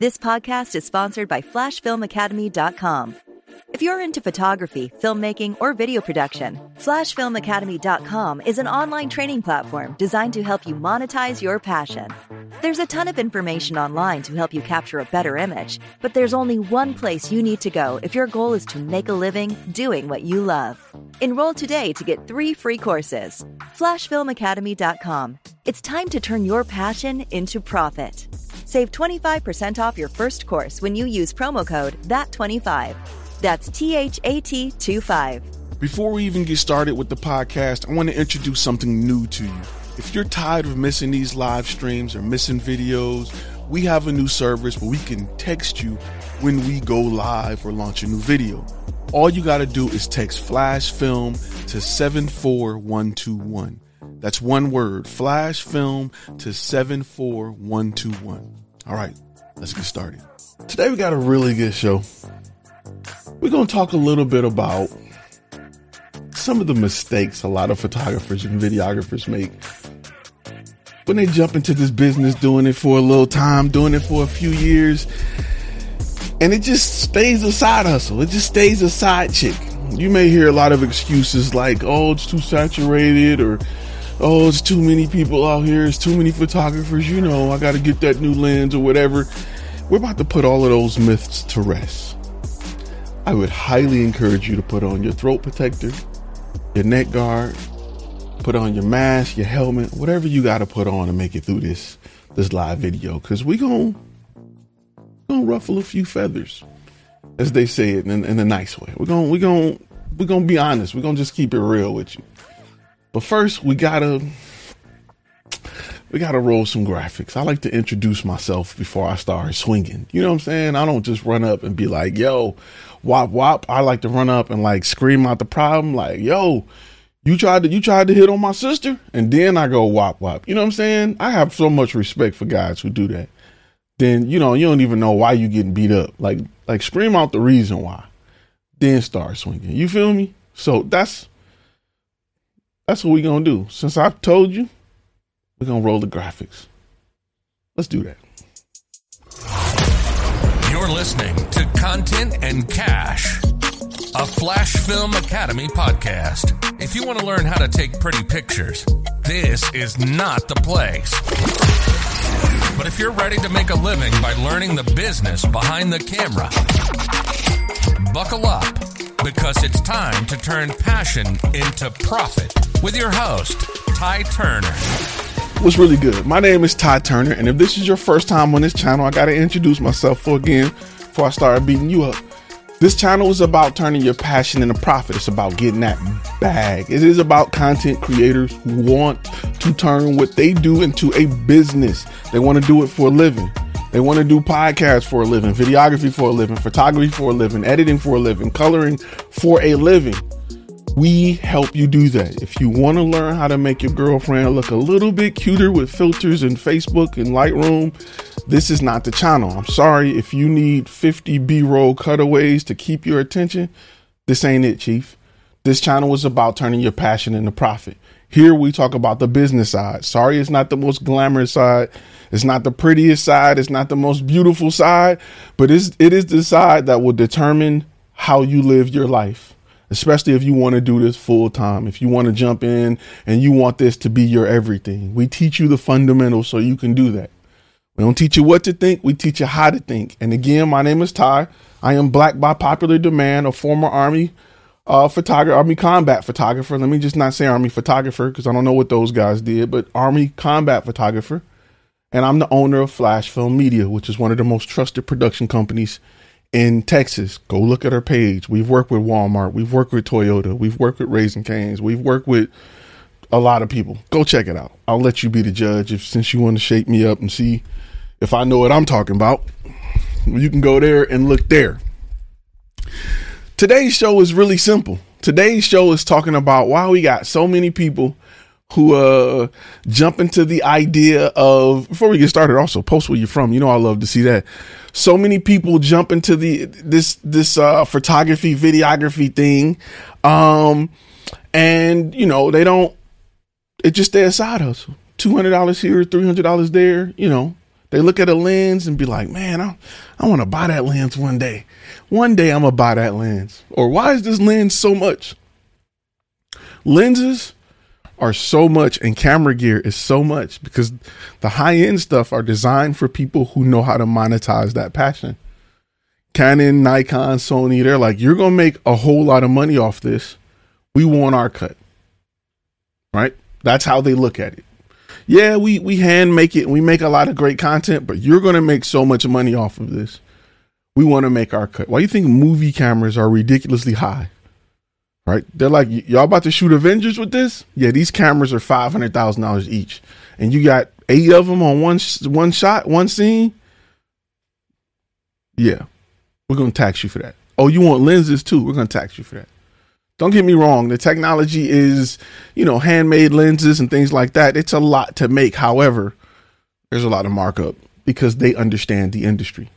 This podcast is sponsored by FlashFilmAcademy.com. If you're into photography, filmmaking, or video production, FlashFilmAcademy.com is an online training platform designed to help you monetize your passion. There's a ton of information online to help you capture a better image, but there's only one place you need to go if your goal is to make a living doing what you love. Enroll today to get three free courses. FlashFilmAcademy.com. It's time to turn your passion into profit. Save 25% off your first course when you use promo code THAT25. That's T H A T 25. Before we even get started with the podcast, I want to introduce something new to you. If you're tired of missing these live streams or missing videos, we have a new service where we can text you when we go live or launch a new video. All you got to do is text flash film to 74121. That's one word, flash film to 74121. All right, let's get started. Today we got a really good show. We're going to talk a little bit about some of the mistakes a lot of photographers and videographers make when they jump into this business doing it for a little time, doing it for a few years, and it just stays a side hustle. It just stays a side chick. You may hear a lot of excuses like, oh, it's too saturated or oh, it's too many people out here, it's too many photographers, you know, I got to get that new lens or whatever. We're about to put all of those myths to rest. I would highly encourage you to put on your throat protector, your neck guard, put on your mask, your helmet, whatever you got to put on to make it through this this live video cuz we going going to ruffle a few feathers as they say it in, in a nice way. We're going to we're going to we're going to be honest. We're going to just keep it real with you. But first, we gotta we gotta roll some graphics. I like to introduce myself before I start swinging. You know what I'm saying? I don't just run up and be like, "Yo, wop wop." I like to run up and like scream out the problem, like, "Yo, you tried to you tried to hit on my sister," and then I go wop wop. You know what I'm saying? I have so much respect for guys who do that. Then you know you don't even know why you getting beat up. Like like scream out the reason why, then start swinging. You feel me? So that's that's what we're gonna do. Since I've told you, we're gonna roll the graphics. Let's do that. You're listening to Content and Cash, a Flash Film Academy podcast. If you want to learn how to take pretty pictures, this is not the place. But if you're ready to make a living by learning the business behind the camera, buckle up because it's time to turn passion into profit with your host, Ty Turner. What's really good? My name is Ty Turner, and if this is your first time on this channel, I got to introduce myself for again before I start beating you up. This channel is about turning your passion into profit. It's about getting that bag. It is about content creators who want to turn what they do into a business. They want to do it for a living. They want to do podcasts for a living, videography for a living, photography for a living, editing for a living, coloring for a living. We help you do that. If you want to learn how to make your girlfriend look a little bit cuter with filters and Facebook and Lightroom, this is not the channel. I'm sorry if you need 50 B-roll cutaways to keep your attention. This ain't it, chief. This channel is about turning your passion into profit. Here we talk about the business side. Sorry, it's not the most glamorous side. It's not the prettiest side. It's not the most beautiful side, but it's, it is the side that will determine how you live your life, especially if you want to do this full time. If you want to jump in and you want this to be your everything, we teach you the fundamentals so you can do that. We don't teach you what to think, we teach you how to think. And again, my name is Ty. I am black by popular demand, a former Army uh, photographer, Army combat photographer. Let me just not say Army photographer because I don't know what those guys did, but Army combat photographer. And I'm the owner of Flash Film Media, which is one of the most trusted production companies in Texas. Go look at our page. We've worked with Walmart. We've worked with Toyota. We've worked with Raising Cane's. We've worked with a lot of people. Go check it out. I'll let you be the judge if since you want to shake me up and see if I know what I'm talking about. You can go there and look there. Today's show is really simple. Today's show is talking about why we got so many people who uh jump into the idea of before we get started also post where you're from. You know i love to see that. So many people jump into the this this uh photography videography thing um and you know they don't it just their side hustle. $200 here $300 there you know they look at a lens and be like man i, I want to buy that lens one day one day i'm gonna buy that lens or why is this lens so much lenses are so much and camera gear is so much because the high end stuff are designed for people who know how to monetize that passion. Canon, Nikon, Sony, they're like, you're going to make a whole lot of money off this. We want our cut. Right? That's how they look at it. Yeah, we, we hand make it. We make a lot of great content, but you're going to make so much money off of this. We want to make our cut. Why do you think movie cameras are ridiculously high? right? They're like, y'all about to shoot Avengers with this? Yeah, these cameras are five hundred thousand dollars each, and you got eight of them on one one shot, one scene. Yeah, we're gonna tax you for that. Oh, you want lenses too? We're gonna tax you for that. Don't get me wrong, the technology is, you know, handmade lenses and things like that. It's a lot to make. However, there's a lot of markup because they understand the industry.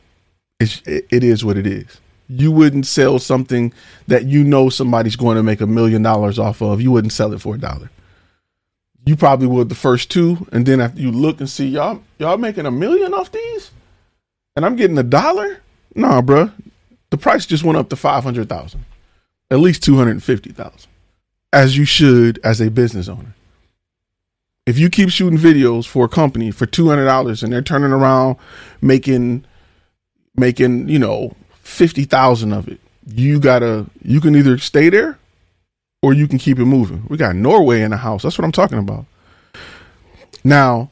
It's, it, is what it is you wouldn't sell something that you know somebody's going to make a million dollars off of. You wouldn't sell it for a dollar. You probably would the first two, and then after you look and see y'all y'all making a million off these, and I'm getting a dollar. Nah, bruh. The price just went up to five hundred thousand, at least two hundred fifty thousand, as you should as a business owner. If you keep shooting videos for a company for two hundred dollars and they're turning around making making you know fifty thousand of it. You gotta you can either stay there or you can keep it moving. We got Norway in the house. That's what I'm talking about. Now,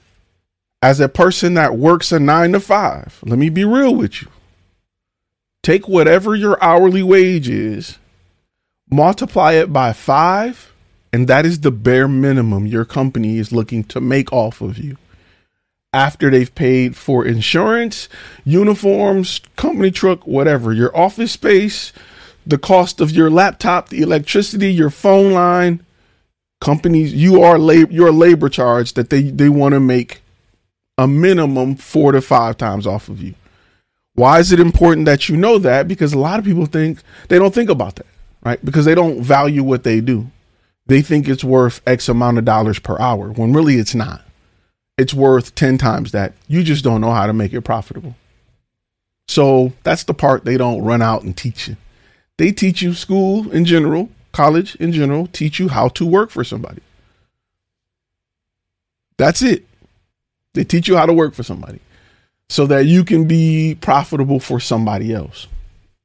as a person that works a nine to five, let me be real with you. Take whatever your hourly wage is, multiply it by five, and that is the bare minimum your company is looking to make off of you after they've paid for insurance, uniforms, company truck, whatever, your office space, the cost of your laptop, the electricity, your phone line, companies, you are labor your labor charge that they they want to make a minimum 4 to 5 times off of you. Why is it important that you know that? Because a lot of people think they don't think about that, right? Because they don't value what they do. They think it's worth X amount of dollars per hour when really it's not it's worth 10 times that. You just don't know how to make it profitable. So that's the part they don't run out and teach you. They teach you school in general, college in general, teach you how to work for somebody. That's it. They teach you how to work for somebody so that you can be profitable for somebody else.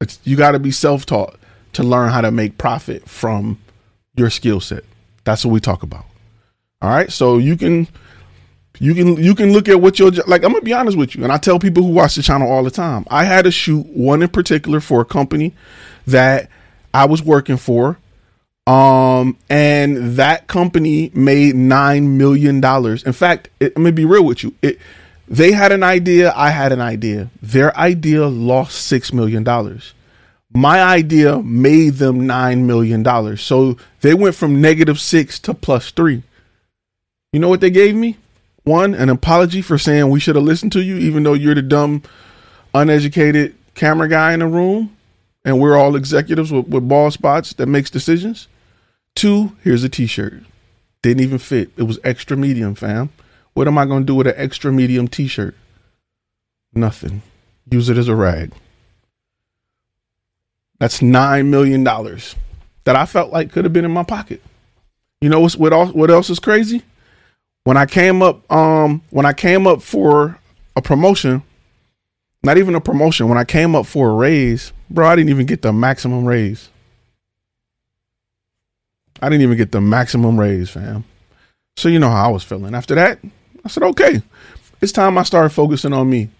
It's, you got to be self taught to learn how to make profit from your skill set. That's what we talk about. All right. So you can you can you can look at what your like. I'm gonna be honest with you, and I tell people who watch the channel all the time. I had to shoot one in particular for a company that I was working for, um, and that company made nine million dollars. In fact, it, I'm gonna be real with you. It they had an idea, I had an idea. Their idea lost six million dollars. My idea made them nine million dollars. So they went from negative six to plus three. You know what they gave me? one, an apology for saying we should have listened to you, even though you're the dumb, uneducated camera guy in the room, and we're all executives with, with ball spots that makes decisions. Two, here's a t-shirt. Didn't even fit. It was extra medium, fam. What am I to do with an extra medium t-shirt? Nothing. Use it as a rag. That's nine million dollars that I felt like could have been in my pocket. You know what? What else is crazy? when I came up, um, when I came up for a promotion, not even a promotion. When I came up for a raise, bro, I didn't even get the maximum raise. I didn't even get the maximum raise, fam. So you know how I was feeling. After that, I said, okay, it's time I started focusing on me.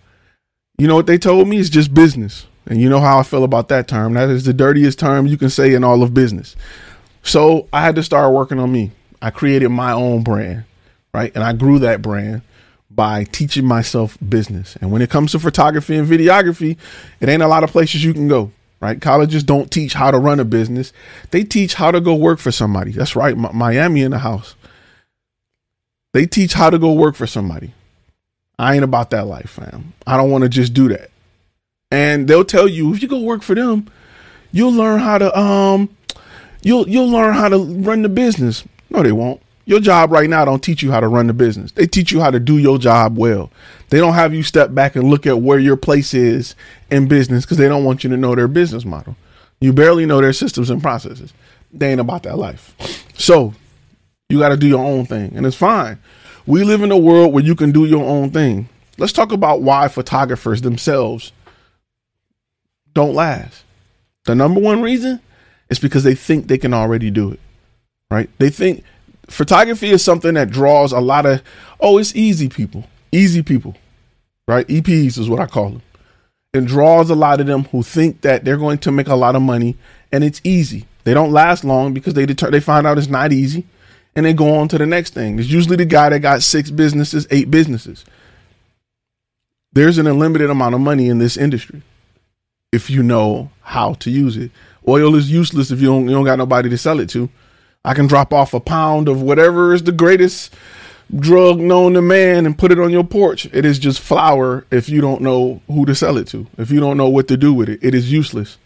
You know what they told me? It's just business. And you know how I feel about that term. That is the dirtiest term you can say in all of business. So I had to start working on me. I created my own brand, right? And I grew that brand by teaching myself business. And when it comes to photography and videography, it ain't a lot of places you can go, right? Colleges don't teach how to run a business. They teach how to go work for somebody. That's right. M- Miami in the house. They teach how to go work for somebody. I ain't about that life, fam. I don't want to just do that. And they'll tell you if you go work for them, you'll learn how to um you'll you'll learn how to run the business. No, they won't. Your job right now don't teach you how to run the business. They teach you how to do your job well. They don't have you step back and look at where your place is in business because they don't want you to know their business model. You barely know their systems and processes. They ain't about that life. So you got to do your own thing, and it's fine. We live in a world where you can do your own thing. Let's talk about why photographers themselves don't last. The number one reason is because they think they can already do it, right? They think photography is something that draws a lot of, oh, it's easy people, easy people, right? EPs is what I call them. And draws a lot of them who think that they're going to make a lot of money and it's easy. They don't last long because they deter- they find out it's not easy and they go on to the next thing. It's usually the guy that got six businesses, eight businesses. There's an unlimited amount of money in this industry if you know how to use it. Oil is useless if you don't you don't got nobody to sell it to. I can drop off a pound of whatever is the greatest drug known to man and put it on your porch. It is just flour if you don't know who to sell it to. If you don't know what to do with it, it is useless.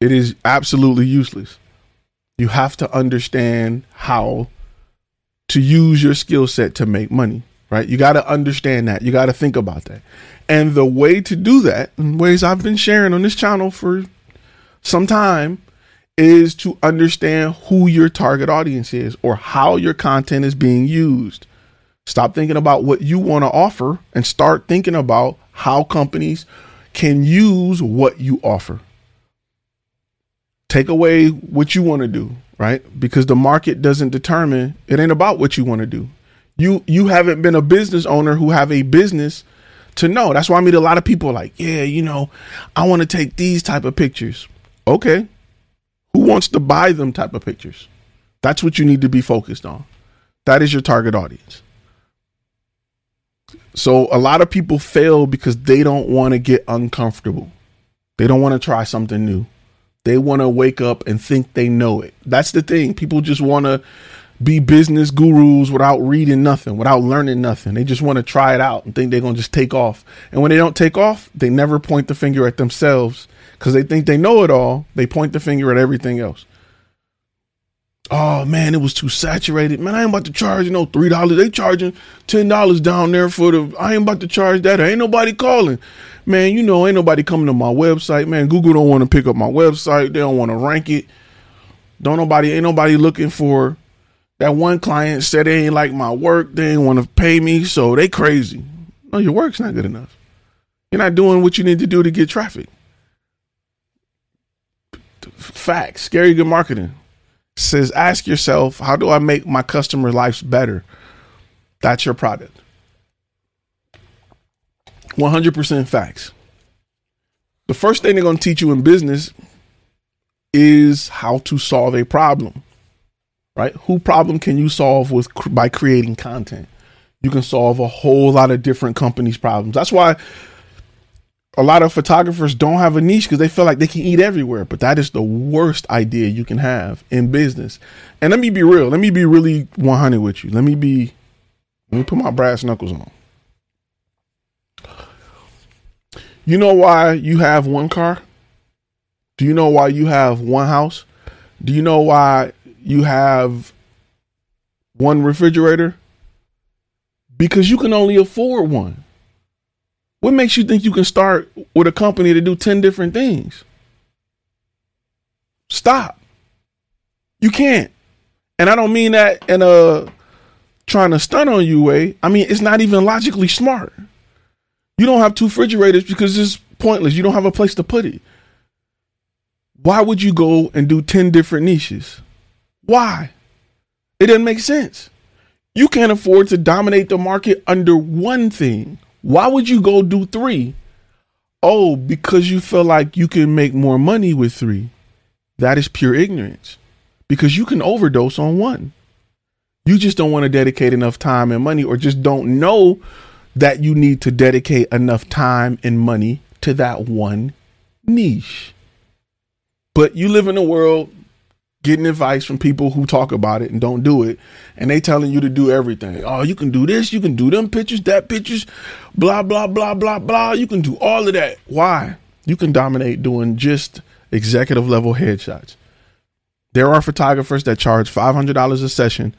It is absolutely useless. You have to understand how to use your skill set to make money, right? You got to understand that. You got to think about that. And the way to do that, in ways I've been sharing on this channel for some time, is to understand who your target audience is or how your content is being used. Stop thinking about what you want to offer and start thinking about how companies can use what you offer. Take away what you want to do, right? Because the market doesn't determine it ain't about what you want to do. You you haven't been a business owner who have a business to know. That's why I meet a lot of people like, yeah, you know, I want to take these type of pictures. Okay, who wants to buy them type of pictures? That's what you need to be focused on. That is your target audience. So a lot of people fail because they don't want to get uncomfortable. They don't want to try something new. They want to wake up and think they know it. That's the thing. People just want to be business gurus without reading nothing, without learning nothing. They just want to try it out and think they're going to just take off. And when they don't take off, they never point the finger at themselves because they think they know it all. They point the finger at everything else. Oh man, it was too saturated. Man, I ain't about to charge you know three dollars. They charging ten dollars down there for the. I ain't about to charge that. Ain't nobody calling. Man, you know, ain't nobody coming to my website. Man, Google don't want to pick up my website. They don't want to rank it. Don't nobody ain't nobody looking for that one client said they ain't like my work. They ain't want to pay me, so they crazy. No, your work's not good enough. You're not doing what you need to do to get traffic. Facts. Scary good marketing says ask yourself, how do I make my customer lives better? That's your product. 100% facts. The first thing they're going to teach you in business is how to solve a problem. Right? Who problem can you solve with by creating content? You can solve a whole lot of different companies' problems. That's why a lot of photographers don't have a niche because they feel like they can eat everywhere. But that is the worst idea you can have in business. And let me be real. Let me be really 100 with you. Let me be, let me put my brass knuckles on. You know why you have one car? Do you know why you have one house? Do you know why you have one refrigerator? Because you can only afford one. What makes you think you can start with a company to do 10 different things? Stop. You can't. And I don't mean that in a trying to stunt on you way, I mean, it's not even logically smart. You don't have two refrigerators because it's pointless. You don't have a place to put it. Why would you go and do 10 different niches? Why? It doesn't make sense. You can't afford to dominate the market under one thing. Why would you go do three? Oh, because you feel like you can make more money with three. That is pure ignorance because you can overdose on one. You just don't want to dedicate enough time and money, or just don't know that you need to dedicate enough time and money to that one niche. But you live in a world getting advice from people who talk about it and don't do it, and they telling you to do everything. Oh, you can do this, you can do them pictures, that pictures, blah blah blah blah blah. You can do all of that. Why? You can dominate doing just executive level headshots. There are photographers that charge five hundred dollars a session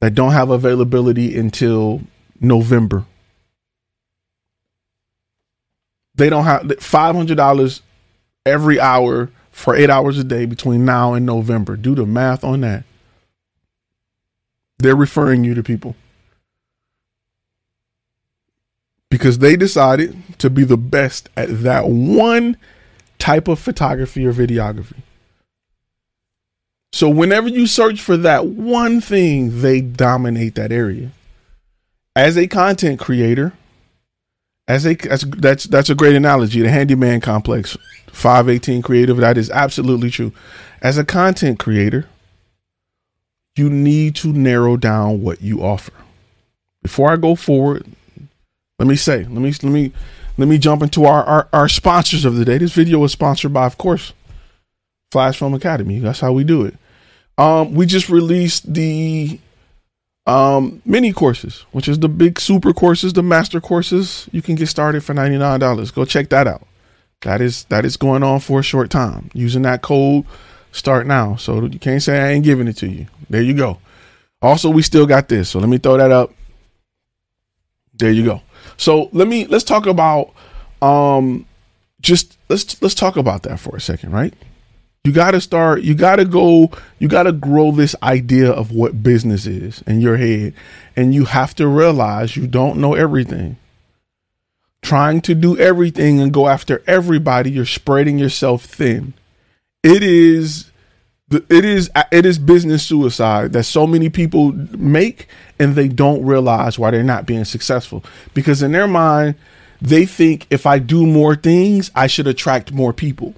that don't have availability until November. They don't have five hundred dollars every hour for eight hours a day between now and November. Do the math on that. They're referring you to people because they decided to be the best at that one type of photography or videography. So whenever you search for that one thing, they dominate that area. As a content creator, as a that's that's that's a great analogy. The handyman complex, five eighteen creative. That is absolutely true. As a content creator, you need to narrow down what you offer. Before I go forward, let me say, let me let me let me jump into our, our, our sponsors of the day. This video is sponsored by, of course, Flash Film Academy. That's how we do it. Um, we just released the um, mini courses, which is the big super courses, the master courses. You can get started for ninety nine dollars. Go check that out. That is that is going on for a short time. Using that code, start now. So you can't say I ain't giving it to you. There you go. Also, we still got this. So let me throw that up. There you go. So let me let's talk about um just let's let's talk about that for a second, right? You got to start, you got to go, you got to grow this idea of what business is in your head. And you have to realize you don't know everything. Trying to do everything and go after everybody, you're spreading yourself thin. It is it is it is business suicide that so many people make and they don't realize why they're not being successful because in their mind they think if I do more things I should attract more people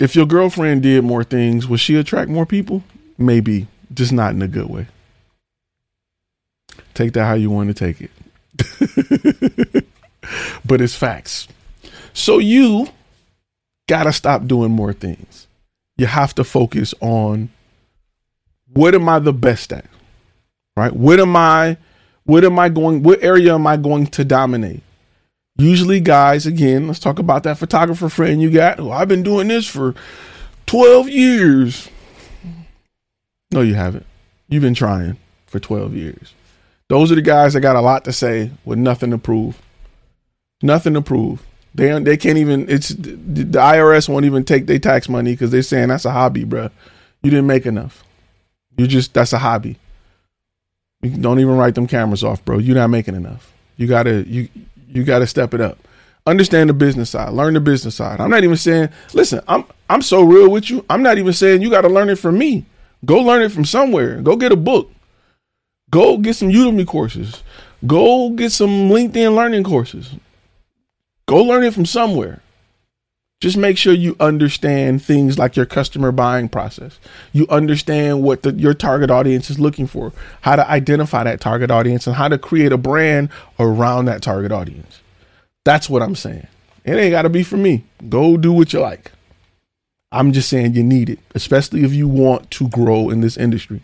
if your girlfriend did more things, would she attract more people? Maybe, just not in a good way. Take that how you want to take it. but it's facts. So you got to stop doing more things. You have to focus on what am I the best at? Right? What am I what am I going what area am I going to dominate? Usually, guys, again, let's talk about that photographer friend you got. Well, I've been doing this for 12 years. No, you haven't. You've been trying for 12 years. Those are the guys that got a lot to say with nothing to prove. Nothing to prove. They they can't even. It's the IRS won't even take their tax money because they're saying that's a hobby, bro. You didn't make enough. You just that's a hobby. You don't even write them cameras off, bro. You're not making enough. You gotta you you got to step it up. Understand the business side. Learn the business side. I'm not even saying, listen, I'm I'm so real with you. I'm not even saying you got to learn it from me. Go learn it from somewhere. Go get a book. Go get some Udemy courses. Go get some LinkedIn learning courses. Go learn it from somewhere. Just make sure you understand things like your customer buying process. You understand what the, your target audience is looking for, how to identify that target audience, and how to create a brand around that target audience. That's what I'm saying. It ain't got to be for me. Go do what you like. I'm just saying you need it, especially if you want to grow in this industry.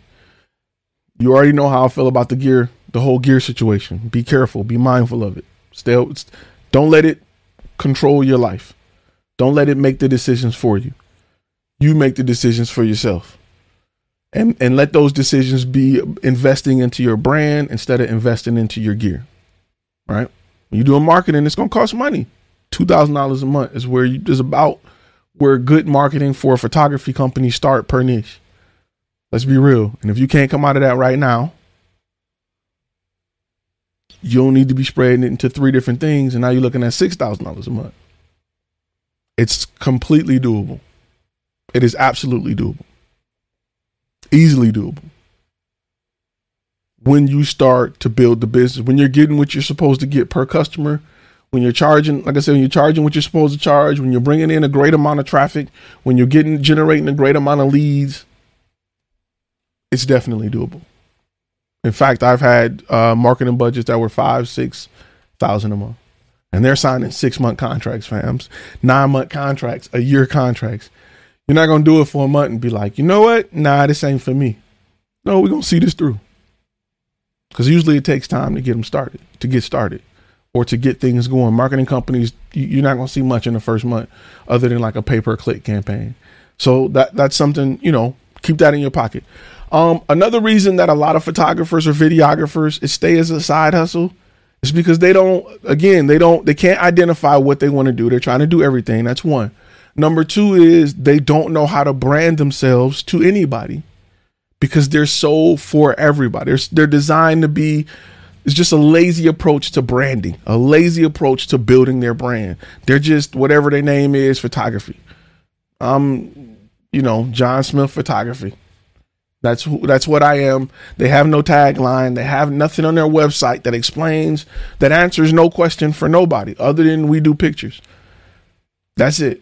You already know how I feel about the gear, the whole gear situation. Be careful, be mindful of it. Still, don't let it control your life. Don't let it make the decisions for you. You make the decisions for yourself. And and let those decisions be investing into your brand instead of investing into your gear. Right? When you're doing marketing, it's gonna cost money. Two thousand dollars a month is where you is about where good marketing for a photography company start per niche. Let's be real. And if you can't come out of that right now, you don't need to be spreading it into three different things. And now you're looking at $6,000 a month. It's completely doable. It is absolutely doable. Easily doable. When you start to build the business, when you're getting what you're supposed to get per customer, when you're charging, like I said, when you're charging what you're supposed to charge, when you're bringing in a great amount of traffic, when you're getting generating a great amount of leads, it's definitely doable. In fact, I've had uh, marketing budgets that were five, six thousand a month, and they're signing six month contracts, fams, nine month contracts, a year contracts. You're not gonna do it for a month and be like, you know what? Nah, this ain't for me. No, we're gonna see this through. Because usually it takes time to get them started, to get started or to get things going. Marketing companies, you're not to see much in the first month other than like a pay per click campaign. So that that's something, you know, keep that in your pocket. Um, another reason that a lot of photographers or videographers stay as a side hustle is because they don't, again, they don't, they can't identify what they want to do. They're trying to do everything. That's one. Number two is they don't know how to brand themselves to anybody because they're so for everybody. They're, they're designed to be it's just a lazy approach to branding, a lazy approach to building their brand. They're just whatever their name is, photography. Um, you know, John Smith photography. That's who, that's what I am. They have no tagline. They have nothing on their website that explains that answers no question for nobody other than we do pictures. That's it.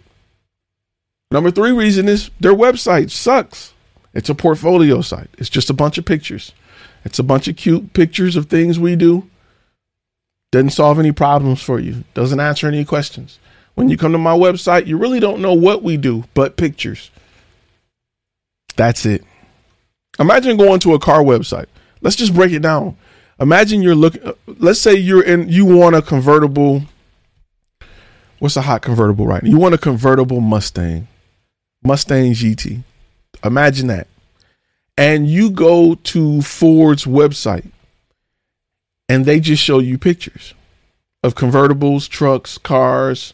Number 3 reason is their website sucks. It's a portfolio site. It's just a bunch of pictures. It's a bunch of cute pictures of things we do. Doesn't solve any problems for you. Doesn't answer any questions. When you come to my website, you really don't know what we do but pictures. That's it. Imagine going to a car website. Let's just break it down. Imagine you're looking let's say you're in you want a convertible what's a hot convertible right now? You want a convertible Mustang. Mustang GT. Imagine that and you go to Ford's website and they just show you pictures of convertibles, trucks, cars,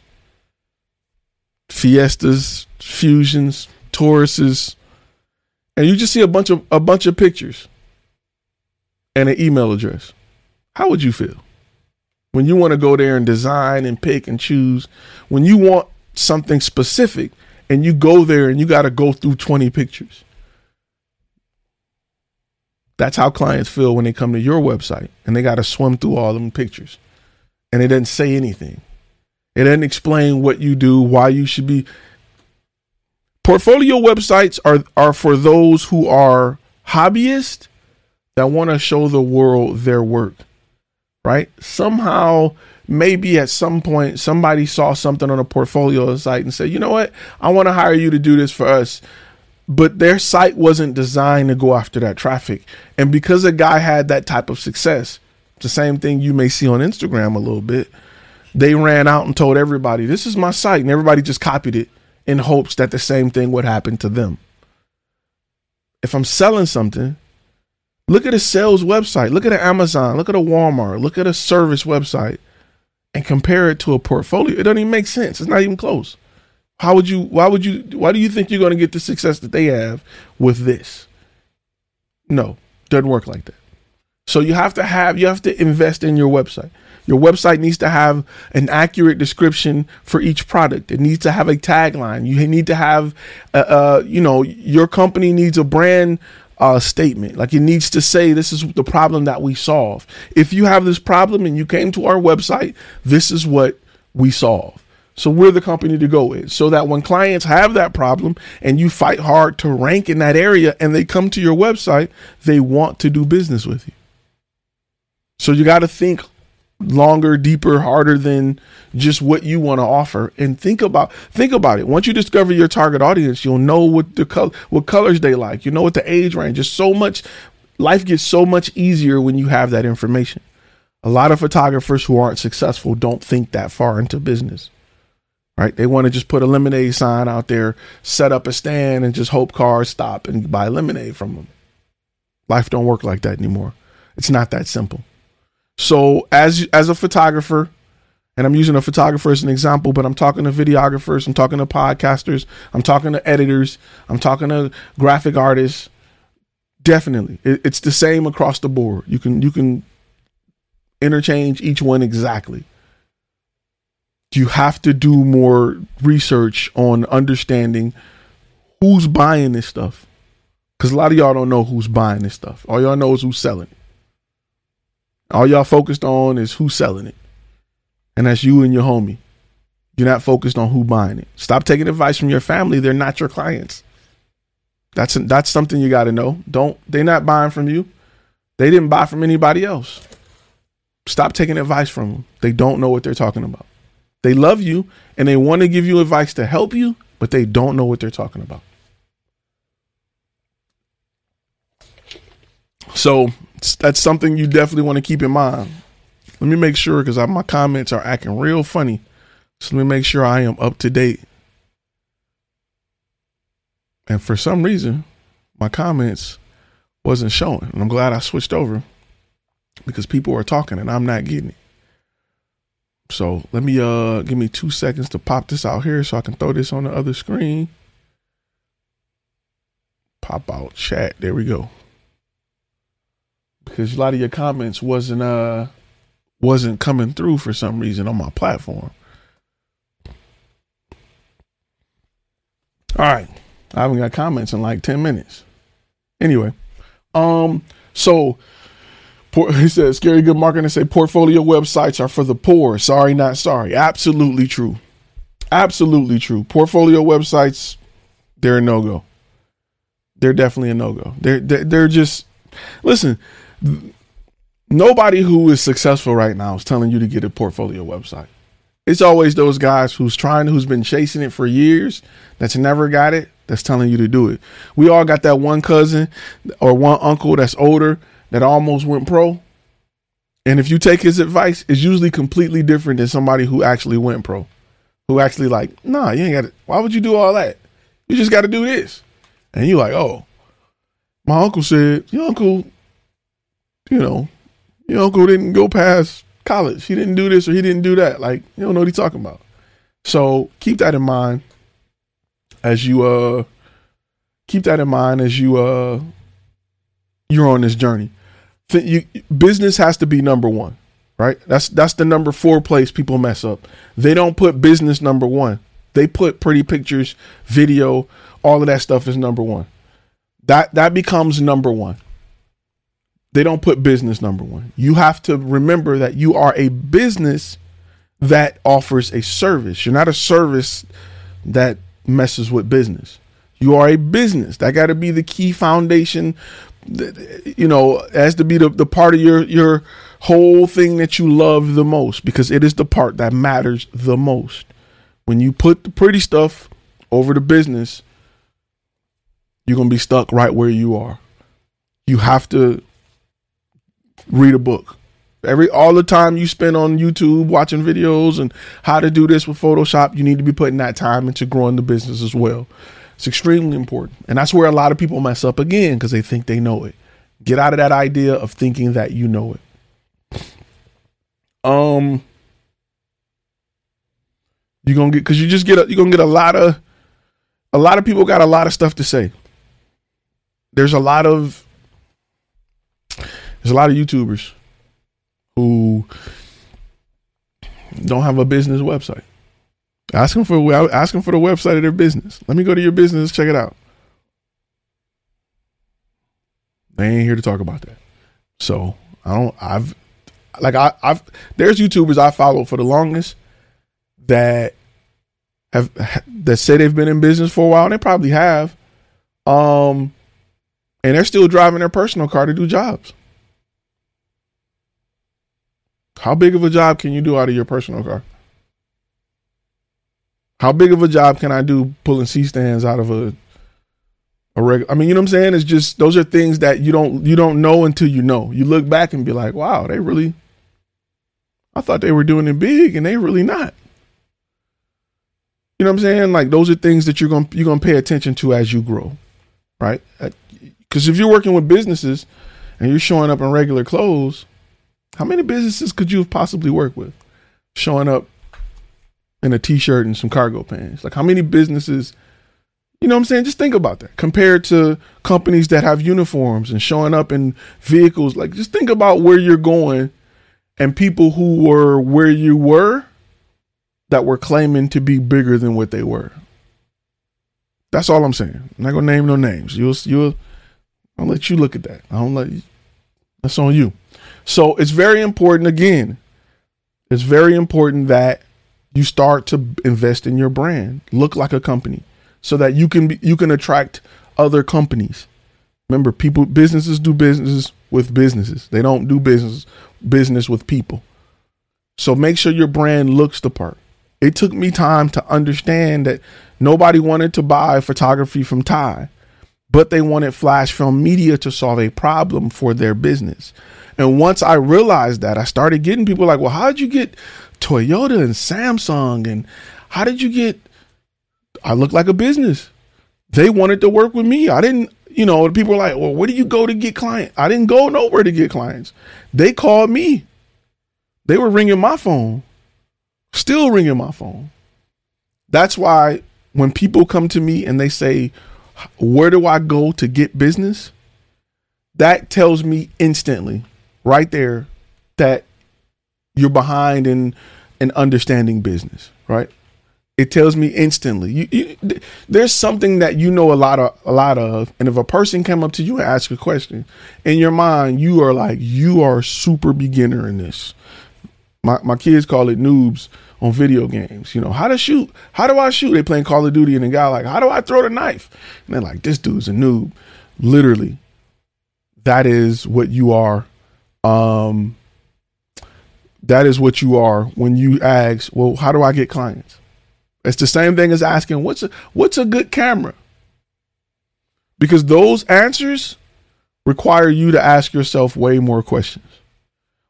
Fiestas, Fusions, Tauruses, and you just see a bunch of a bunch of pictures and an email address. How would you feel? When you want to go there and design and pick and choose, when you want something specific and you go there and you got to go through 20 pictures. That's how clients feel when they come to your website and they got to swim through all them pictures and it doesn't say anything. It doesn't explain what you do, why you should be. Portfolio websites are, are for those who are hobbyists that want to show the world their work, right? Somehow, maybe at some point, somebody saw something on a portfolio site and said, you know what? I want to hire you to do this for us but their site wasn't designed to go after that traffic. And because a guy had that type of success, the same thing you may see on Instagram a little bit, they ran out and told everybody, This is my site. And everybody just copied it in hopes that the same thing would happen to them. If I'm selling something, look at a sales website, look at an Amazon, look at a Walmart, look at a service website, and compare it to a portfolio. It doesn't even make sense. It's not even close. How would you? Why would you? Why do you think you're going to get the success that they have with this? No, doesn't work like that. So you have to have you have to invest in your website. Your website needs to have an accurate description for each product. It needs to have a tagline. You need to have, uh, uh you know, your company needs a brand uh, statement. Like it needs to say, this is the problem that we solve. If you have this problem and you came to our website, this is what we solve. So we're the company to go with. So that when clients have that problem and you fight hard to rank in that area and they come to your website, they want to do business with you. So you got to think longer, deeper, harder than just what you want to offer and think about think about it. Once you discover your target audience, you'll know what the color what colors they like. You know what the age range is. So much life gets so much easier when you have that information. A lot of photographers who aren't successful don't think that far into business right? They want to just put a lemonade sign out there, set up a stand, and just hope cars stop and buy lemonade from them. Life don't work like that anymore. It's not that simple. So as as a photographer, and I'm using a photographer as an example, but I'm talking to videographers, I'm talking to podcasters, I'm talking to editors, I'm talking to graphic artists. Definitely, it, it's the same across the board. You can you can interchange each one exactly. You have to do more research on understanding who's buying this stuff. Because a lot of y'all don't know who's buying this stuff. All y'all know is who's selling it. All y'all focused on is who's selling it. And that's you and your homie. You're not focused on who buying it. Stop taking advice from your family. They're not your clients. That's that's something you got to know. Don't they're not buying from you. They didn't buy from anybody else. Stop taking advice from them. They don't know what they're talking about. They love you and they want to give you advice to help you, but they don't know what they're talking about. So that's something you definitely want to keep in mind. Let me make sure because my comments are acting real funny. So let me make sure I am up to date. And for some reason, my comments wasn't showing. And I'm glad I switched over because people are talking and I'm not getting it. So let me uh give me two seconds to pop this out here so I can throw this on the other screen. Pop out chat. There we go. Because a lot of your comments wasn't uh wasn't coming through for some reason on my platform. All right. I haven't got comments in like 10 minutes. Anyway, um, so he says, scary good marketing say portfolio websites are for the poor. Sorry, not sorry. Absolutely true. Absolutely true. Portfolio websites, they're a no go. They're definitely a no go. They're, they're they're just listen. Nobody who is successful right now is telling you to get a portfolio website. It's always those guys who's trying, who's been chasing it for years, that's never got it, that's telling you to do it. We all got that one cousin or one uncle that's older that almost went pro. And if you take his advice, it's usually completely different than somebody who actually went pro. Who actually like, nah, you ain't got it. why would you do all that? You just gotta do this. And you're like, oh, my uncle said, your uncle, you know, your uncle didn't go past college. He didn't do this or he didn't do that. Like, you don't know what he's talking about. So keep that in mind as you uh keep that in mind as you uh you're on this journey. You, business has to be number one, right? That's that's the number four place people mess up. They don't put business number one. They put pretty pictures, video, all of that stuff is number one. That that becomes number one. They don't put business number one. You have to remember that you are a business that offers a service. You're not a service that messes with business. You are a business. That got to be the key foundation. You know, has to be the, the part of your your whole thing that you love the most because it is the part that matters the most. When you put the pretty stuff over the business, you're gonna be stuck right where you are. You have to read a book. Every all the time you spend on YouTube watching videos and how to do this with Photoshop, you need to be putting that time into growing the business as well. It's extremely important. And that's where a lot of people mess up again because they think they know it. Get out of that idea of thinking that you know it. Um you're gonna get because you just get a, you're gonna get a lot of a lot of people got a lot of stuff to say. There's a lot of there's a lot of YouTubers who don't have a business website. Ask them for ask them for the website of their business. Let me go to your business, check it out. They ain't here to talk about that. So I don't. I've like I, I've there's YouTubers I follow for the longest that have that say they've been in business for a while. And They probably have, um, and they're still driving their personal car to do jobs. How big of a job can you do out of your personal car? How big of a job can I do pulling C stands out of a a regular? I mean, you know what I'm saying? It's just those are things that you don't you don't know until you know. You look back and be like, wow, they really. I thought they were doing it big, and they really not. You know what I'm saying? Like those are things that you're gonna you're gonna pay attention to as you grow, right? Uh, because if you're working with businesses and you're showing up in regular clothes, how many businesses could you have possibly worked with showing up in a t-shirt and some cargo pants? Like how many businesses You know what I'm saying? Just think about that compared to companies that have uniforms and showing up in vehicles. Like, just think about where you're going and people who were where you were that were claiming to be bigger than what they were. That's all I'm saying. I'm not gonna name no names. You'll you'll I'll let you look at that. I don't let you. That's on you. So it's very important again. It's very important that you start to invest in your brand. Look like a company so that you can be, you can attract other companies. Remember, people businesses do businesses with businesses. They don't do business business with people. So make sure your brand looks the part. It took me time to understand that nobody wanted to buy photography from Ty, but they wanted flash film media to solve a problem for their business. And once I realized that, I started getting people like, "Well, how did you get Toyota and Samsung and how did you get I look like a business. They wanted to work with me. I didn't, you know, people were like, well, where do you go to get clients? I didn't go nowhere to get clients. They called me. They were ringing my phone, still ringing my phone. That's why when people come to me and they say, where do I go to get business? That tells me instantly, right there, that you're behind in in understanding business, right? It tells me instantly. You, you, there's something that you know a lot of, a lot of, and if a person came up to you and asked a question, in your mind you are like, you are super beginner in this. My my kids call it noobs on video games. You know how to shoot. How do I shoot? They playing Call of Duty, and the guy like, how do I throw the knife? And they're like, this dude's a noob. Literally, that is what you are. Um, that is what you are when you ask, well, how do I get clients? It's the same thing as asking what's a, what's a good camera? Because those answers require you to ask yourself way more questions.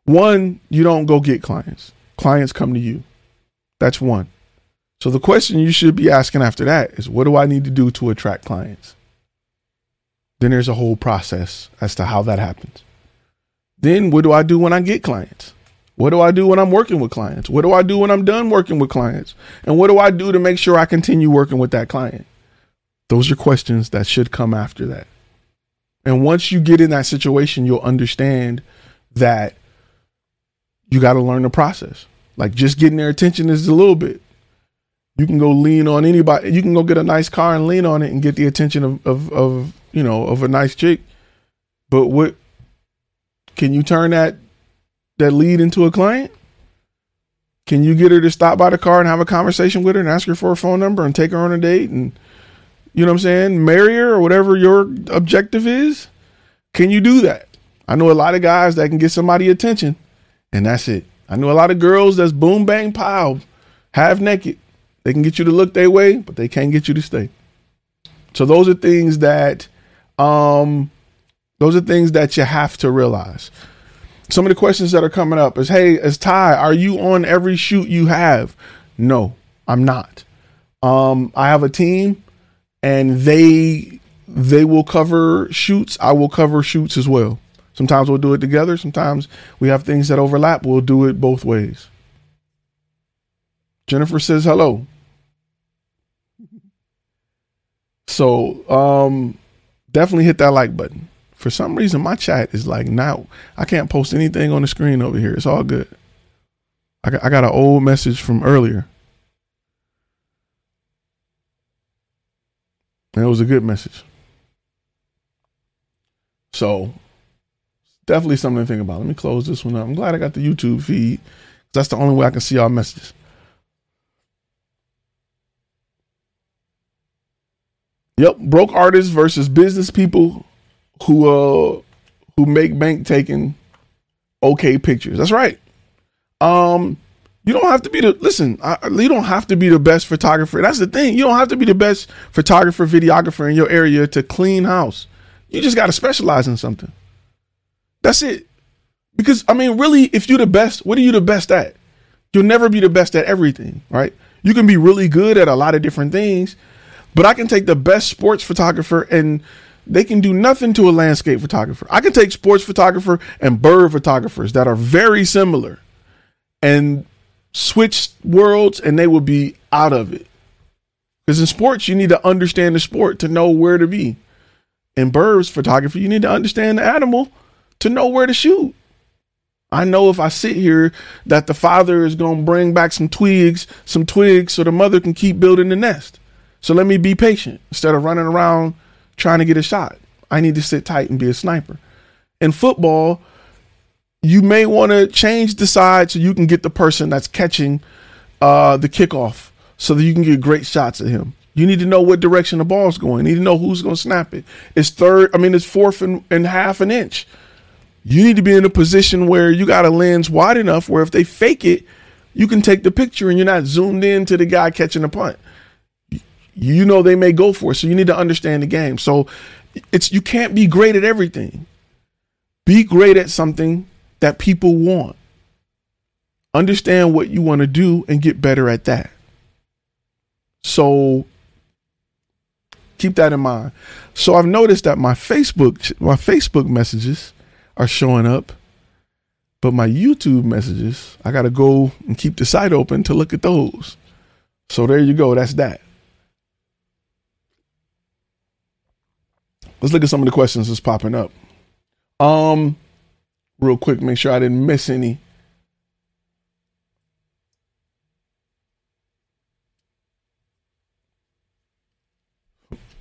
One, you don't go get clients. Clients come to you. That's one. So the question you should be asking after that is what do I need to do to attract clients? Then there's a whole process as to how that happens. Then what do I do when I get clients? What do I do when I'm working with clients? What do I do when I'm done working with clients? And what do I do to make sure I continue working with that client? Those are questions that should come after that. And once you get in that situation, you'll understand that you got to learn the process. Like just getting their attention is a little bit. You can go lean on anybody. You can go get a nice car and lean on it and get the attention of, of, of you know, of a nice chick. But what can you turn that that lead into a client? Can you get her to stop by the car and have a conversation with her and ask her for a phone number and take her on a date and you know what I'm saying, marry her or whatever your objective is? Can you do that? I know a lot of guys that can get somebody attention and that's it. I know a lot of girls that's boom bang pow, half naked. They can get you to look their way, but they can't get you to stay. So those are things that um those are things that you have to realize. Some of the questions that are coming up is hey as ty are you on every shoot you have? No i'm not. Um i have a team and they they will cover shoots. I will cover shoots as well. Sometimes we'll do it together. Sometimes we have things that overlap. We'll do it both ways. Jennifer says hello. So um definitely hit that like button for some reason, my chat is like now I can't post anything on the screen over here. It's all good. I got, I got an old message from earlier. And it was a good message. So definitely something to think about. Let me close this one up. I'm glad I got the YouTube feed. That's the only way I can see our messages. Yep, broke artists versus business people who uh who make bank taking okay pictures. That's right. Um, you don't have to be the listen. I, you don't have to be the best photographer. That's the thing. You don't have to be the best photographer, videographer in your area to clean house. You just got to specialize in something. That's it. Because I mean, really, if you're the best, what are you the best at? You'll never be the best at everything, right? You can be really good at a lot of different things, but I can take the best sports photographer and they can do nothing to a landscape photographer. I can take sports photographer and bird photographers that are very similar and switch worlds and they will be out of it. Because in sports, you need to understand the sport to know where to be. In birds photography, you need to understand the animal to know where to shoot. I know if I sit here that the father is going to bring back some twigs, some twigs so the mother can keep building the nest. So let me be patient instead of running around trying to get a shot. I need to sit tight and be a sniper. In football, you may want to change the side so you can get the person that's catching uh, the kickoff so that you can get great shots at him. You need to know what direction the ball's going. You need to know who's going to snap it. It's third, I mean, it's fourth and, and half an inch. You need to be in a position where you got a lens wide enough where if they fake it, you can take the picture and you're not zoomed in to the guy catching the punt. You know they may go for it, so you need to understand the game. So it's you can't be great at everything. Be great at something that people want. Understand what you want to do and get better at that. So keep that in mind. So I've noticed that my Facebook my Facebook messages are showing up, but my YouTube messages, I got to go and keep the site open to look at those. So there you go. That's that. Let's look at some of the questions that's popping up. Um, real quick, make sure I didn't miss any.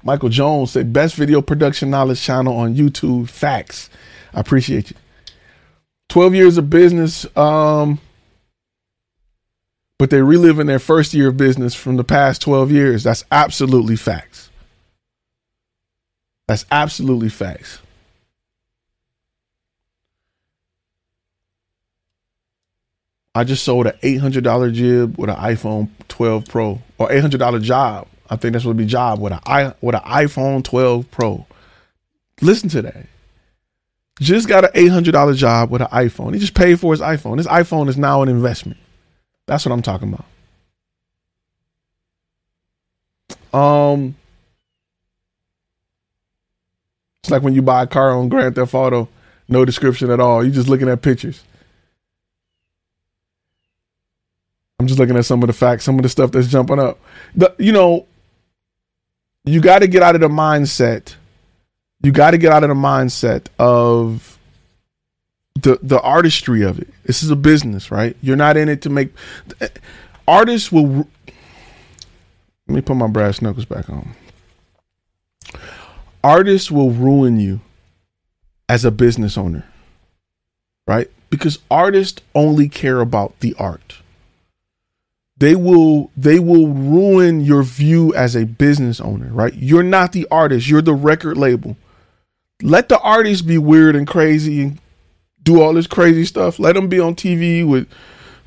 Michael Jones said, best video production knowledge channel on YouTube. Facts. I appreciate you. 12 years of business, um, but they relive in their first year of business from the past 12 years. That's absolutely facts. That's absolutely facts. I just sold an $800 jib with an iPhone 12 Pro or $800 job. I think that's what be job with an with an iPhone 12 Pro. Listen to that. Just got an $800 job with an iPhone. He just paid for his iPhone. His iPhone is now an investment. That's what I'm talking about. Um, it's like when you buy a car on Grand Theft Auto, no description at all. You're just looking at pictures. I'm just looking at some of the facts, some of the stuff that's jumping up. The, you know, you got to get out of the mindset you got to get out of the mindset of the the artistry of it. This is a business, right? You're not in it to make artists will let me put my brass knuckles back on. Artists will ruin you as a business owner. Right? Because artists only care about the art. They will they will ruin your view as a business owner, right? You're not the artist, you're the record label let the artists be weird and crazy and do all this crazy stuff. Let them be on TV with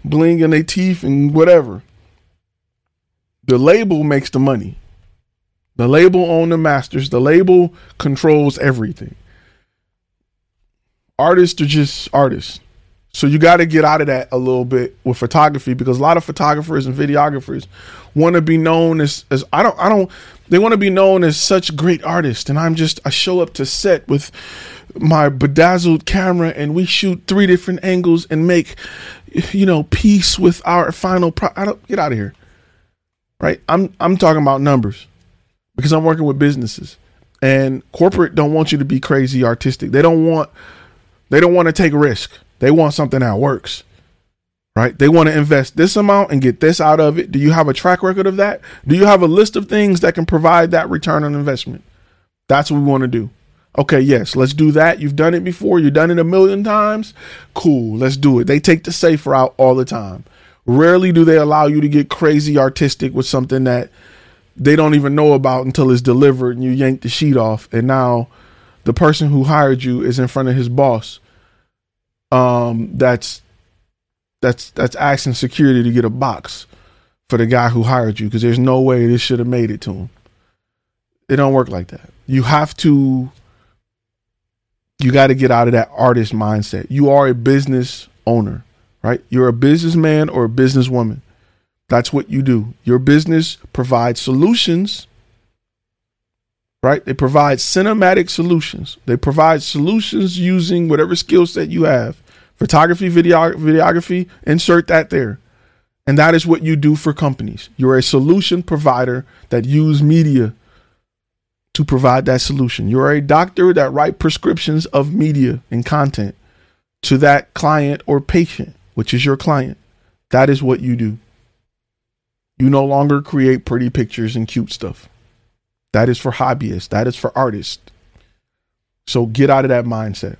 bling in their teeth and whatever. The label makes the money. The label own the masters. The label controls everything. Artists are just artists. So you got to get out of that a little bit with photography because a lot of photographers and videographers want to be known as as I don't I don't they want to be known as such great artists and I'm just I show up to set with my bedazzled camera and we shoot three different angles and make you know peace with our final pro- I don't get out of here. Right? I'm I'm talking about numbers because I'm working with businesses and corporate don't want you to be crazy artistic. They don't want they don't want to take risk. They want something that works, right? They want to invest this amount and get this out of it. Do you have a track record of that? Do you have a list of things that can provide that return on investment? That's what we want to do. Okay, yes, let's do that. You've done it before. You've done it a million times. Cool, let's do it. They take the safe route all the time. Rarely do they allow you to get crazy artistic with something that they don't even know about until it's delivered and you yank the sheet off. And now the person who hired you is in front of his boss um, that's that's that's asking security to get a box for the guy who hired you because there's no way this should have made it to him. It don't work like that. You have to you got to get out of that artist mindset. You are a business owner, right? You're a businessman or a businesswoman. That's what you do. Your business provides solutions, right? They provide cinematic solutions. They provide solutions using whatever skill set you have photography, video, videography, insert that there. And that is what you do for companies. You're a solution provider that use media to provide that solution. You're a doctor that write prescriptions of media and content to that client or patient, which is your client. That is what you do. You no longer create pretty pictures and cute stuff. That is for hobbyists. That is for artists. So get out of that mindset.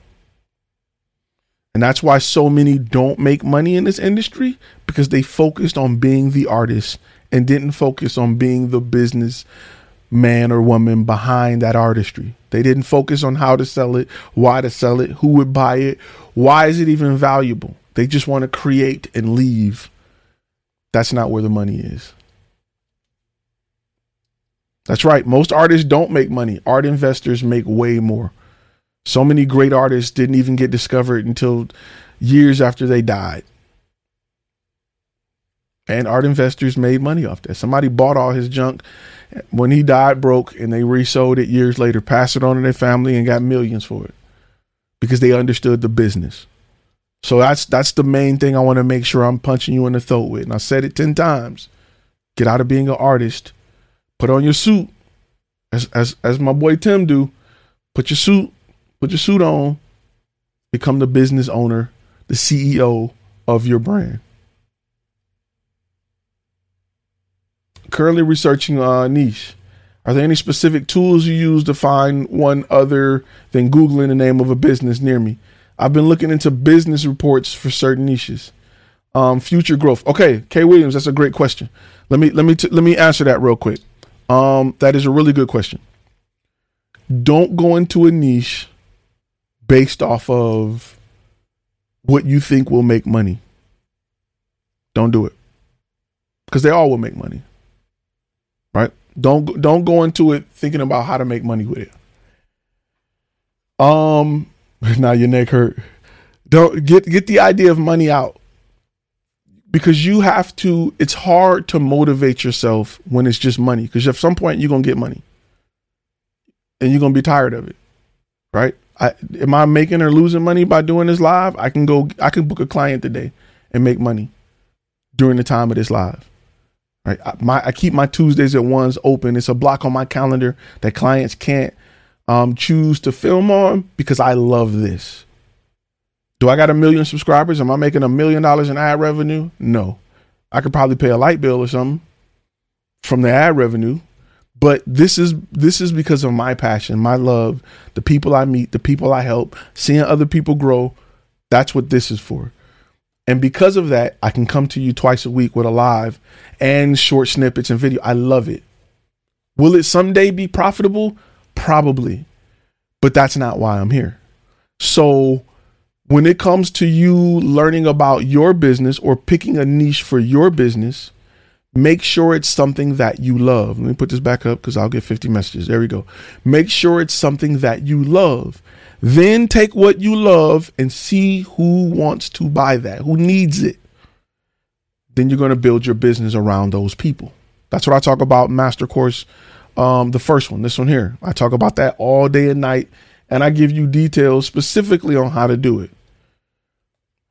And that's why so many don't make money in this industry because they focused on being the artist and didn't focus on being the business man or woman behind that artistry. They didn't focus on how to sell it, why to sell it, who would buy it, why is it even valuable. They just want to create and leave. That's not where the money is. That's right. Most artists don't make money. Art investors make way more. So many great artists didn't even get discovered until years after they died. And art investors made money off that. Somebody bought all his junk when he died broke and they resold it years later, passed it on to their family and got millions for it because they understood the business. So that's that's the main thing I want to make sure I'm punching you in the throat with. And I said it 10 times. Get out of being an artist Put on your suit, as as as my boy Tim do. Put your suit, put your suit on. Become the business owner, the CEO of your brand. Currently researching a niche. Are there any specific tools you use to find one other than Googling the name of a business near me? I've been looking into business reports for certain niches. Um, future growth. Okay, Kay Williams, that's a great question. Let me let me t- let me answer that real quick. Um, that is a really good question. Don't go into a niche based off of what you think will make money. Don't do it. Because they all will make money. Right? Don't don't go into it thinking about how to make money with it. Um now your neck hurt. Don't get get the idea of money out. Because you have to it's hard to motivate yourself when it's just money. Because at some point you're to get money. And you're to be tired of it right? I, am i making or losing money by doing this live? I can go i can book a client today and make money during the time of this live right? I, my, I keep my tuesdays at ones open. It's a block on my calendar that clients can't um, choose to film on because i love this do I got a million subscribers? Am I making a million dollars in ad revenue? No. I could probably pay a light bill or something from the ad revenue. But this is this is because of my passion, my love, the people I meet, the people I help, seeing other people grow. That's what this is for. And because of that, I can come to you twice a week with a live and short snippets and video. I love it. Will it someday be profitable? Probably. But that's not why I'm here. So when it comes to you learning about your business or picking a niche for your business, make sure it's something that you love. Let me put this back up because I'll get 50 messages. There we go. Make sure it's something that you love. Then take what you love and see who wants to buy that, who needs it. Then you're going to build your business around those people. That's what I talk about master course um, the first one, this one here. I talk about that all day and night and I give you details specifically on how to do it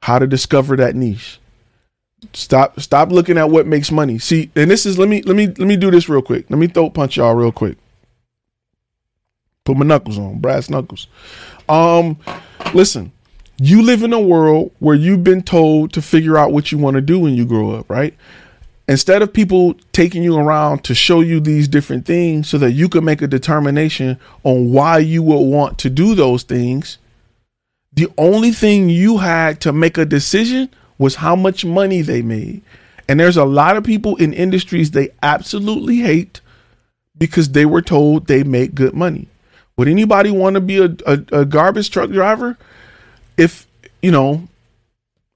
how to discover that niche. Stop stop looking at what makes money. See, and this is let me let me let me do this real quick. Let me throat punch y'all real quick. Put my knuckles on, brass knuckles. Um listen, you live in a world where you've been told to figure out what you want to do when you grow up, right? Instead of people taking you around to show you these different things so that you can make a determination on why you will want to do those things, the only thing you had to make a decision was how much money they made. And there's a lot of people in industries they absolutely hate because they were told they make good money. Would anybody want to be a, a, a garbage truck driver if, you know,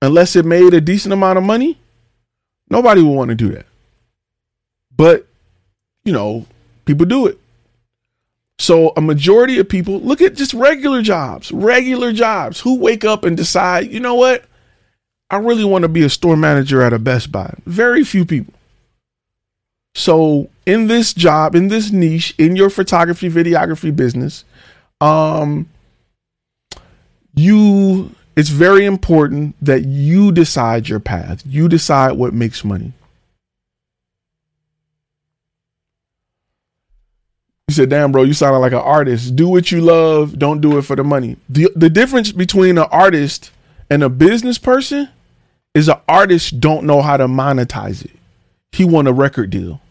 unless it made a decent amount of money? Nobody would want to do that. But, you know, people do it. So a majority of people look at just regular jobs, regular jobs who wake up and decide, you know what? I really want to be a store manager at a Best Buy. Very few people. So in this job, in this niche, in your photography, videography business, um, you it's very important that you decide your path. You decide what makes money. You said, damn, bro, you sounded like an artist. Do what you love, don't do it for the money. The, the difference between an artist and a business person is an artist don't know how to monetize it. He want a record deal.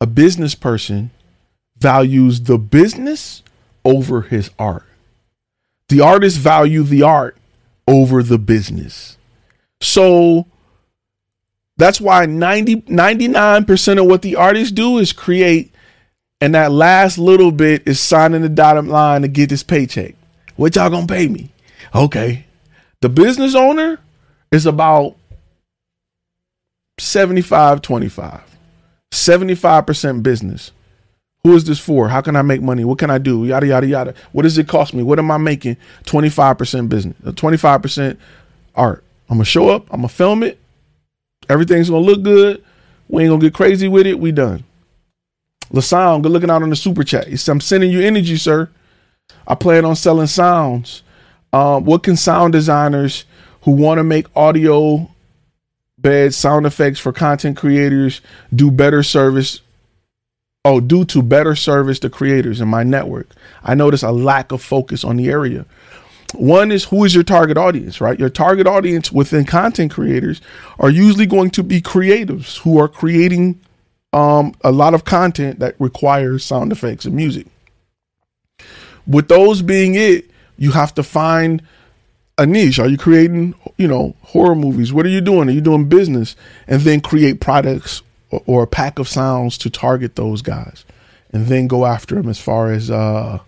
A business person values the business over his art. The artists value the art over the business. So that's why 90, 99% of what the artists do is create and that last little bit is signing the dotted line to get this paycheck. What y'all gonna pay me? Okay. The business owner is about 75 25. 75% business. Who is this for? How can I make money? What can I do? Yada, yada, yada. What does it cost me? What am I making? 25% business, 25% uh, art. I'm to show up. I'm to film it. Everything's to look good. We ain't to get crazy with it. We done. LaSound, good looking out on the super chat. He said, I'm sending you energy, sir. I plan on selling sounds. Um, what can sound designers who want to make audio bed sound effects for content creators do better service? Oh, due to better service the creators in my network. I notice a lack of focus on the area. One is who is your target audience, right? Your target audience within content creators are usually going to be creatives who are creating um, a lot of content that requires sound effects and music. With those being it, you have to find a niche. Are you creating, you know, horror movies? What are you doing? Are you doing business? And then create products or, a pack of sounds to target those guys, and then go after them as far as uh,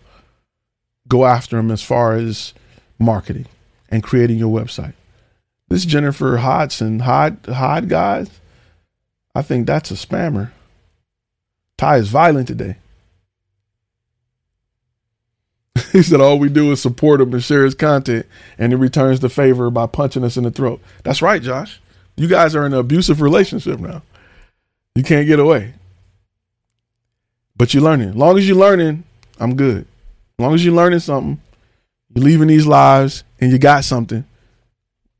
go after them as far as marketing and creating your website. This Jennifer Hodson, Hod Hod guys, I think that's a spammer. Ty is violent today. he said all we do is support him and share his content, and he returns the favor by punching us in the throat. That's right, Josh. You guys are in an abusive relationship now. You can't get away. But you're learning. As long as you're learning, I'm good. As long as you're learning something, you're leaving these lives and you got something,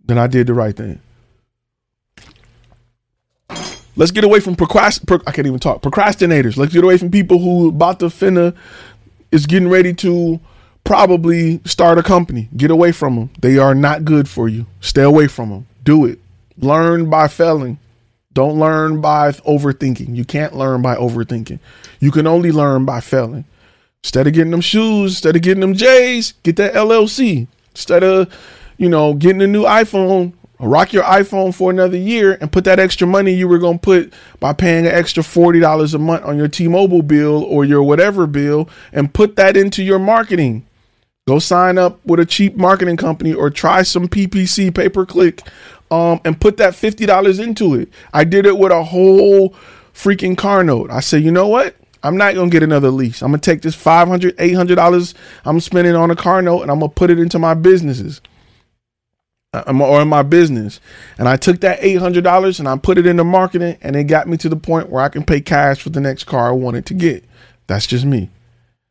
then I did the right thing. Let's get away from procrast. Pro- I can't even talk. Procrastinators. Let's get away from people who about to finna is getting ready to probably start a company. Get away from them. They are not good for you. Stay away from them. Do it. Learn by failing. Don't learn by overthinking. You can't learn by overthinking. You can only learn by failing. Instead of getting them shoes, instead of getting them J's, get that LLC. Instead of, you know, getting a new iPhone, rock your iPhone for another year and put that extra money you were going to put by paying an extra $40 a month on your T-Mobile bill or your whatever bill and put that into your marketing. Go sign up with a cheap marketing company or try some PPC pay per click um, and put that $50 into it. I did it with a whole freaking car note. I said, you know what? I'm not going to get another lease. I'm going to take this $500, $800 I'm spending on a car note and I'm going to put it into my businesses. Uh, or in my business. And I took that $800 and I put it into marketing and it got me to the point where I can pay cash for the next car I wanted to get. That's just me.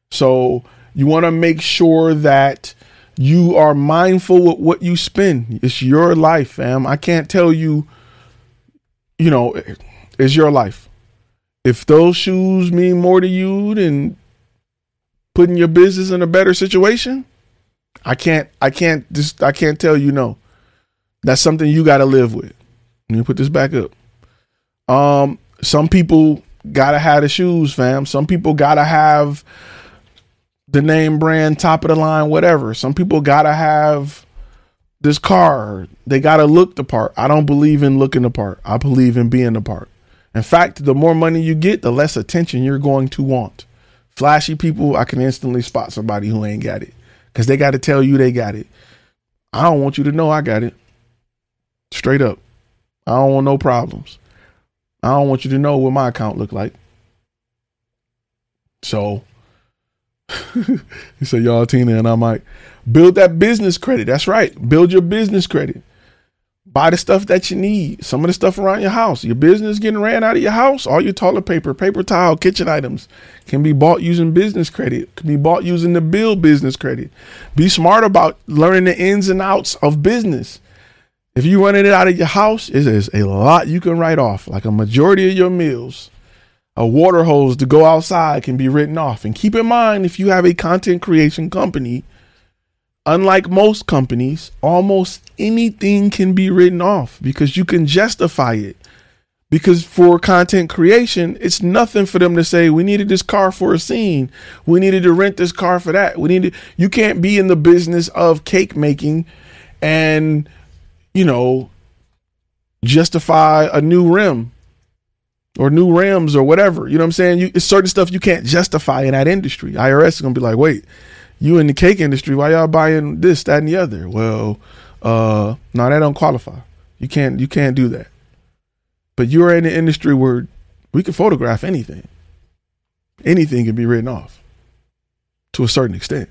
So you want to make sure that you are mindful with what you spend. It's your life, fam. I can't tell you, you know, it's your life. If those shoes mean more to you than putting your business in a better situation, I can't I can't just I can't tell you no. That's something you got to live with. Let me put this back up. Um, some people gotta have the shoes, fam. Some people gotta have the name brand, top of the line, whatever. Some people gotta have this car. They gotta look the part. I don't believe in looking the part. I believe in being the part. In fact, the more money you get, the less attention you're going to want. Flashy people, I can instantly spot somebody who ain't got it because they got to tell you they got it. I don't want you to know I got it. Straight up. I don't want no problems. I don't want you to know what my account look like. So he said, Y'all Tina and I might build that business credit. That's right. Build your business credit. Buy the stuff that you need. Some of the stuff around your house. Your business getting ran out of your house. All your toilet paper, paper towel, kitchen items can be bought using business credit. Can be bought using the bill business credit. Be smart about learning the ins and outs of business. If you running it out of your house, it is a lot you can write off. Like a majority of your meals, a water hose to go outside can be written off. And keep in mind, if you have a content creation company unlike most companies, almost anything can be written off because you can justify it. Because for content creation, it's nothing for them to say, we needed this car for a scene. We needed to rent this car for that. We needed, you can't be in the business of cake making and, you know, justify a new rim or new rims or whatever. You know what I'm saying? You, it's certain stuff you can't justify in that industry. IRS is to be like, wait, you in the cake industry, why y'all buying this, that, and the other? Well, uh, no, that don't qualify. You can't you can't do that. But you're in the industry where we can photograph anything. Anything can be written off to a certain extent.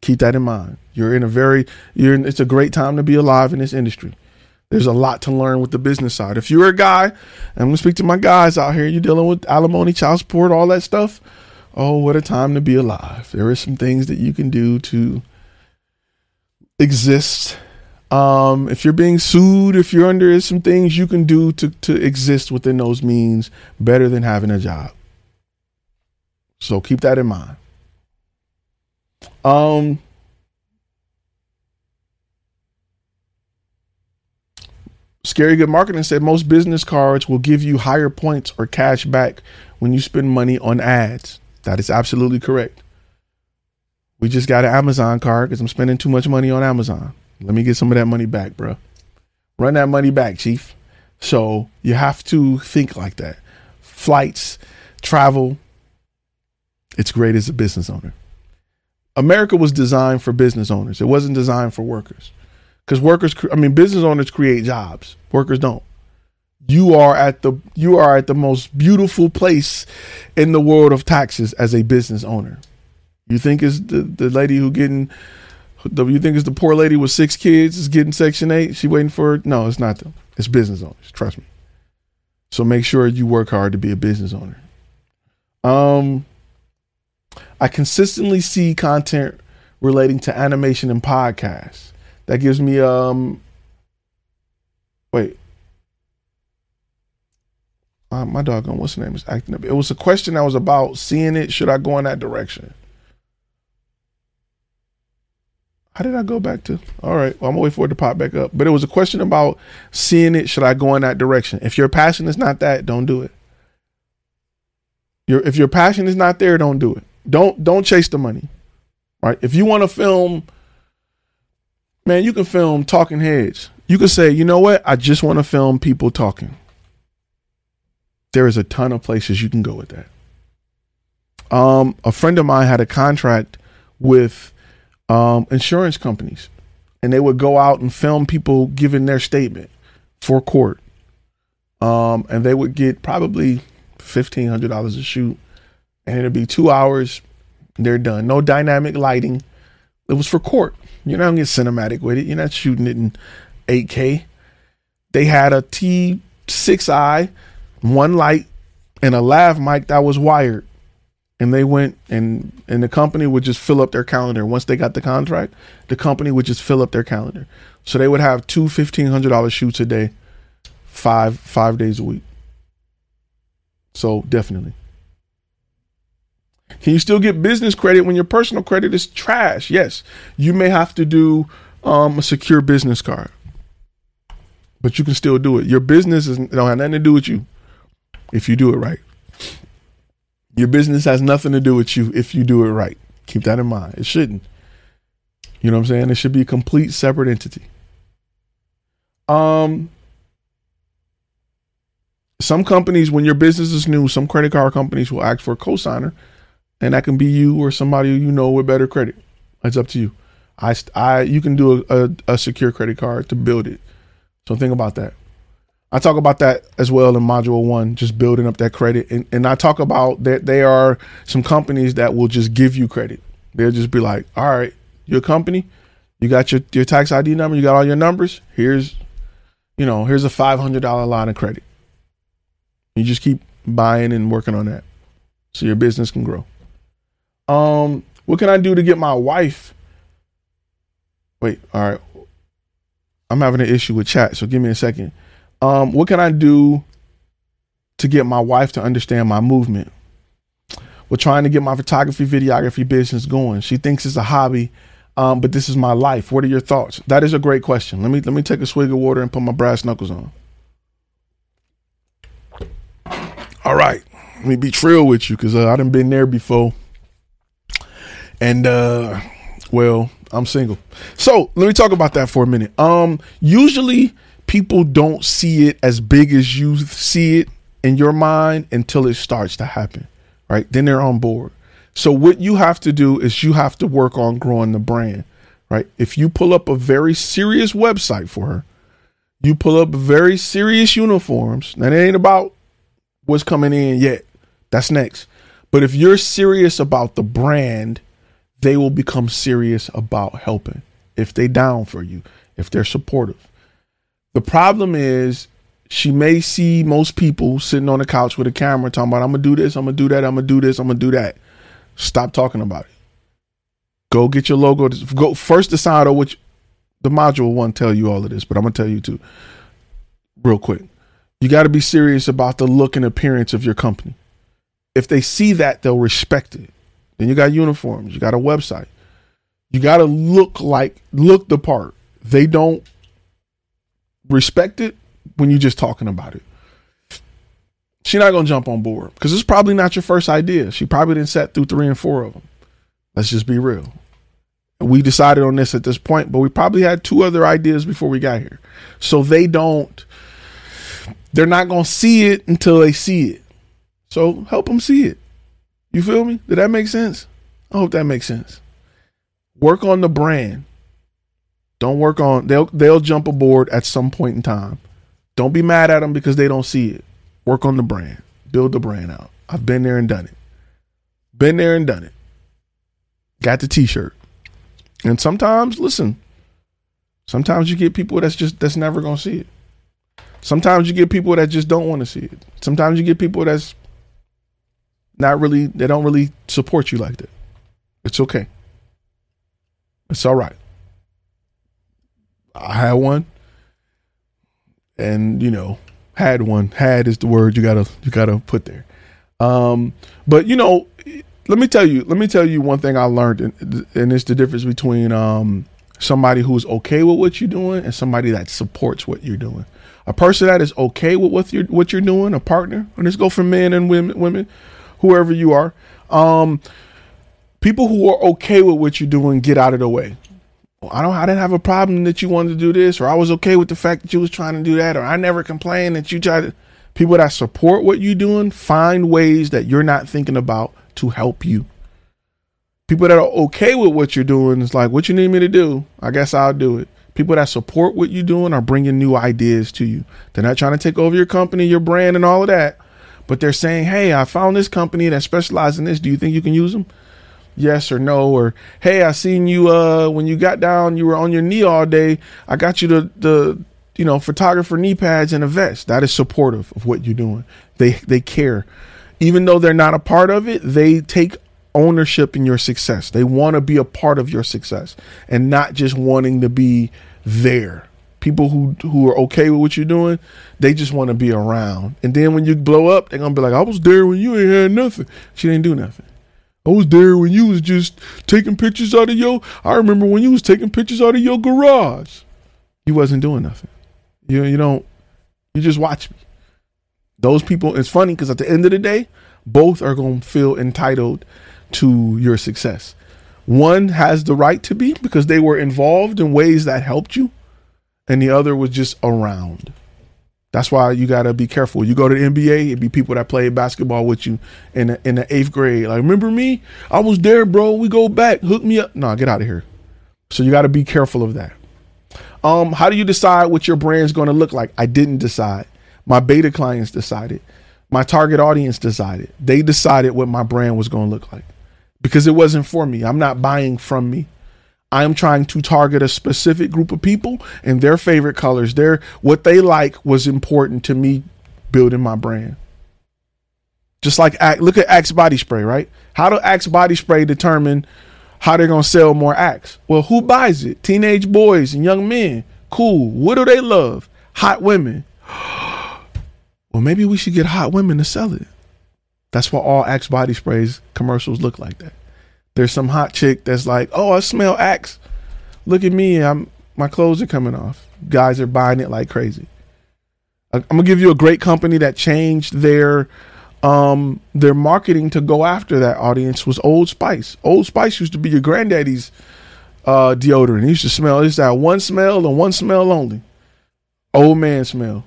Keep that in mind. You're in a very you're in, it's a great time to be alive in this industry. There's a lot to learn with the business side. If you're a guy, I'm gonna speak to my guys out here, you're dealing with alimony, child support, all that stuff oh, what a time to be alive. There are some things that you can do to exist. Um, if you're being sued, if you're under some things you can do to, to exist within those means better than having a job. So keep that in mind. Um, Scary Good Marketing said most business cards will give you higher points or cash back when you spend money on ads. That is absolutely correct. We just got an Amazon card because I'm spending too much money on Amazon. Let me get some of that money back, bro. Run that money back, chief. So you have to think like that. Flights, travel. It's great as a business owner. America was designed for business owners. It wasn't designed for workers. Because workers, I mean, business owners create jobs. Workers don't you are at the you are at the most beautiful place in the world of taxes as a business owner. You think is the, the lady who getting the you think is the poor lady with six kids is getting section eight? She waiting for no, it's not them. It's business owners. Trust me. So make sure you work hard to be a business owner. Um I consistently see content relating to animation and podcasts. That gives me um wait, uh, my doggone what's the name is acting up. It was a question that was about seeing it. Should I go in that direction? How did I go back to? All right, well, I'm gonna wait for it to pop back up. But it was a question about seeing it. Should I go in that direction? If your passion is not that, don't do it. Your if your passion is not there, don't do it. Don't don't chase the money. Right? If you want to film, man, you can film talking heads. You can say, you know what? I just want to film people talking there is a ton of places you can go with that. Um, a friend of mine had a contract with um, insurance companies, and they would go out and film people giving their statement for court. Um, and they would get probably fifteen hundred dollars a shoot, and it'd be two hours. They're done. No dynamic lighting. It was for court. You're not gonna get cinematic with it. You're not shooting it in 8K. They had a T6i one light and a lav mic that was wired. And they went and and the company would just fill up their calendar. Once they got the contract the company would just fill up their calendar. So they would have two $1500 shoots a day five five days a week. So definitely can you still get business credit when your personal credit is trash yes you may have to do um, a secure business card but you can still do it your business is, don't have nothing to do with you if you do it right. Your business has nothing to do with you if you do it right. Keep that in mind. It shouldn't. You know what I'm saying? It should be a complete separate entity. Um some companies when your business is new, some credit card companies will ask for a cosigner and that can be you or somebody you know with better credit. It's up to you. I, I you can do a, a, a secure credit card to build it. So think about that. I talk about that as well in module one, just building up that credit. And, and I talk about that there are some companies that will just give you credit. They'll just be like, all right, your company, you got your, your tax ID number, you got all your numbers. Here's you know, here's a $500 line of credit. You just keep buying and working on that so your business can grow. Um, what can I do to get my wife? Wait, all right. I'm having an issue with chat, so give me a second. Um, what can I do to get my wife to understand my movement? We're trying to get my photography, videography business going. She thinks it's a hobby, um, but this is my life. What are your thoughts? That is a great question. Let me let me take a swig of water and put my brass knuckles on. All right, let me be trill with you because uh, I done been there before, and uh, well, I'm single. So let me talk about that for a minute. Um, usually people don't see it as big as you see it in your mind until it starts to happen, right? Then they're on board. So what you have to do is you have to work on growing the brand, right? If you pull up a very serious website for her, you pull up very serious uniforms. Now it ain't about what's coming in yet. That's next. But if you're serious about the brand, they will become serious about helping. If they down for you, if they're supportive. The problem is she may see most people sitting on the couch with a camera talking about, I'm gonna do this, I'm gonna do that, I'm gonna do this, I'm gonna do that. Stop talking about it. Go get your logo. Go first decide on which the module won't tell you all of this, but I'm gonna tell you too, real quick. You got to be serious about the look and appearance of your company. If they see that, they'll respect it. Then you got uniforms, you got a website. You got to look like look the part. They don't respect it when you're just talking about it. She's not gonna jump on board because it's probably not your first idea. She probably didn't sat through three and four of them. Let's just be real. We decided on this at this point, but we probably had two other ideas before we got here. So they don't. They're not gonna see it until they see it. So help them see it. You feel me? Did that make sense? I hope that makes sense. Work on the brand. Don't work on they'll they'll jump aboard at some point in time. Don't be mad at them because they don't see it. Work on the brand. Build the brand out. I've been there and done it. Been there and done it. Got the t-shirt. And sometimes, listen, sometimes you get people that's just that's never gonna see it. Sometimes you get people that just don't want to see it. Sometimes you get people that's not really they don't really support you like that. It's okay. It's all right. I had one, and you know, had one. Had is the word you gotta you gotta put there. Um, but you know, let me tell you, let me tell you one thing I learned, and, and it's the difference between um somebody who's okay with what you're doing and somebody that supports what you're doing. A person that is okay with what you're what you're doing, a partner, and let's go for men and women, women, whoever you are. Um, people who are okay with what you're doing, get out of the way. I don't. I didn't have a problem that you wanted to do this, or I was okay with the fact that you was trying to do that, or I never complained that you tried to. People that support what you're doing find ways that you're not thinking about to help you. People that are okay with what you're doing is like, what you need me to do? I guess I'll do it. People that support what you're doing are bringing new ideas to you. They're not trying to take over your company, your brand, and all of that, but they're saying, hey, I found this company that specializes in this. Do you think you can use them? yes or no or hey i seen you uh when you got down you were on your knee all day. I got you the the you know photographer knee pads and a vest. That is supportive of what you're doing. They they care. Even though they're not a part of it they take ownership in your success. They want to be a part of your success and not just wanting to be there people who who are okay with what you're doing they just want to be around and then when you blow up they're gonna be like i was there when you ain't had nothing she didn't do nothing I was there when you was just taking pictures out of your. I remember when you was taking pictures out of your garage. You wasn't doing nothing. You you don't. You just watch me. Those people. It's funny because at the end of the day, both are to feel entitled to your success. One has the right to be because they were involved in ways that helped you, and the other was just around. That's why you gotta be careful. You go to the NBA, it'd be people that play basketball with you in the, in the eighth grade. Like, remember me? I was there, bro. We go back. Hook me up. No, get out of here. So you got to be careful of that. Um, how do you decide what your brand's to look like? I didn't decide. My beta clients decided. My target audience decided. They decided what my brand was to look like because it wasn't for me. I'm not buying from me. I'm trying to target a specific group of people and their favorite colors. Their what they like was important to me building my brand. Just like look at Axe body spray, right? How do Axe body spray determine how they're gonna sell more Axe? Well, who buys it? Teenage boys and young men. Cool. What do they love? Hot women. well, maybe we should get hot women to sell it. That's why all Axe body sprays commercials look like that. There's some hot chick that's like, "Oh, I smell Axe. Look at me. I'm my clothes are coming off." Guys are buying it like crazy. I'm gonna give you a great company that changed their um their marketing to go after that audience was Old Spice. Old Spice used to be your granddaddy's uh deodorant. He used to smell it's that one smell and one smell only. Old man smell.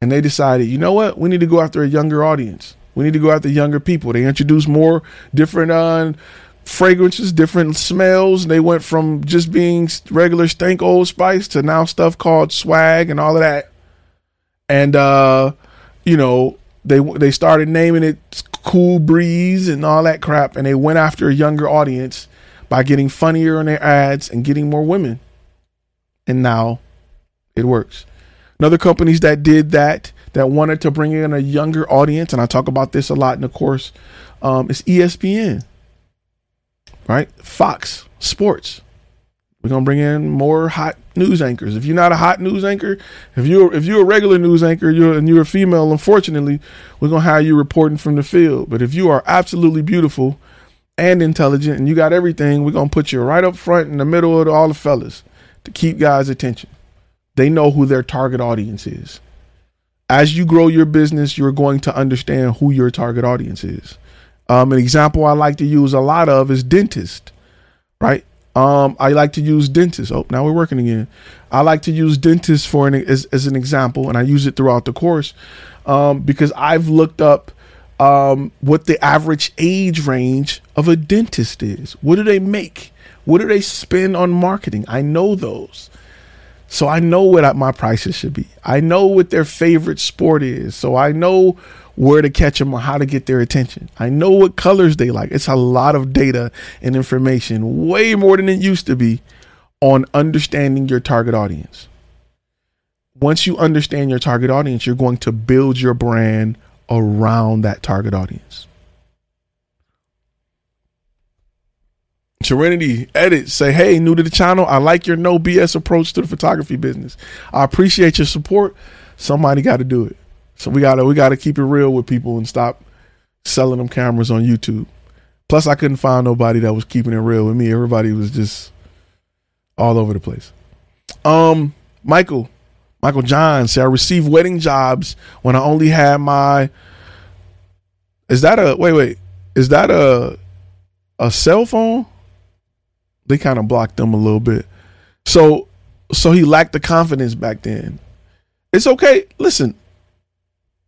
And they decided, you know what? We need to go after a younger audience. We need to go after younger people. They introduced more different uh, fragrances, different smells. They went from just being regular stank Old Spice to now stuff called swag and all of that. And uh, you know, they they started naming it Cool Breeze and all that crap, and they went after a younger audience by getting funnier in their ads and getting more women. And now it works. Another companies that did that that wanted to bring in a younger audience, and I talk about this a lot in the course, um, is ESPN, right? Fox Sports. We're gonna bring in more hot news anchors. If you're not a hot news anchor, if you're if you're a regular news anchor, you're and you're a female, unfortunately, we're gonna hire you reporting from the field. But if you are absolutely beautiful and intelligent and you got everything, we're gonna put you right up front in the middle of all the fellas to keep guys' attention. They know who their target audience is as you grow your business, you're going to understand who your target audience is. Um, an example I like to use a lot of is dentist, right? Um, I like to use dentists. Oh, now we're working again. I like to use dentists for an as, as an example, and I use it throughout the course um, because I've looked up um, what the average age range of a dentist is. What do they make? What do they spend on marketing? I know those. So I know what my prices should be. I know what their favorite sport is. So I know where to catch them or how to get their attention. I know what colors they like. It's a lot of data and information, way more than it used to be, on understanding your target audience. Once you understand your target audience, you're going to build your brand around that target audience. Serenity edit say, hey, new to the channel. I like your no BS approach to the photography business. I appreciate your support. Somebody got to do it. So we gotta we gotta keep it real with people and stop selling them cameras on YouTube. Plus, I couldn't find nobody that was keeping it real with me. Everybody was just all over the place. Um, Michael, Michael John said, I received wedding jobs when I only had my. Is that a wait? Wait, is that a a cell phone? they kind of blocked them a little bit. So so he lacked the confidence back then. It's okay. Listen,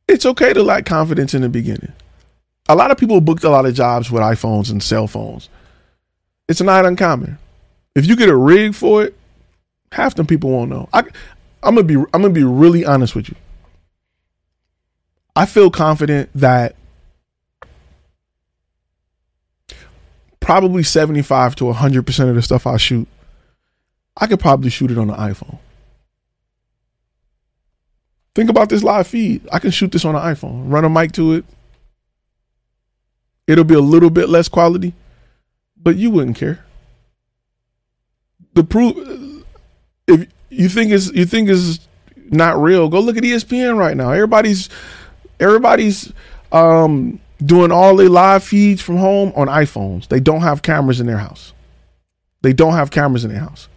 it's okay to lack confidence in the beginning. A lot of people booked a lot of jobs with iPhones and cell phones. It's not uncommon. If you get a rig for it, half them people won't know. I, I'm gonna be I'm gonna be really honest with you. I feel confident that probably 75 to 100% of the stuff I shoot, I could probably shoot it on an iPhone. Think about this live feed. I can shoot this on an iPhone, run a mic to it. It'll be a little bit less quality, but you wouldn't care. The proof if you think is you think is not real, go look at ESPN right now. Everybody's everybody's um doing all their live feeds from home on iPhones. They don't have cameras in their house. They don't have cameras in their house.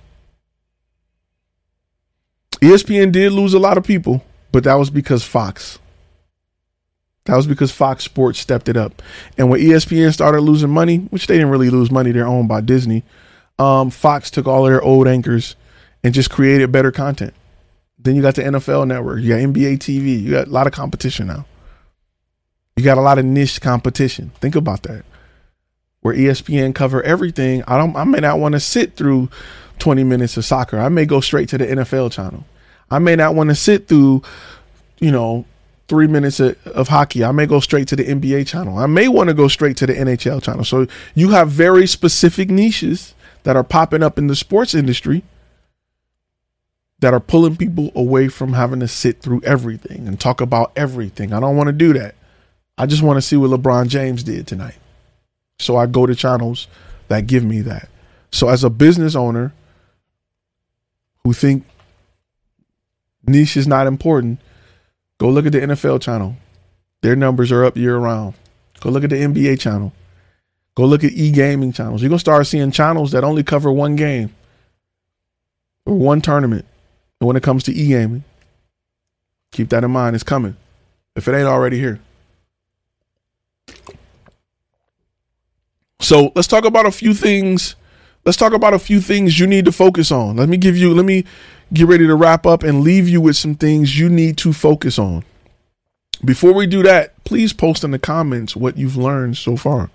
ESPN did lose a lot of people, but that was because Fox. That was because Fox Sports stepped it up. And when ESPN started losing money, which they didn't really lose money, they're owned by Disney, um, Fox took all their old anchors and just created better content. Then you got the NFL network, you got NBA TV, you got a lot of competition now. You got a lot of niche competition. Think about that. Where ESPN cover everything, I don't I may not want to sit through 20 minutes of soccer. I may go straight to the NFL channel. I may not want to sit through, you know, three minutes of, of, hockey. I may go straight to the NBA channel. I may want to go straight to the NHL channel. So you have very specific niches that are popping up in the sports industry that are pulling people away from having to sit through everything and talk about everything. I don't want to do that. I just want to see what LeBron James did tonight. So I go to channels that give me that. So as a business owner who think niche is not important, go look at the NFL channel. Their numbers are up year round. Go look at the NBA channel. Go look at e-gaming channels. You're gonna start seeing channels that only cover one game or one tournament. And when it comes to e-gaming, keep that in mind. It's coming. If it ain't already here. So let's talk about a few things. Let's talk about a few things you need to focus on. Let me give you, let me get ready to wrap up and leave you with some things you need to focus on. Before we do that, please post in the comments what you've learned so far.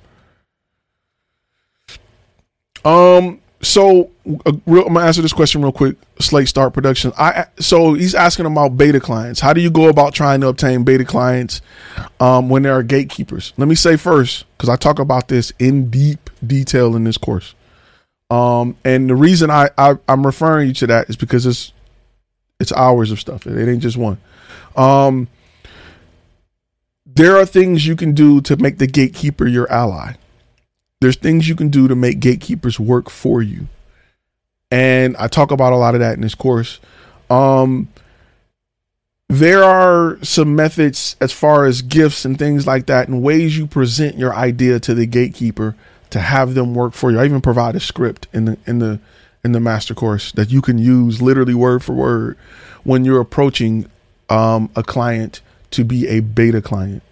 Um, so uh, real, I'm gonna answer this question real quick. Slate Start Production. I so he's asking about beta clients. How do you go about trying to obtain beta clients um, when there are gatekeepers? Let me say first because I talk about this in deep detail in this course. Um, and the reason I, I am referring you to that is because it's it's hours of stuff. It, ain't just one. Um, there are things you can do to make the gatekeeper your ally. There's things you can do to make gatekeepers work for you. And I talk about a lot of that in this course. Um, there are some methods as far as gifts and things like that and ways you present your idea to the gatekeeper to have them work for you. I even provide a script in the in the in the master course that you can use literally word for word when you're approaching um, a client to be a beta client.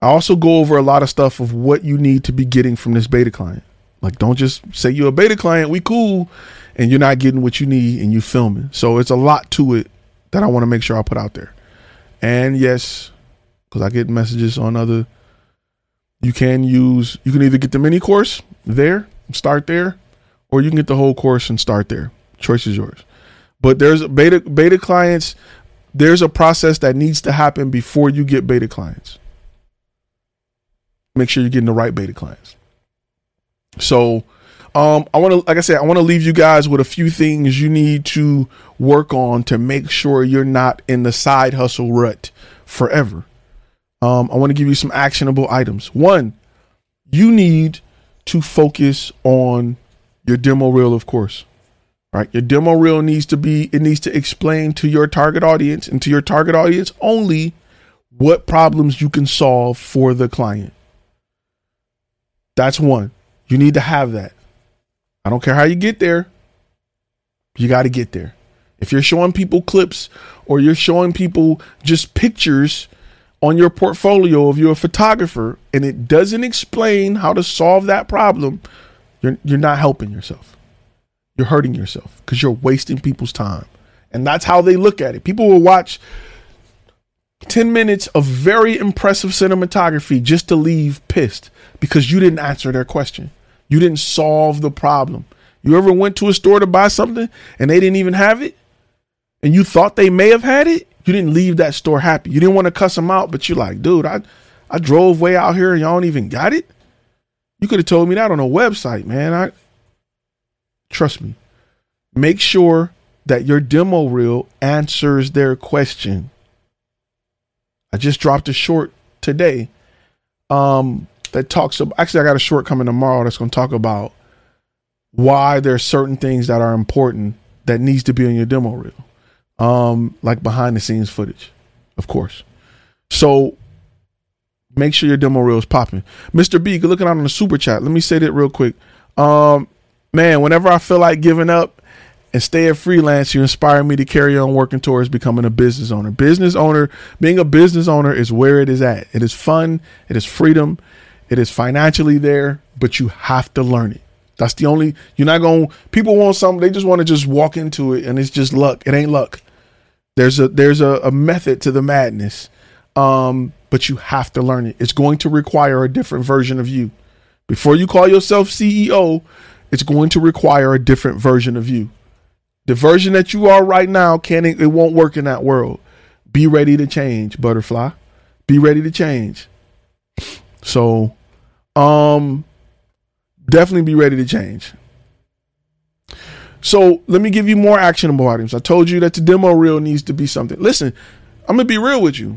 I also go over a lot of stuff of what you need to be getting from this beta client. Like, don't just say you're a beta client, we cool, and you're not getting what you need and you filming. So it's a lot to it that I want to make sure I put out there. And yes, because I get messages on other, you can use, you can either get the mini course there, start there, or you can get the whole course and start there. Choice is yours. But there's beta beta clients. There's a process that needs to happen before you get beta clients make sure you're getting the right beta clients. So, um, I want to, like I said, I want to leave you guys with a few things you need to work on to make sure you're not in the side hustle rut forever. Um, I want to give you some actionable items. One, you need to focus on your demo reel, of course. Right, your demo reel needs to be it needs to explain to your target audience and to your target audience only what problems you can solve for the client. That's one. You need to have that. I don't care how you get there. You got to get there. If you're showing people clips or you're showing people just pictures on your portfolio of you're a photographer and it doesn't explain how to solve that problem, you're you're not helping yourself. You're hurting yourself because you're wasting people's time. And that's how they look at it. People will watch 10 minutes of very impressive cinematography just to leave pissed because you didn't answer their question. You didn't solve the problem. You ever went to a store to buy something and they didn't even have it? And you thought they may have had it? You didn't leave that store happy. You didn't want to cuss them out, but you're like, dude, I, I drove way out here and y'all don't even got it. You could have told me that on a website, man. I trust me. Make sure that your demo reel answers their question. I just dropped a short today um, that talks about. Actually, I got a short coming tomorrow that's going to talk about why there's certain things that are important that needs to be on your demo reel, um, like behind the scenes footage, of course. So make sure your demo reel is popping. Mr. B, good looking out on the super chat. Let me say that real quick. Um, man, whenever I feel like giving up and stay a freelance, you inspire me to carry on working towards becoming a business owner. Business owner, being a business owner is where it is at. It is fun, it is freedom, it is financially there, but you have to learn it. That's the only you're not going people want something, they just want to just walk into it and it's just luck. It ain't luck. There's a there's a, a method to the madness. Um, but you have to learn it. It's going to require a different version of you. Before you call yourself CEO, it's going to require a different version of you. The version that you are right now can't it won't work in that world. Be ready to change, butterfly. Be ready to change. So, um definitely be ready to change. So let me give you more actionable items. I told you that the demo reel needs to be something. Listen, I'm gonna be real with you.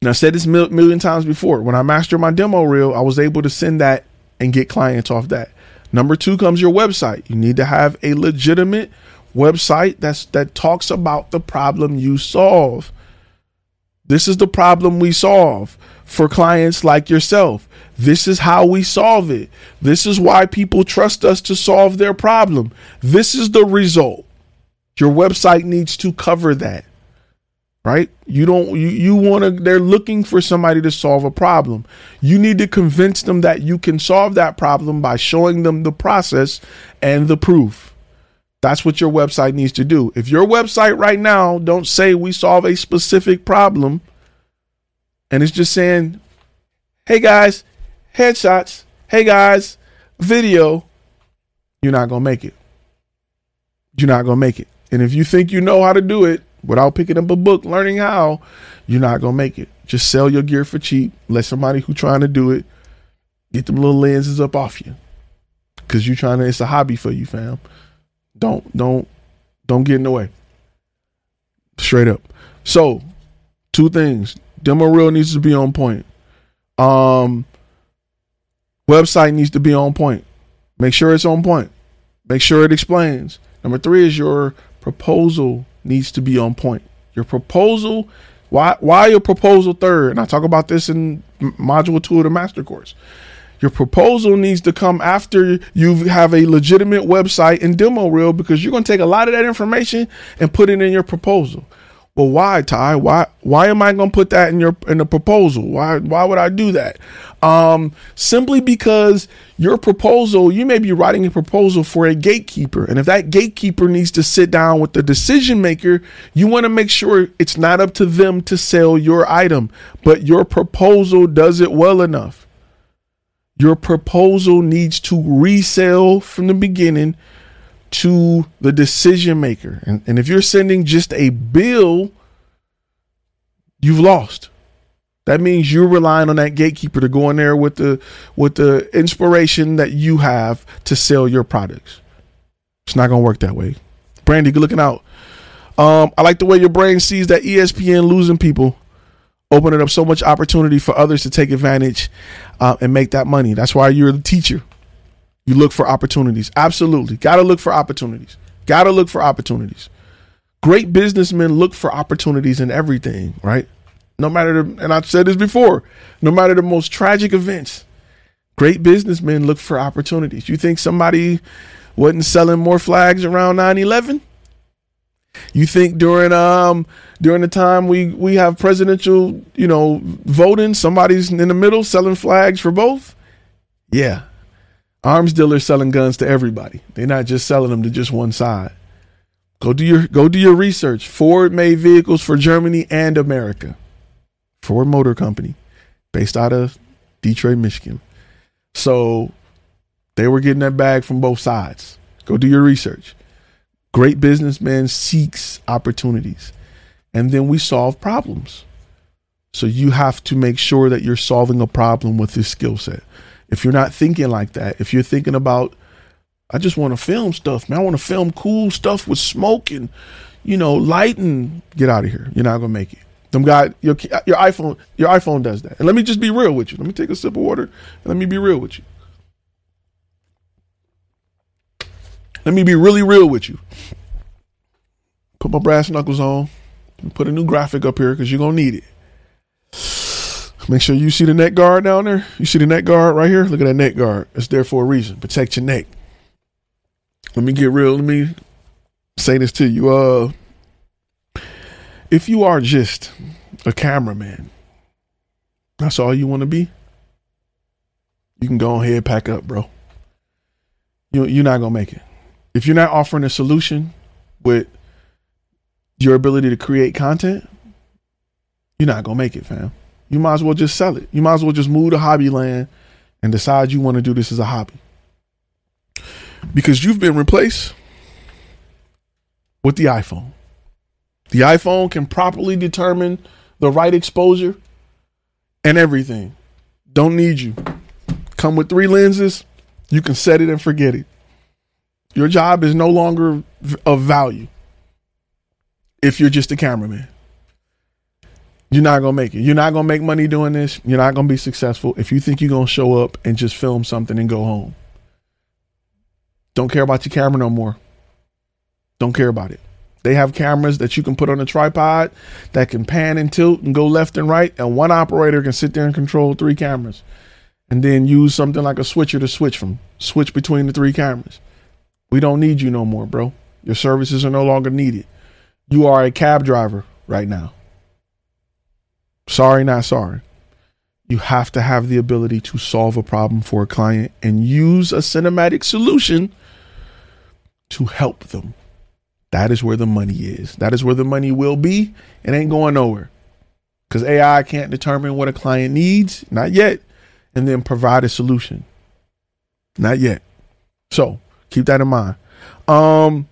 And I said this mil- million times before. When I mastered my demo reel, I was able to send that and get clients off that. Number two comes your website. You need to have a legitimate website that's that talks about the problem you solve. This is the problem we solve for clients like yourself. This is how we solve it. This is why people trust us to solve their problem. This is the result. Your website needs to cover that. Right? You don't you, you want to they're looking for somebody to solve a problem. You need to convince them that you can solve that problem by showing them the process and the proof. That's what your website needs to do. If your website right now don't say we solve a specific problem and it's just saying, "Hey guys, headshots. Hey guys, video." You're not going to make it. You're not going to make it. And if you think you know how to do it without picking up a book learning how, you're not going to make it. Just sell your gear for cheap. Let somebody who's trying to do it get them little lenses up off you. Cuz you're trying to it's a hobby for you, fam. Don't don't don't get in the way. Straight up. So, two things. Demo reel needs to be on point. Um website needs to be on point. Make sure it's on point. Make sure it explains. Number 3 is your proposal needs to be on point. Your proposal why why your proposal third? And I talk about this in module 2 of the master course. Your proposal needs to come after you have a legitimate website and demo reel because you're going to take a lot of that information and put it in your proposal. Well, why, Ty? Why why am I going to put that in your in the proposal? Why why would I do that? Um, simply because your proposal, you may be writing a proposal for a gatekeeper, and if that gatekeeper needs to sit down with the decision maker, you want to make sure it's not up to them to sell your item, but your proposal does it well enough. Your proposal needs to resell from the beginning to the decision maker. And, and if you're sending just a bill, you've lost. That means you're relying on that gatekeeper to go in there with the with the inspiration that you have to sell your products. It's not gonna work that way. Brandy, good looking out. Um, I like the way your brain sees that ESPN losing people opening up so much opportunity for others to take advantage uh, and make that money. That's why you're the teacher. You look for opportunities. Absolutely. Got to look for opportunities. Got to look for opportunities. Great businessmen look for opportunities in everything, right? No matter the, and I've said this before, no matter the most tragic events, great businessmen look for opportunities. You think somebody wasn't selling more flags around 9 11? You think during um during the time we we have presidential you know voting, somebody's in the middle selling flags for both? Yeah, arms dealers selling guns to everybody. They're not just selling them to just one side. Go do your go do your research. Ford made vehicles for Germany and America. Ford Motor Company, based out of Detroit, Michigan. So they were getting that bag from both sides. Go do your research. Great businessman seeks opportunities. And then we solve problems. So you have to make sure that you're solving a problem with this skill set. If you're not thinking like that, if you're thinking about, I just want to film stuff, man, I want to film cool stuff with smoke and, you know, lighting. get out of here. You're not gonna make it. Them guy, your uh, your iPhone, your iPhone does that. And let me just be real with you. Let me take a sip of water and let me be real with you. Let me be really real with you. Put my brass knuckles on. Put a new graphic up here because you're gonna need it. Make sure you see the neck guard down there. You see the neck guard right here? Look at that neck guard. It's there for a reason. Protect your neck. Let me get real. Let me say this to you. Uh if you are just a cameraman, that's all you want to be, you can go ahead pack up, bro. You you're not gonna make it. If you're not offering a solution with your ability to create content, you're not gonna make it, fam. You might as well just sell it. You might as well just move to Hobbyland and decide you want to do this as a hobby. Because you've been replaced with the iPhone. The iPhone can properly determine the right exposure and everything. Don't need you. Come with three lenses, you can set it and forget it. Your job is no longer of value if you're just a cameraman. You're not gonna make it. You're not gonna make money doing this. You're not gonna be successful if you think you're gonna show up and just film something and go home. Don't care about your camera no more. Don't care about it. They have cameras that you can put on a tripod that can pan and tilt and go left and right, and one operator can sit there and control three cameras, and then use something like a switcher to switch from switch between the three cameras. We don't need you no more, bro. Your services are no longer needed. You are a cab driver right now. Sorry, not sorry. You have to have the ability to solve a problem for a client and use a cinematic solution to help them. That is where the money is. That is where the money will be. It ain't going nowhere. Because AI can't determine what a client needs, not yet, and then provide a solution. Not yet. So keep that in mind. Um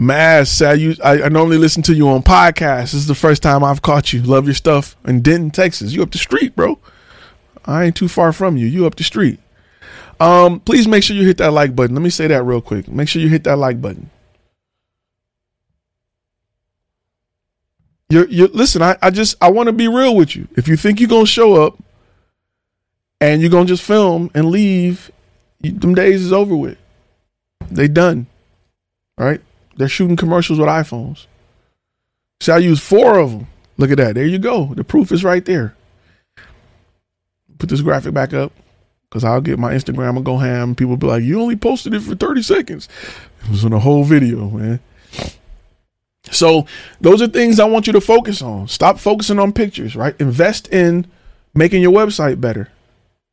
Mass, I, I, I normally listen to you on podcasts. This is the first time I've caught you. Love your stuff in Denton, Texas. You up the street, bro. I ain't too far from you. You up the street. Um, please make sure you hit that like button. Let me say that real quick. Make sure you hit that like button. You're, you're listen, I, I just I want to be real with you. If you think you're gonna show up and you're gonna just film and leave, you, them days is over with. They done. All right. They're shooting commercials with iPhones. See, I use four of them. Look at that. There you go. The proof is right there. Put this graphic back up because I'll get my Instagram and go ham. People be like, you only posted it for 30 seconds. It was in a whole video, man. So those are things I want you to focus on. Stop focusing on pictures, right? Invest in making your website better,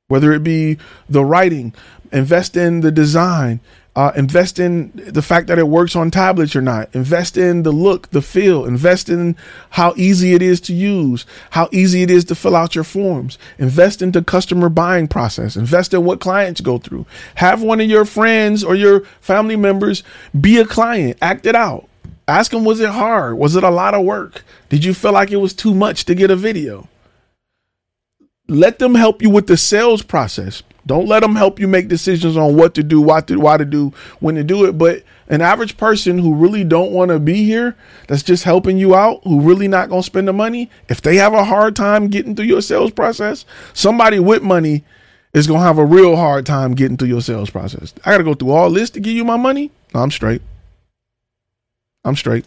whether it be the writing, invest in the design, uh, invest in the fact that it works on tablets or not. Invest in the look, the feel. Invest in how easy it is to use, how easy it is to fill out your forms. Invest into customer buying process. Invest in what clients go through. Have one of your friends or your family members be a client. Act it out. Ask them, was it hard? Was it a lot of work? Did you feel like it was too much to get a video? Let them help you with the sales process. Don't let them help you make decisions on what to do, what to, why to do, when to do it. But an average person who really don't want to be here, that's just helping you out, who really not gonna spend the money, if they have a hard time getting through your sales process, somebody with money is gonna have a real hard time getting through your sales process. I gotta go through all this to give you my money. No, I'm straight. I'm straight.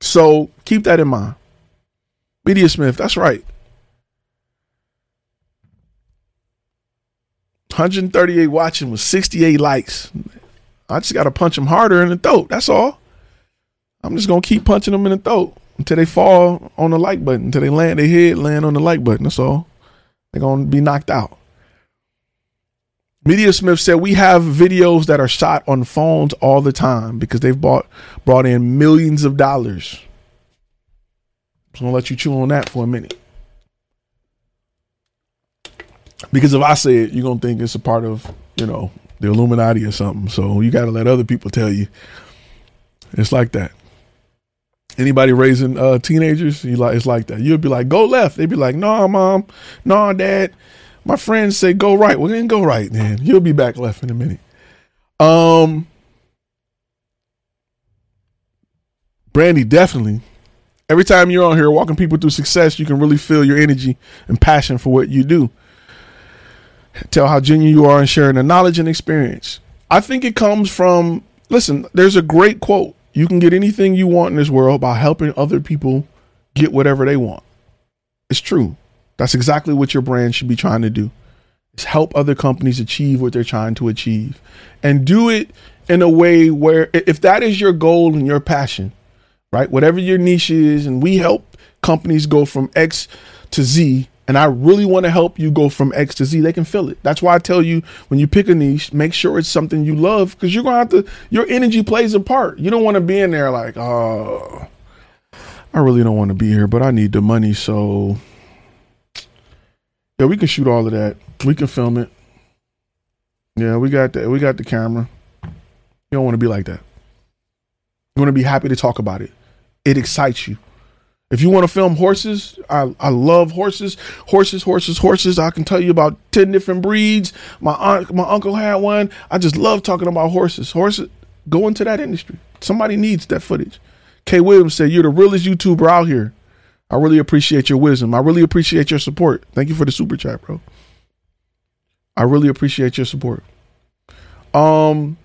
So keep that in mind. Media Smith, that's right. 138 watching with 68 likes. I just got to punch them harder in the throat. That's all. I'm just going to keep punching them in the throat until they fall on the like button, until they land their head, land on the like button. That's all. They're going to be knocked out. Media Smith said we have videos that are shot on phones all the time because they've bought brought in millions of dollars. I'm gonna let you chew on that for a minute. Because if I say it, you're gonna think it's a part of you know the Illuminati or something. So you got to let other people tell you. It's like that. Anybody raising uh, teenagers, you like it's like that. You'll be like, "Go left." They'd be like, "No, mom. No, dad." My friends say, "Go right." Well, then go right. Then you'll be back left in a minute. Um, Brandy, definitely. Every time you're on here walking people through success, you can really feel your energy and passion for what you do tell how genuine you are in sharing the knowledge and experience. I think it comes from listen, there's a great quote. You can get anything you want in this world by helping other people get whatever they want. It's true. That's exactly what your brand should be trying to do. Is help other companies achieve what they're trying to achieve. And do it in a way where if that is your goal and your passion, right? Whatever your niche is, and we help companies go from X to Z and I really want to help you go from X to Z, they can feel it. That's why I tell you when you pick a niche, make sure it's something you love because you're going to have to, your energy plays a part. You don't want to be in there like, oh, I really don't want to be here, but I need the money. So, yeah, we can shoot all of that. We can film it. Yeah, we got that. We got the camera. You don't want to be like that. You want to be happy to talk about it. It excites you. If you want to film horses, I, I love horses, horses, horses, horses. I can tell you about 10 different breeds. My aunt, my uncle had one. I just love talking about horses. Horses, go into that industry. Somebody needs that footage. K. Williams said, You're the realest YouTuber out here. I really appreciate your wisdom. I really appreciate your support. Thank you for the super chat, bro. I really appreciate your support. Um,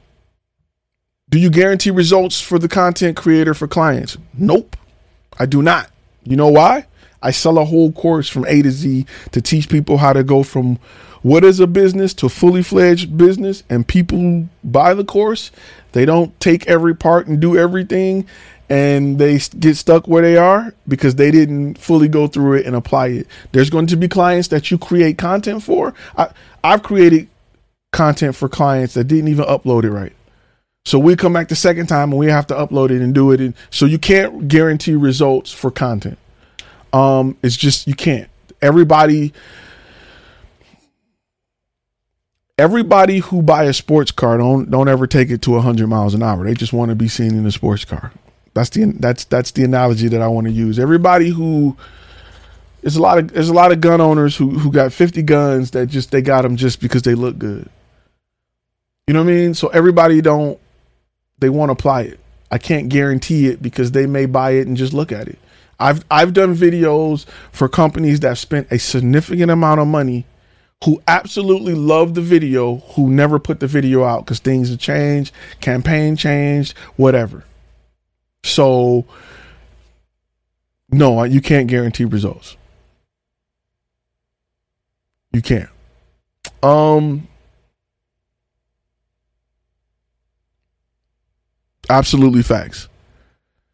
do you guarantee results for the content creator for clients? Nope, I do not. You know why? I sell a whole course from A to Z to teach people how to go from what is a business to fully fledged business. And people buy the course, they don't take every part and do everything, and they get stuck where they are because they didn't fully go through it and apply it. There's going to be clients that you create content for. I, I've created content for clients that didn't even upload it right. So we come back the second time and we have to upload it and do it. And so you can't guarantee results for content. Um, it's just you can't. Everybody, everybody who buy a sports car don't don't ever take it to hundred miles an hour. They just want to be seen in a sports car. That's the that's that's the analogy that I want to use. Everybody who there's a lot of there's a lot of gun owners who who got 50 guns that just they got them just because they look good. You know what I mean? So everybody don't they won't apply it. I can't guarantee it because they may buy it and just look at it. I've I've done videos for companies that spent a significant amount of money who absolutely love the video who never put the video out because things have changed, campaign changed, whatever. So no, you can't guarantee results. You can't. Um Absolutely facts.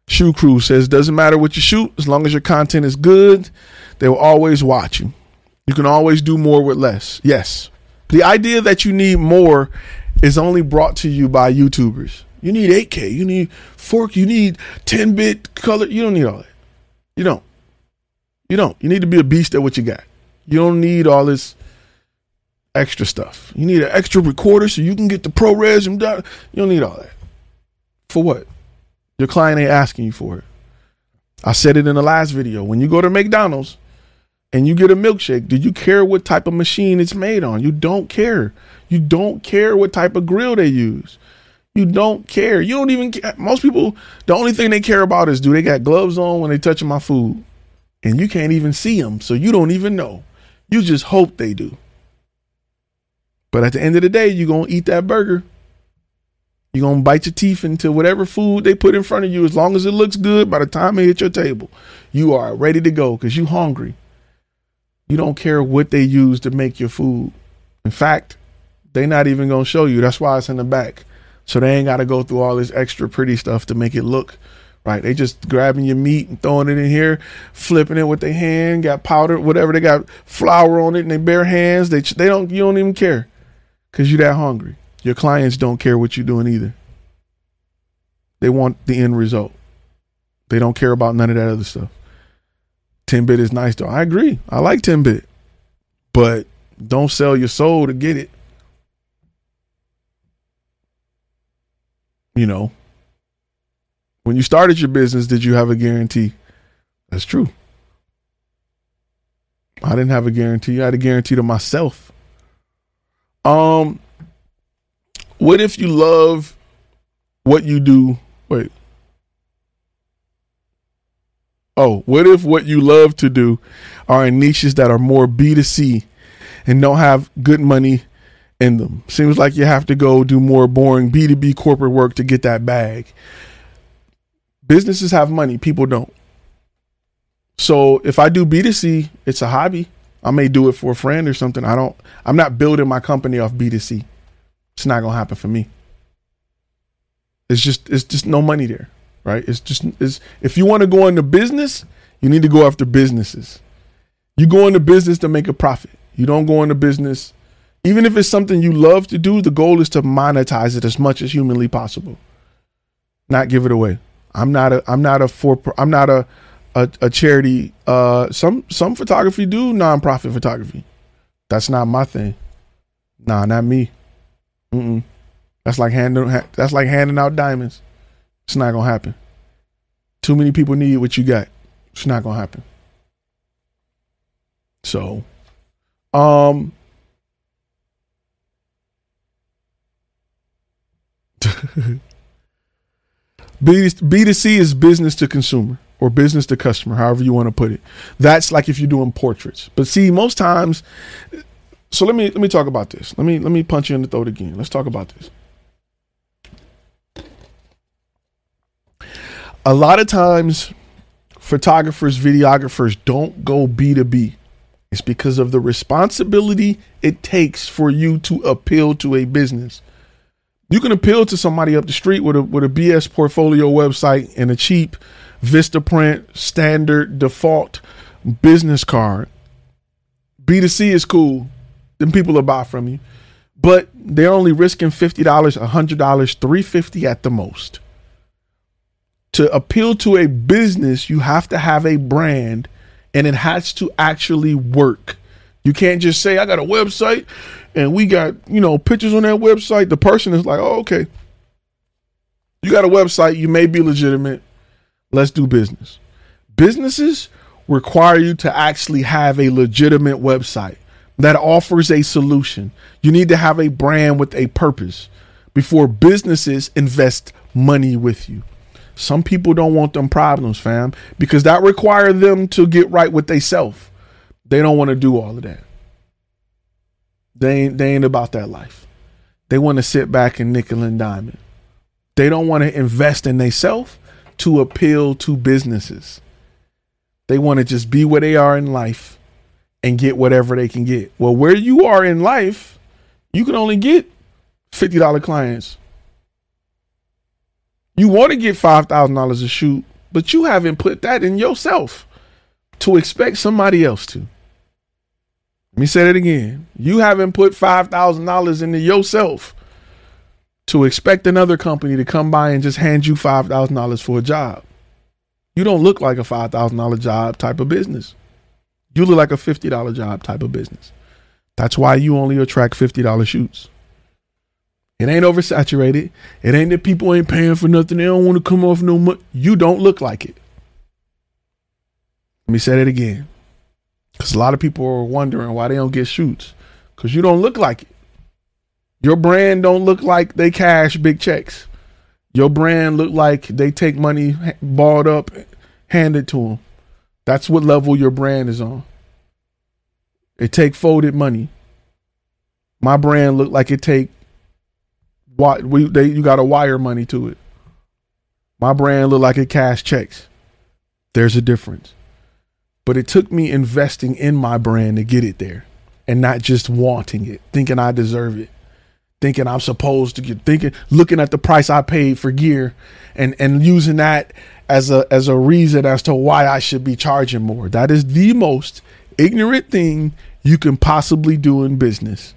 Shoe Crew says doesn't matter what you shoot as long as your content is good, they will always watch you. You can always do more with less. Yes. The idea that you need more is only brought to you by YouTubers. You need 8K, you need 4K, you need 10 bit color. You don't need all that. You don't. You don't. You need to be a beast at what you got. You don't need all this extra stuff. You need an extra recorder so you can get the ProRes and you don't need all that. For what? Your client ain't asking you for it. I said it in the last video. When you go to McDonald's and you get a milkshake, do you care what type of machine it's made on? You don't care. You don't care what type of grill they use. You don't care. You don't even care. Most people, the only thing they care about is do they got gloves on when they touching my food? And you can't even see them, so you don't even know. You just hope they do. But at the end of the day, you're going to eat that burger you're to bite your teeth into whatever food they put in front of you. As long as it looks good, by the time it hits your table, you are ready to go because you're hungry. You don't care what they use to make your food. In fact, they're not even to show you. That's why it's in the back. So they ain't got to go through all this extra pretty stuff to make it look right. They just grabbing your meat and throwing it in here, flipping it with their hand, got powder, whatever. They got flour on it in their bare hands. They, they don't, you don't even care because you're that hungry. Your clients don't care what you're doing either. They want the end result. They don't care about none of that other stuff. 10 bit is nice though. I agree. I like 10 bit. But don't sell your soul to get it. You know, when you started your business, did you have a guarantee? That's true. I didn't have a guarantee. I had a guarantee to myself. Um, what if you love what you do? Wait. Oh, what if what you love to do are in niches that are more B2C and don't have good money in them? Seems like you have to go do more boring B2B corporate work to get that bag. Businesses have money, people don't. So if I do B2C, it's a hobby. I may do it for a friend or something. I don't I'm not building my company off B2C. It's not gonna happen for me. It's just it's just no money there, right? It's just is if you want to go into business, you need to go after businesses. You go into business to make a profit. You don't go into business, even if it's something you love to do. The goal is to monetize it as much as humanly possible. Not give it away. I'm not a I'm not a for I'm not a a, a charity. Uh, some some photography do nonprofit photography. That's not my thing. Nah, not me. Mm-mm. That's like handing that's like handing out diamonds. It's not gonna happen. Too many people need what you got. It's not gonna happen. So, um, B to C is business to consumer or business to customer, however you want to put it. That's like if you're doing portraits. But see, most times, so let me let me talk about this. Let me let me punch you in the throat again. Let's talk about this. A lot of times, photographers, videographers don't go B2B. It's because of the responsibility it takes for you to appeal to a business. You can appeal to somebody up the street with a with a BS portfolio website and a cheap Vistaprint standard default business card. B2C is cool. Then people will buy from you. But they're only risking $50, $100, 350 at the most. To appeal to a business, you have to have a brand and it has to actually work. You can't just say, I got a website and we got, you know, pictures on that website. The person is like, oh, okay. You got a website, you may be legitimate. Let's do business. Businesses require you to actually have a legitimate website that offers a solution. You need to have a brand with a purpose before businesses invest money with you. Some people don't want them problems, fam, because that require them to get right with themselves. They don't want to do all of that. They ain't they ain't about that life. They want to sit back and nickel and diamond. They don't want to invest in themselves to appeal to businesses. They want to just be where they are in life and get whatever they can get. Well, where you are in life, you can only get $50 clients. You want to get $5,000 a shoot, but you haven't put that in yourself to expect somebody else to. Let me say that again. You haven't put $5,000 into yourself to expect another company to come by and just hand you $5,000 for a job. You don't look like a $5,000 job type of business. You look like a $50 job type of business. That's why you only attract $50 shoots. It ain't oversaturated. It ain't that people ain't paying for nothing. They don't want to come off no money. You don't look like it. Let me say that again. Because a lot of people are wondering why they don't get shoots. Because you don't look like it. Your brand don't look like they cash big checks. Your brand look like they take money balled up, handed to them. That's what level your brand is on. It take folded money. My brand look like it take what we they you got to wire money to it. My brand look like it cash checks. There's a difference. But it took me investing in my brand to get it there and not just wanting it, thinking I deserve it, thinking I'm supposed to get thinking looking at the price I paid for gear and and using that as a as a reason as to why I should be charging more. That is the most ignorant thing you can possibly do in business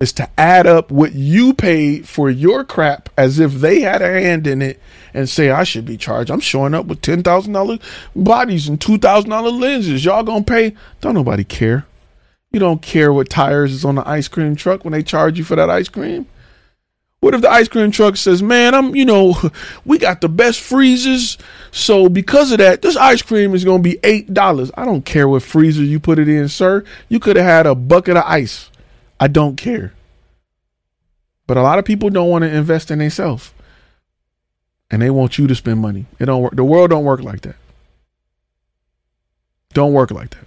is to add up what you paid for your crap as if they had a hand in it and say I should be charged. I'm showing up with ten thousand dollar bodies and two thousand dollar lenses. Y'all gonna pay? Don't nobody care. You don't care what tires is on the ice cream truck when they charge you for that ice cream. What if the ice cream truck says, "Man, I'm, you know, we got the best freezers, so because of that, this ice cream is gonna be eight dollars." I don't care what freezer you put it in, sir. You could have had a bucket of ice. I don't care. But a lot of people don't want to invest in themselves. And they want you to spend money. It don't work. The world don't work like that. Don't work like that.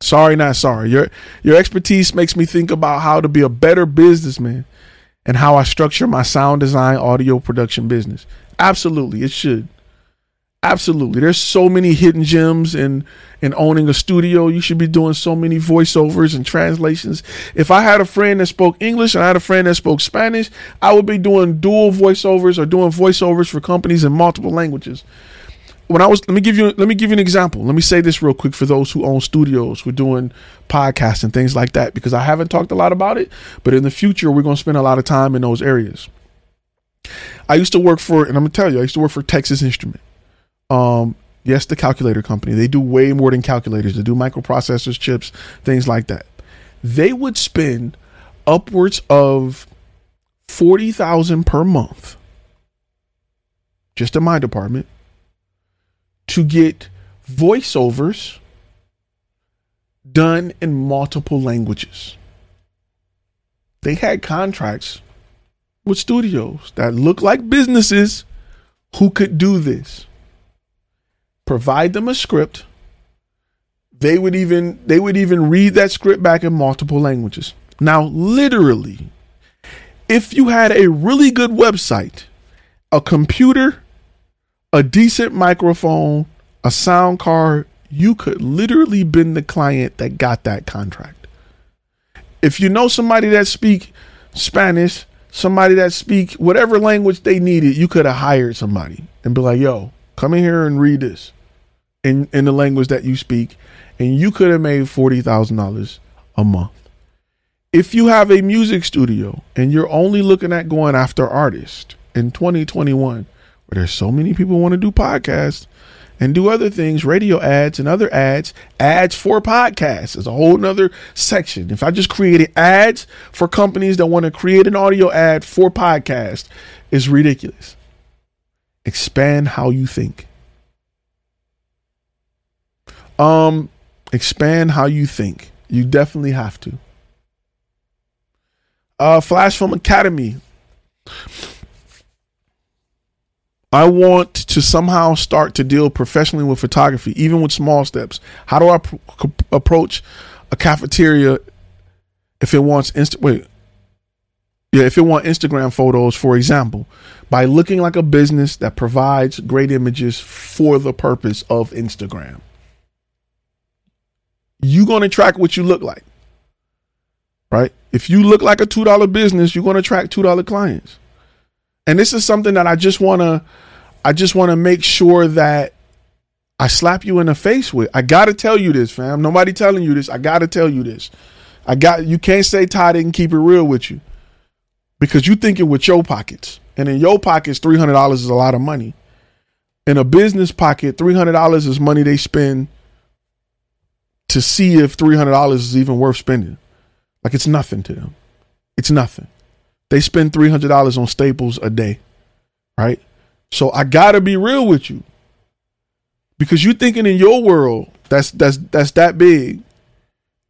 Sorry, not sorry. Your your expertise makes me think about how to be a better businessman and how I structure my sound design audio production business. Absolutely, it should. Absolutely. There's so many hidden gems in in owning a studio. You should be doing so many voiceovers and translations. If I had a friend that spoke English and I had a friend that spoke Spanish, I would be doing dual voiceovers or doing voiceovers for companies in multiple languages. When I was let me give you let me give you an example. Let me say this real quick for those who own studios, who are doing podcasts and things like that, because I haven't talked a lot about it, but in the future we're gonna spend a lot of time in those areas. I used to work for, and I'm gonna tell you, I used to work for Texas Instrument. Um, yes, the calculator company. They do way more than calculators. They do microprocessors, chips, things like that. They would spend upwards of forty thousand per month, just in my department, to get voiceovers done in multiple languages. They had contracts with studios that looked like businesses who could do this. Provide them a script. They would even they would even read that script back in multiple languages. Now, literally, if you had a really good website, a computer, a decent microphone, a sound card, you could literally been the client that got that contract. If you know somebody that speak Spanish, somebody that speak whatever language they needed, you could have hired somebody and be like, "Yo, come in here and read this in in the language that you speak," and you could have made forty thousand dollars a month. If you have a music studio and you're only looking at going after artists in 2021, where there's so many people want to do podcasts, and do other things, radio ads and other ads, ads for podcasts is a whole nother section. If I just created ads for companies that want to create an audio ad for podcast, is ridiculous. Expand how you think. Um, expand how you think. You definitely have to. Uh, Flash Film Academy. I want to somehow start to deal professionally with photography, even with small steps. How do I pr- approach a cafeteria if it wants insta wait yeah if it want Instagram photos, for example, by looking like a business that provides great images for the purpose of Instagram. You gonna track what you look like, right? If you look like a two dollar business, you're gonna attract two dollar clients. And this is something that I just want to I just want to make sure that I slap you in the face with. I got to tell you this, fam. Nobody telling you this. I got to tell you this. I got you can't say Ty didn't keep it real with you. Because you thinking with your pockets. And in your pockets $300 is a lot of money. In a business pocket, $300 is money they spend to see if $300 is even worth spending. Like it's nothing to them. It's nothing. They spend $300 on staples a day, right? So I gotta be real with you. Because you're thinking in your world that's that's that's that big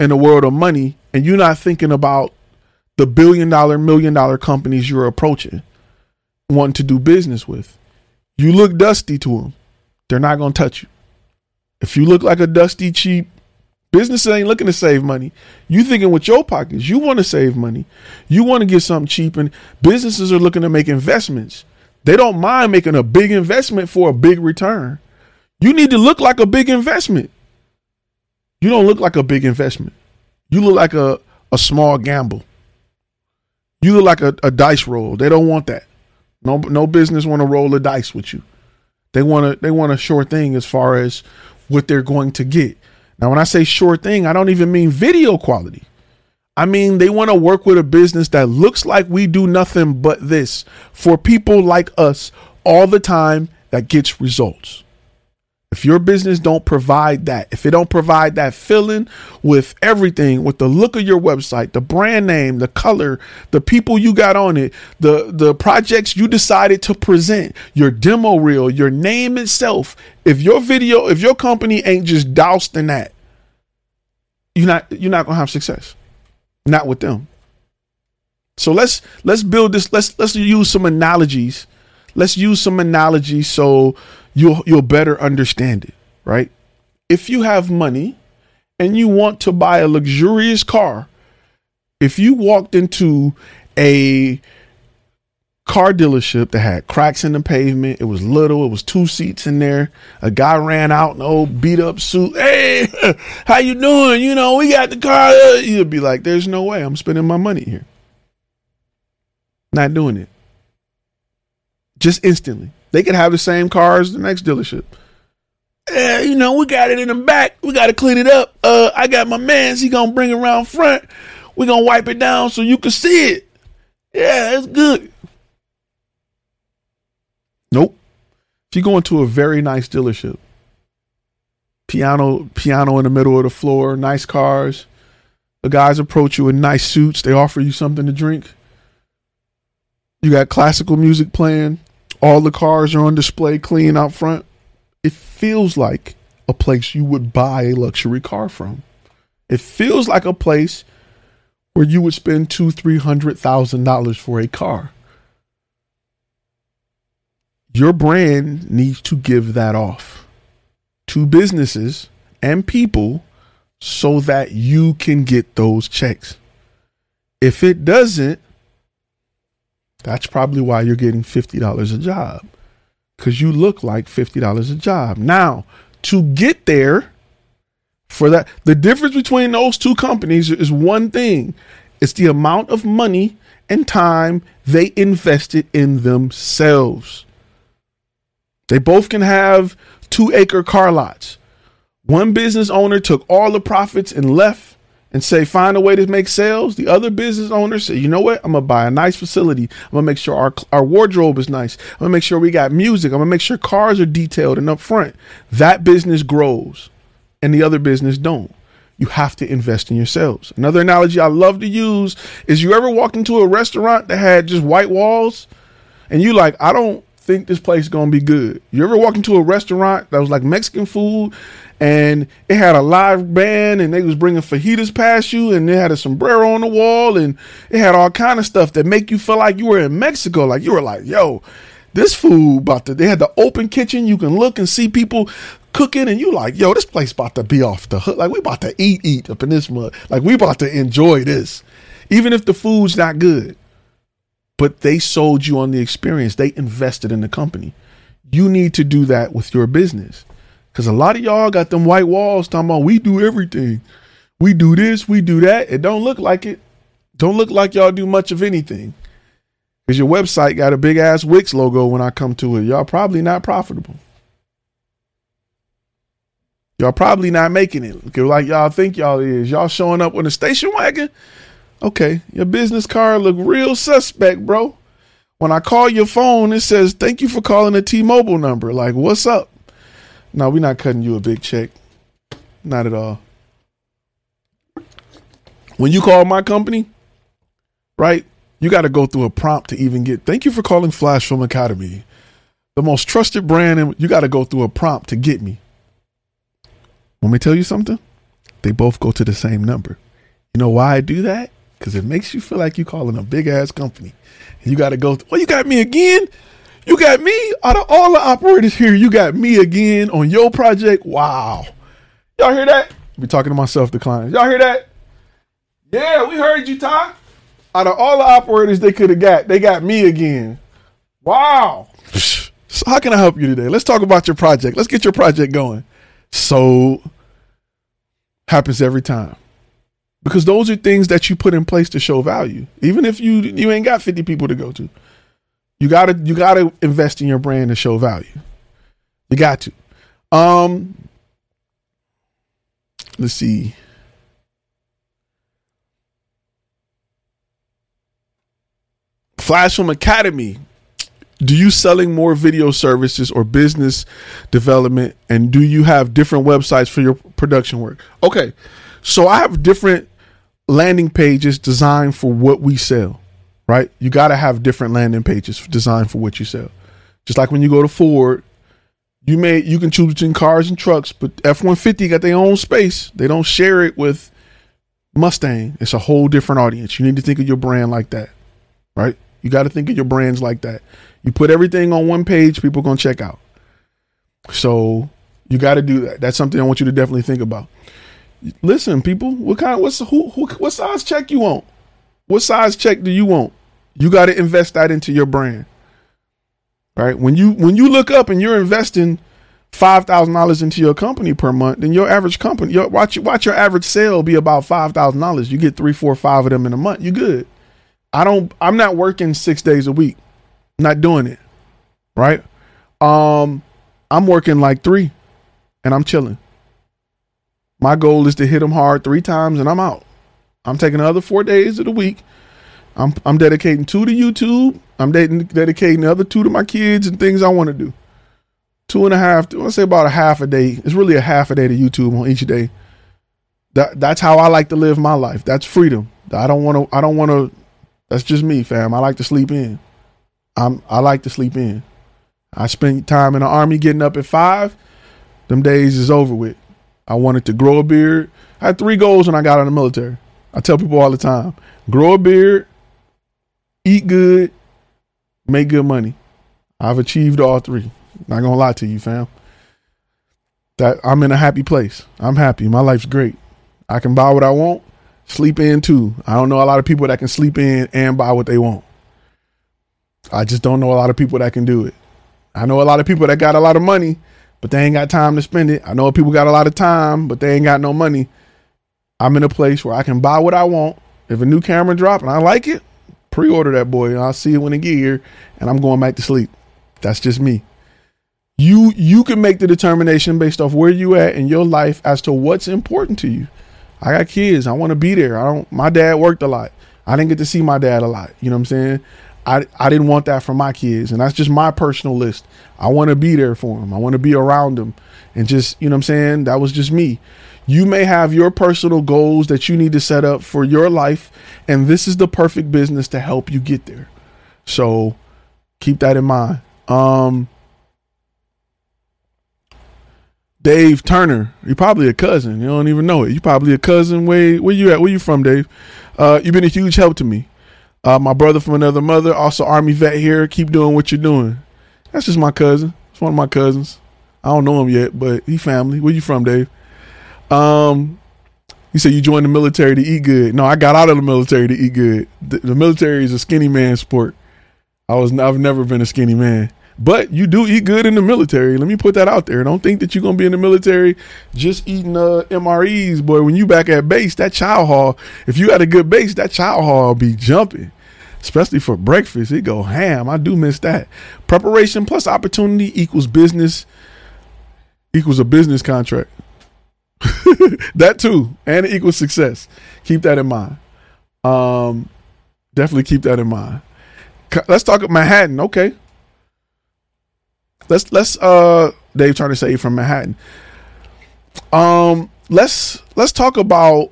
in the world of money, and you're not thinking about the billion dollar, million dollar companies you're approaching, wanting to do business with. You look dusty to them, they're not gonna touch you. If you look like a dusty, cheap business ain't looking to save money. You thinking with your pockets, you want to save money. You want to get something cheap, and businesses are looking to make investments. They don't mind making a big investment for a big return. You need to look like a big investment. You don't look like a big investment. You look like a, a small gamble. You look like a, a dice roll. They don't want that. No no business want to roll a dice with you. They want to they want a sure thing as far as what they're going to get. Now when I say sure thing, I don't even mean video quality. I mean, they want to work with a business that looks like we do nothing but this for people like us all the time that gets results. If your business don't provide that, if it don't provide that feeling with everything, with the look of your website, the brand name, the color, the people you got on it, the the projects you decided to present, your demo reel, your name itself, if your video, if your company ain't just doused in that, you're not you're not gonna have success not with them. So let's let's build this. Let's let's use some analogies. Let's use some analogies so you'll you'll better understand it, right? If you have money and you want to buy a luxurious car, if you walked into a car dealership that had cracks in the pavement. It was little. It was two seats in there. A guy ran out in an old beat up suit. Hey, how you doing? You know, we got the car. You'd be like, "There's no way I'm spending my money here." Not doing it. Just instantly, they could have the same car as the next dealership. Yeah, you know, we got it in the back. We got to clean it up. Uh, I got my man's. He gonna bring it around front. We gonna wipe it down so you can see it. Yeah, that's good. Nope. If you go into a very nice dealership, piano, piano in the middle of the floor, nice cars. The guys approach you in nice suits. They offer you something to drink. You got classical music playing. All the cars are on display, clean out front. It feels like a place you would buy a luxury car from. It feels like a place where you would spend two, three hundred thousand dollars for a car. Your brand needs to give that off to businesses and people so that you can get those checks. If it doesn't, that's probably why you're getting $50 a job because you look like $50 a job. Now, to get there, for that, the difference between those two companies is one thing it's the amount of money and time they invested in themselves. They both can have two acre car lots. One business owner took all the profits and left and say, find a way to make sales. The other business owner said, you know what? I'm to buy a nice facility. I'm to make sure our, our wardrobe is nice. I'm to make sure we got music. I'm to make sure cars are detailed and up front. That business grows and the other business don't. You have to invest in yourselves. Another analogy I love to use is you ever walked into a restaurant that had just white walls and you like, I don't think this place is gonna be good. You ever walk into a restaurant that was like Mexican food and it had a live band and they was bringing fajitas past you and they had a sombrero on the wall and it had all kind of stuff that make you feel like you were in Mexico. Like you were like, yo, this food about to, they had the open kitchen. You can look and see people cooking and you like, yo, this place about to be off the hook. Like we about to eat, eat up in this mud. Like we about to enjoy this. Even if the food's not good but they sold you on the experience. They invested in the company. You need to do that with your business. Because a lot of y'all got them white walls talking about we do everything. We do this, we do that. It don't look like it. Don't look like y'all do much of anything. Because your website got a big ass Wix logo when I come to it. Y'all probably not profitable. Y'all probably not making it. Like y'all think y'all is. Y'all showing up with a station wagon Okay, your business card look real suspect, bro. When I call your phone, it says, "Thank you for calling a T-Mobile number." Like, what's up? No, we're not cutting you a big check. Not at all. When you call my company, right? You got to go through a prompt to even get. Thank you for calling Flash Film Academy, the most trusted brand, and you got to go through a prompt to get me. Let me tell you something. They both go to the same number. You know why I do that? Because it makes you feel like you calling a big ass company. You got to go, well, you got me again? You got me? Out of all the operators here, you got me again on your project? Wow. Y'all hear that? Be talking to myself, the clients. Y'all hear that? Yeah, we heard you, Ty. Out of all the operators they could have got, they got me again. Wow. So how can I help you today? Let's talk about your project. Let's get your project going. So happens every time because those are things that you put in place to show value. Even if you you ain't got 50 people to go to. You got to you got to invest in your brand to show value. You got to. Um let's see. Flash Film Academy. Do you selling more video services or business development and do you have different websites for your production work? Okay. So I have different landing pages designed for what we sell, right? You got to have different landing pages designed for what you sell. Just like when you go to Ford, you may you can choose between cars and trucks, but F one fifty got their own space. They don't share it with Mustang. It's a whole different audience. You need to think of your brand like that, right? You got to think of your brands like that. You put everything on one page, people gonna check out. So you got to do that. That's something I want you to definitely think about. Listen, people, what kind? What's who, who? What size check you want? What size check do you want? You got to invest that into your brand, right? When you when you look up and you're investing five thousand dollars into your company per month, then your average company, your, watch watch your average sale be about five thousand dollars. You get three, four, five of them in a month. You good. I don't. I'm not working six days a week. not doing it. Right. Um, I'm working like three, and I'm chilling. My goal is to hit them hard three times and I'm out. I'm taking the other four days of the week. I'm I'm dedicating two to YouTube. I'm dedicating the other two to my kids and things I want to do. Two and a half. I say about a half a day. It's really a half a day to YouTube on each day. That that's how I like to live my life. That's freedom. I don't want to. I don't want to. That's just me, fam. I like to sleep in. I'm. I like to sleep in. I spend time in the army getting up at five Them days is over with. I wanted to grow a beard. I had three goals when I got out of the military. I tell people all the time grow a beard, eat good, make good money. I've achieved all three. Not gonna lie to you, fam. That I'm in a happy place. I'm happy. My life's great. I can buy what I want, sleep in too. I don't know a lot of people that can sleep in and buy what they want. I just don't know a lot of people that can do it. I know a lot of people that got a lot of money, but they ain't got time to spend it. I know people got a lot of time, but they ain't got no money. I'm in a place where I can buy what I want. If a new camera drop and I like it, pre-order that boy and I'll see it when it get here and I'm going back to sleep. That's just me. You you can make the determination based off where you at in your life as to what's important to you. I got kids. I want to be there. I don't my dad worked a lot. I didn't get to see my dad a lot. You know what I'm saying? I I didn't want that for my kids. And that's just my personal list. I want to be there for them. I want to be around them. And just, you know what I'm saying? That was just me. You may have your personal goals that you need to set up for your life, and this is the perfect business to help you get there. So keep that in mind. Um Dave Turner, you're probably a cousin. You don't even know it. You're probably a cousin. Where where you at? Where you from, Dave? Uh, you've been a huge help to me. Uh, my brother from another mother, also Army vet here. Keep doing what you're doing. That's just my cousin. It's one of my cousins. I don't know him yet, but he family. Where you from, Dave? Um, you said you joined the military to eat good. No, I got out of the military to eat good. The, the military is a skinny man sport. I was I've never been a skinny man. But you do eat good in the military. Let me put that out there. Don't think that you're gonna be in the military just eating uh, MREs, boy. When you back at base, that chow hall. If you had a good base, that chow hall be jumping, especially for breakfast. It go ham. I do miss that. Preparation plus opportunity equals business equals a business contract. that too, and it equals success. Keep that in mind. Um, definitely keep that in mind. Let's talk about Manhattan. Okay, let's let's uh Dave to say from Manhattan. Um let's let's talk about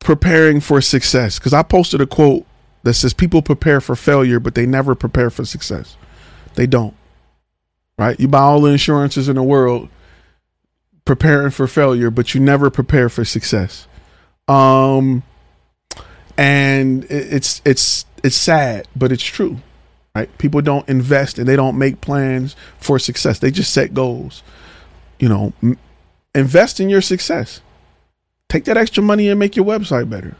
preparing for success because I posted a quote that says people prepare for failure but they never prepare for success. They don't. Right? You buy all the insurances in the world preparing for failure but you never prepare for success. Um and it's it's it's sad but it's true right? People don't invest and they don't make plans for success. They just set goals. You know, m- invest in your success. Take that extra money and make your website better.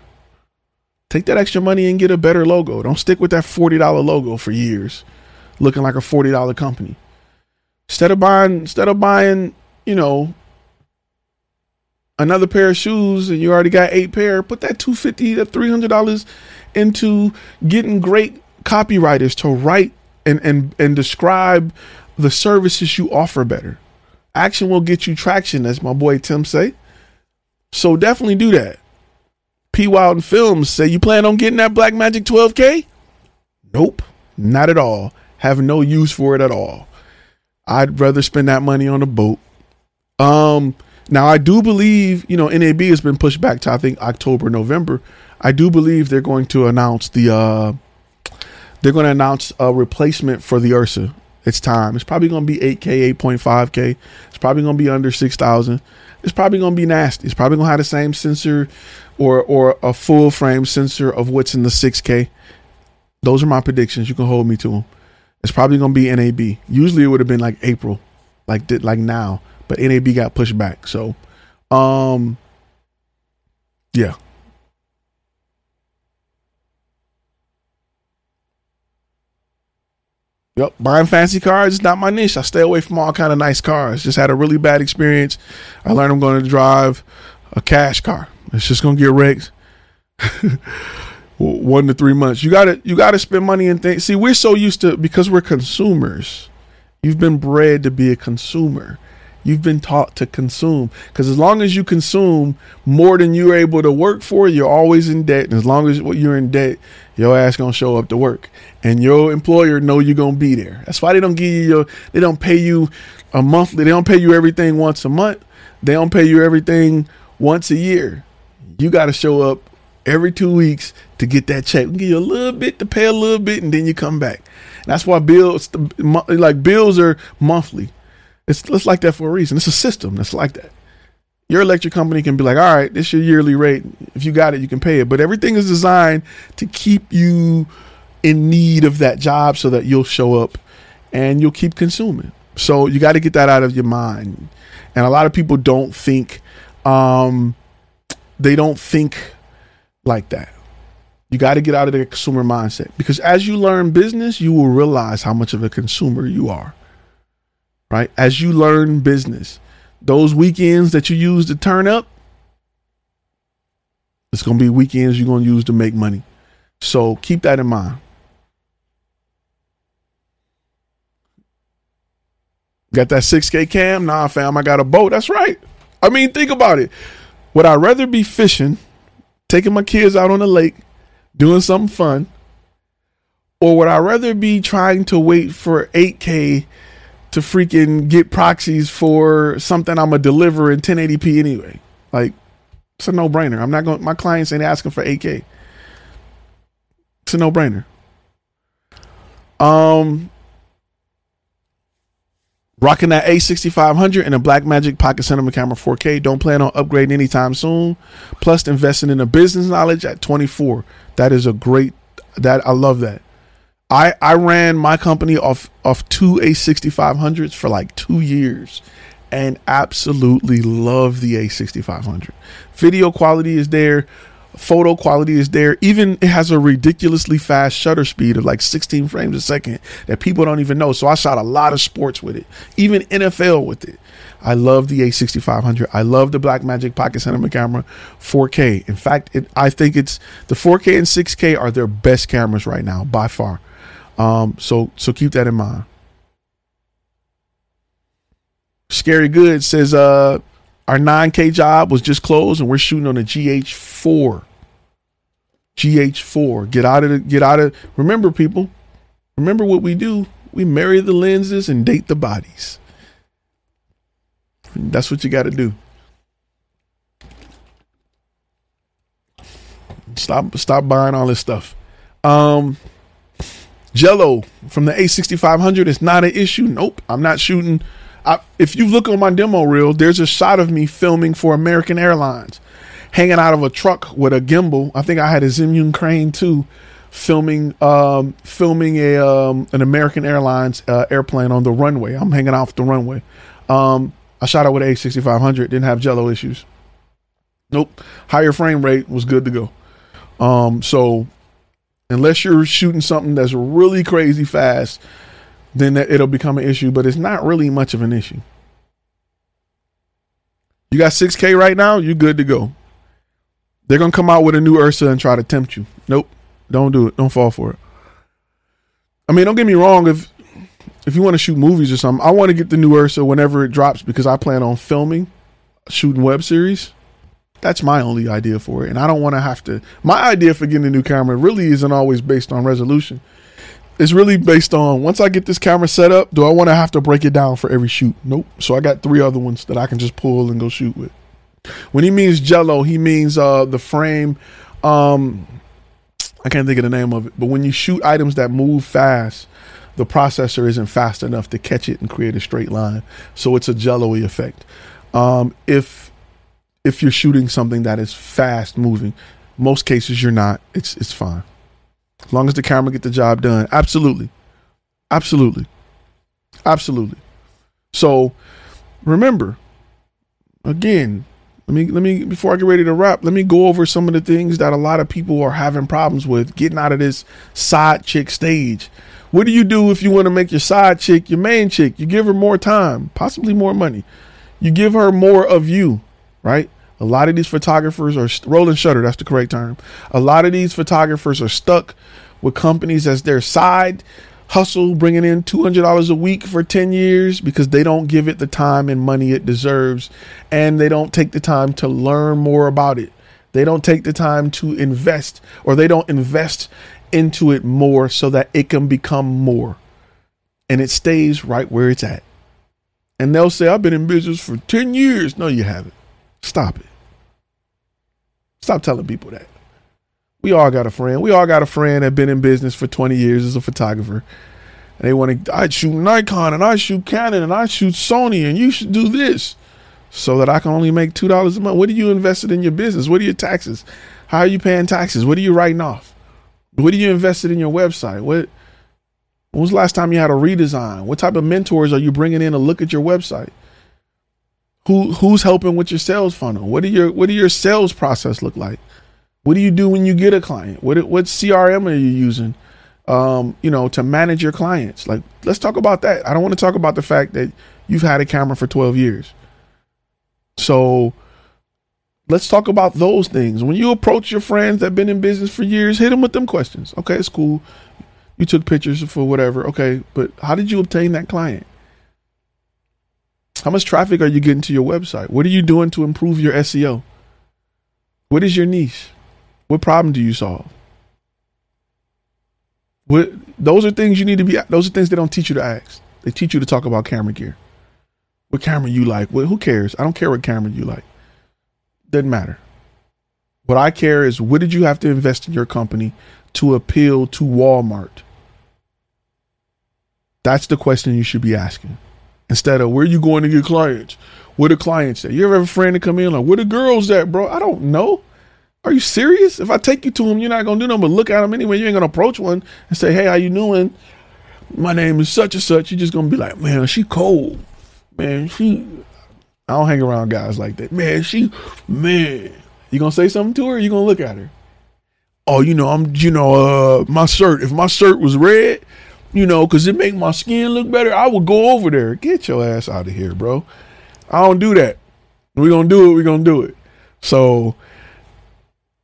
Take that extra money and get a better logo. Don't stick with that $40 logo for years, looking like a $40 company. Instead of buying instead of buying, you know, another pair of shoes and you already got eight pair, put that 250 to $300 into getting great copywriters to write and, and, and describe the services you offer better. Action will get you traction, as my boy Tim say. So definitely do that. P Wild Films say you plan on getting that Blackmagic 12K? Nope, not at all. Have no use for it at all. I'd rather spend that money on a boat. Um, now I do believe, you know, NAB has been pushed back to I think October, November. I do believe they're going to announce the uh they're going to announce a replacement for the Ursa. It's time. It's probably going to be 8K, 8.5K. It's probably going to be under 6,000. It's probably going to be nasty. It's probably going to have the same sensor or or a full frame sensor of what's in the 6K. Those are my predictions. You can hold me to them. It's probably going to be NAB. Usually it would have been like April, like did like now, but NAB got pushed back. So, um, yeah, Yep, buying fancy cars is not my niche. I stay away from all kind of nice cars. Just had a really bad experience. I learned I'm going to drive a cash car. It's just to get wrecked. One to three months. You got to you got to spend money and things. See, we're so used to because we're consumers. You've been bred to be a consumer. You've been taught to consume because as long as you consume more than you're able to work for, you're always in debt. And as long as you're in debt, your ass gonna show up to work, and your employer know you're gonna be there. That's why they don't give you your, they don't pay you a monthly. They don't pay you everything once a month. They don't pay you everything once a year. You got to show up every two weeks to get that check. We give you a little bit to pay a little bit, and then you come back. That's why bills, like bills, are monthly. It's, it's like that for a reason. It's a system that's like that. Your electric company can be like, all right, this is your yearly rate. If you got it, you can pay it. But everything is designed to keep you in need of that job so that you'll show up and you'll keep consuming. So you got to get that out of your mind. And a lot of people don't think, um, they don't think like that. You got to get out of the consumer mindset because as you learn business, you will realize how much of a consumer you are. Right? As you learn business, those weekends that you use to turn up, it's going to be weekends you're going to use to make money. So keep that in mind. Got that 6K cam? Nah, fam, I got a boat. That's right. I mean, think about it. Would I rather be fishing, taking my kids out on the lake, doing something fun, or would I rather be trying to wait for 8K to freaking get proxies for something I'm gonna deliver in 1080p anyway? Like, it's a no brainer. I'm not going. My clients ain't asking for 8K. It's a no brainer. Um, Rocking that A6500 and a Blackmagic Pocket Cinema Camera 4K. Don't plan on upgrading anytime soon. Plus, investing in a business knowledge at 24. That is a great. That I love that. I I ran my company off off two A6500s for like two years, and absolutely love the A6500. Video quality is there photo quality is there. Even it has a ridiculously fast shutter speed of like 16 frames a second that people don't even know. So I shot a lot of sports with it, even NFL with it. I love the A6500. I love the Blackmagic Pocket Cinema camera 4K. In fact, it, I think it's the 4K and 6K are their best cameras right now by far. Um, so so keep that in mind. Scary Good says uh our 9K job was just closed and we're shooting on a GH4. GH4. Get out of the get out of remember people. Remember what we do. We marry the lenses and date the bodies. That's what you got to do. Stop stop buying all this stuff. Um Jello from the A6500 is not an issue. Nope, I'm not shooting I, if you look on my demo reel, there's a shot of me filming for American Airlines, hanging out of a truck with a gimbal. I think I had a Zhiyun crane too, filming um, filming a um, an American Airlines uh, airplane on the runway. I'm hanging off the runway. Um, I shot it with a 6500. Didn't have jello issues. Nope. Higher frame rate was good to go. Um, so unless you're shooting something that's really crazy fast then that it'll become an issue, but it's not really much of an issue. You got 6K right now, you're good to go. They're going to come out with a new Ursa and try to tempt you. Nope. Don't do it. Don't fall for it. I mean, don't get me wrong. If if you want to shoot movies or something, I want to get the new Ursa whenever it drops because I plan on filming, shooting web series. That's my only idea for it. And I don't want to have to. My idea for getting a new camera really isn't always based on resolution it's really based on once I get this camera set up, do I want to have to break it down for every shoot? Nope. So I got three other ones that I can just pull and go shoot with. When he means jello, he means uh the frame um I can't think of the name of it, but when you shoot items that move fast, the processor isn't fast enough to catch it and create a straight line. So it's a jello-y effect. Um if if you're shooting something that is fast moving, most cases you're not, it's it's fine. As long as the camera get the job done. Absolutely. Absolutely. Absolutely. So remember, again, let me let me before I get ready to wrap, let me go over some of the things that a lot of people are having problems with getting out of this side chick stage. What do you do if you want to make your side chick your main chick? You give her more time, possibly more money. You give her more of you, right? A lot of these photographers are rolling shutter. That's the correct term. A lot of these photographers are stuck with companies as their side hustle, bringing in $200 a week for 10 years because they don't give it the time and money it deserves. And they don't take the time to learn more about it. They don't take the time to invest or they don't invest into it more so that it can become more. And it stays right where it's at. And they'll say, I've been in business for 10 years. No, you haven't. Stop it. Stop telling people that. We all got a friend. We all got a friend that been in business for 20 years as a photographer. and they want to. I shoot Nikon and I shoot Canon and I shoot Sony and you should do this, so that I can only make two dollars a month. What are you invested in your business? What are your taxes? How are you paying taxes? What are you writing off? What are you invested in your website? What when was the last time you had a redesign? What type of mentors are you bringing in to look at your website? Who who's helping with your sales funnel? What do your what do your sales process look like? What do you do when you get a client? What what CRM are you using? Um, you know, to manage your clients. Like, let's talk about that. I don't want to talk about the fact that you've had a camera for 12 years. So let's talk about those things. When you approach your friends that have been in business for years, hit them with them questions. Okay, it's cool you took pictures for whatever. Okay, but how did you obtain that client? How much traffic are you getting to your website? What are you doing to improve your SEO? What is your niche? What problem do you solve? What those are things you need to be those are things they don't teach you to ask. They teach you to talk about camera gear. What camera you like? Well, who cares? I don't care what camera you like. Doesn't matter. What I care is what did you have to invest in your company to appeal to Walmart? That's the question you should be asking. Instead of where you going to get clients? Where the clients at? You ever have a friend to come in like, where the girls at, bro? I don't know. Are you serious? If I take you to them, you're not gonna do nothing but look at them anyway. You ain't gonna approach one and say, "Hey, how you doing? My name is such and such." You're just gonna be like, "Man, she cold. Man, she." I don't hang around guys like that. Man, she, man. You gonna say something to her? you gonna look at her? Oh, you know, I'm, you know, uh, my shirt. If my shirt was red, you know, because it make my skin look better, I would go over there. Get your ass out of here, bro. I don't do that. We're to do it. We're to do it. So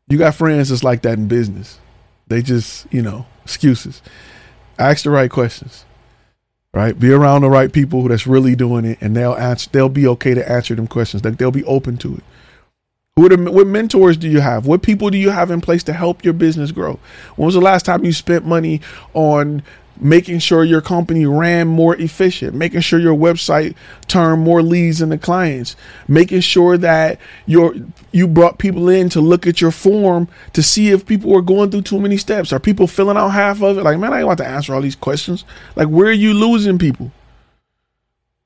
you got friends that's like that in business. They just, you know, excuses. Ask the right questions, right? Be around the right people that's really doing it, and they'll answer. They'll be okay to answer them questions. Like they'll be open to it. What, what mentors do you have? What people do you have in place to help your business grow? When was the last time you spent money on making sure your company ran more efficient, making sure your website turned more leads into clients, making sure that your you brought people in to look at your form to see if people were going through too many steps. Are people filling out half of it? Like, man, I want to answer all these questions. Like, where are you losing people?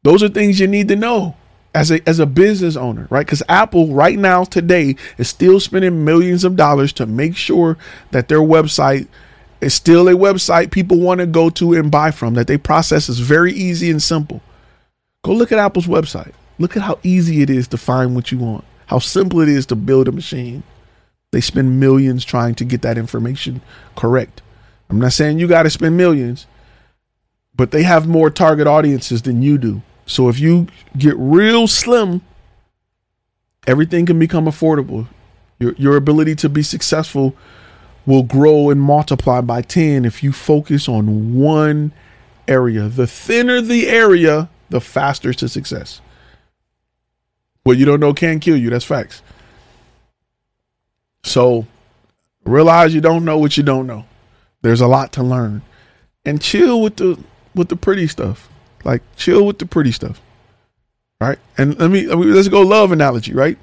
Those are things you need to know as a as a business owner, right? Because Apple right now today is still spending millions of dollars to make sure that their website it's still a website people want to go to and buy from that they process is very easy and simple. Go look at Apple's website. Look at how easy it is to find what you want, how simple it is to build a machine. They spend millions trying to get that information correct. I'm not saying you got to spend millions, but they have more target audiences than you do. So if you get real slim, everything can become affordable. Your your ability to be successful will grow and multiply by 10 if you focus on one area. The thinner the area, the faster to success. What you don't know can kill you. That's facts. So realize you don't know what you don't know. There's a lot to learn. And chill with the with the pretty stuff. Like chill with the pretty stuff. Right? And let me, let's go love analogy, right?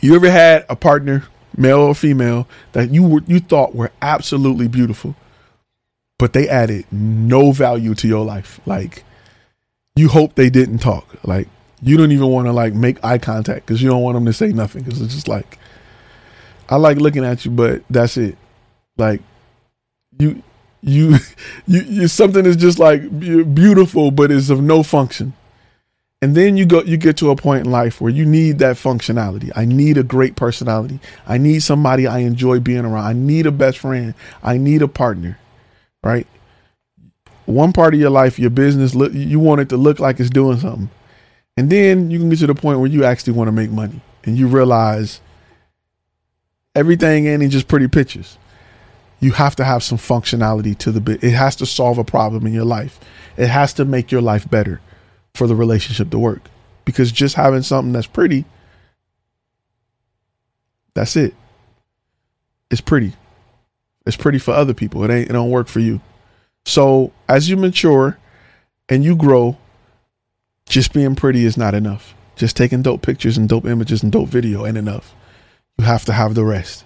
You ever had a partner male or female, that you were you thought were absolutely beautiful, but they added no value to your life. Like you hope they didn't talk. Like you don't even want to like make eye contact because you don't want them to say nothing because it's just like I like looking at you, but that's it. Like you you you, you something is just like beautiful, but is of no function. And then you go you get to a point in life where you need that functionality. I need a great personality. I need somebody I enjoy being around. I need a best friend. I need a partner. Right? One part of your life, your business, you want it to look like it's doing something. And then you can get to the point where you actually want to make money and you realize everything ain't just pretty pictures. You have to have some functionality to the bit. It has to solve a problem in your life. It has to make your life better for the relationship to work. Because just having something that's pretty, that's it. It's pretty. It's pretty for other people. It ain't it don't work for you. So as you mature and you grow, just being pretty is not enough. Just taking dope pictures and dope images and dope video ain't enough. You have to have the rest.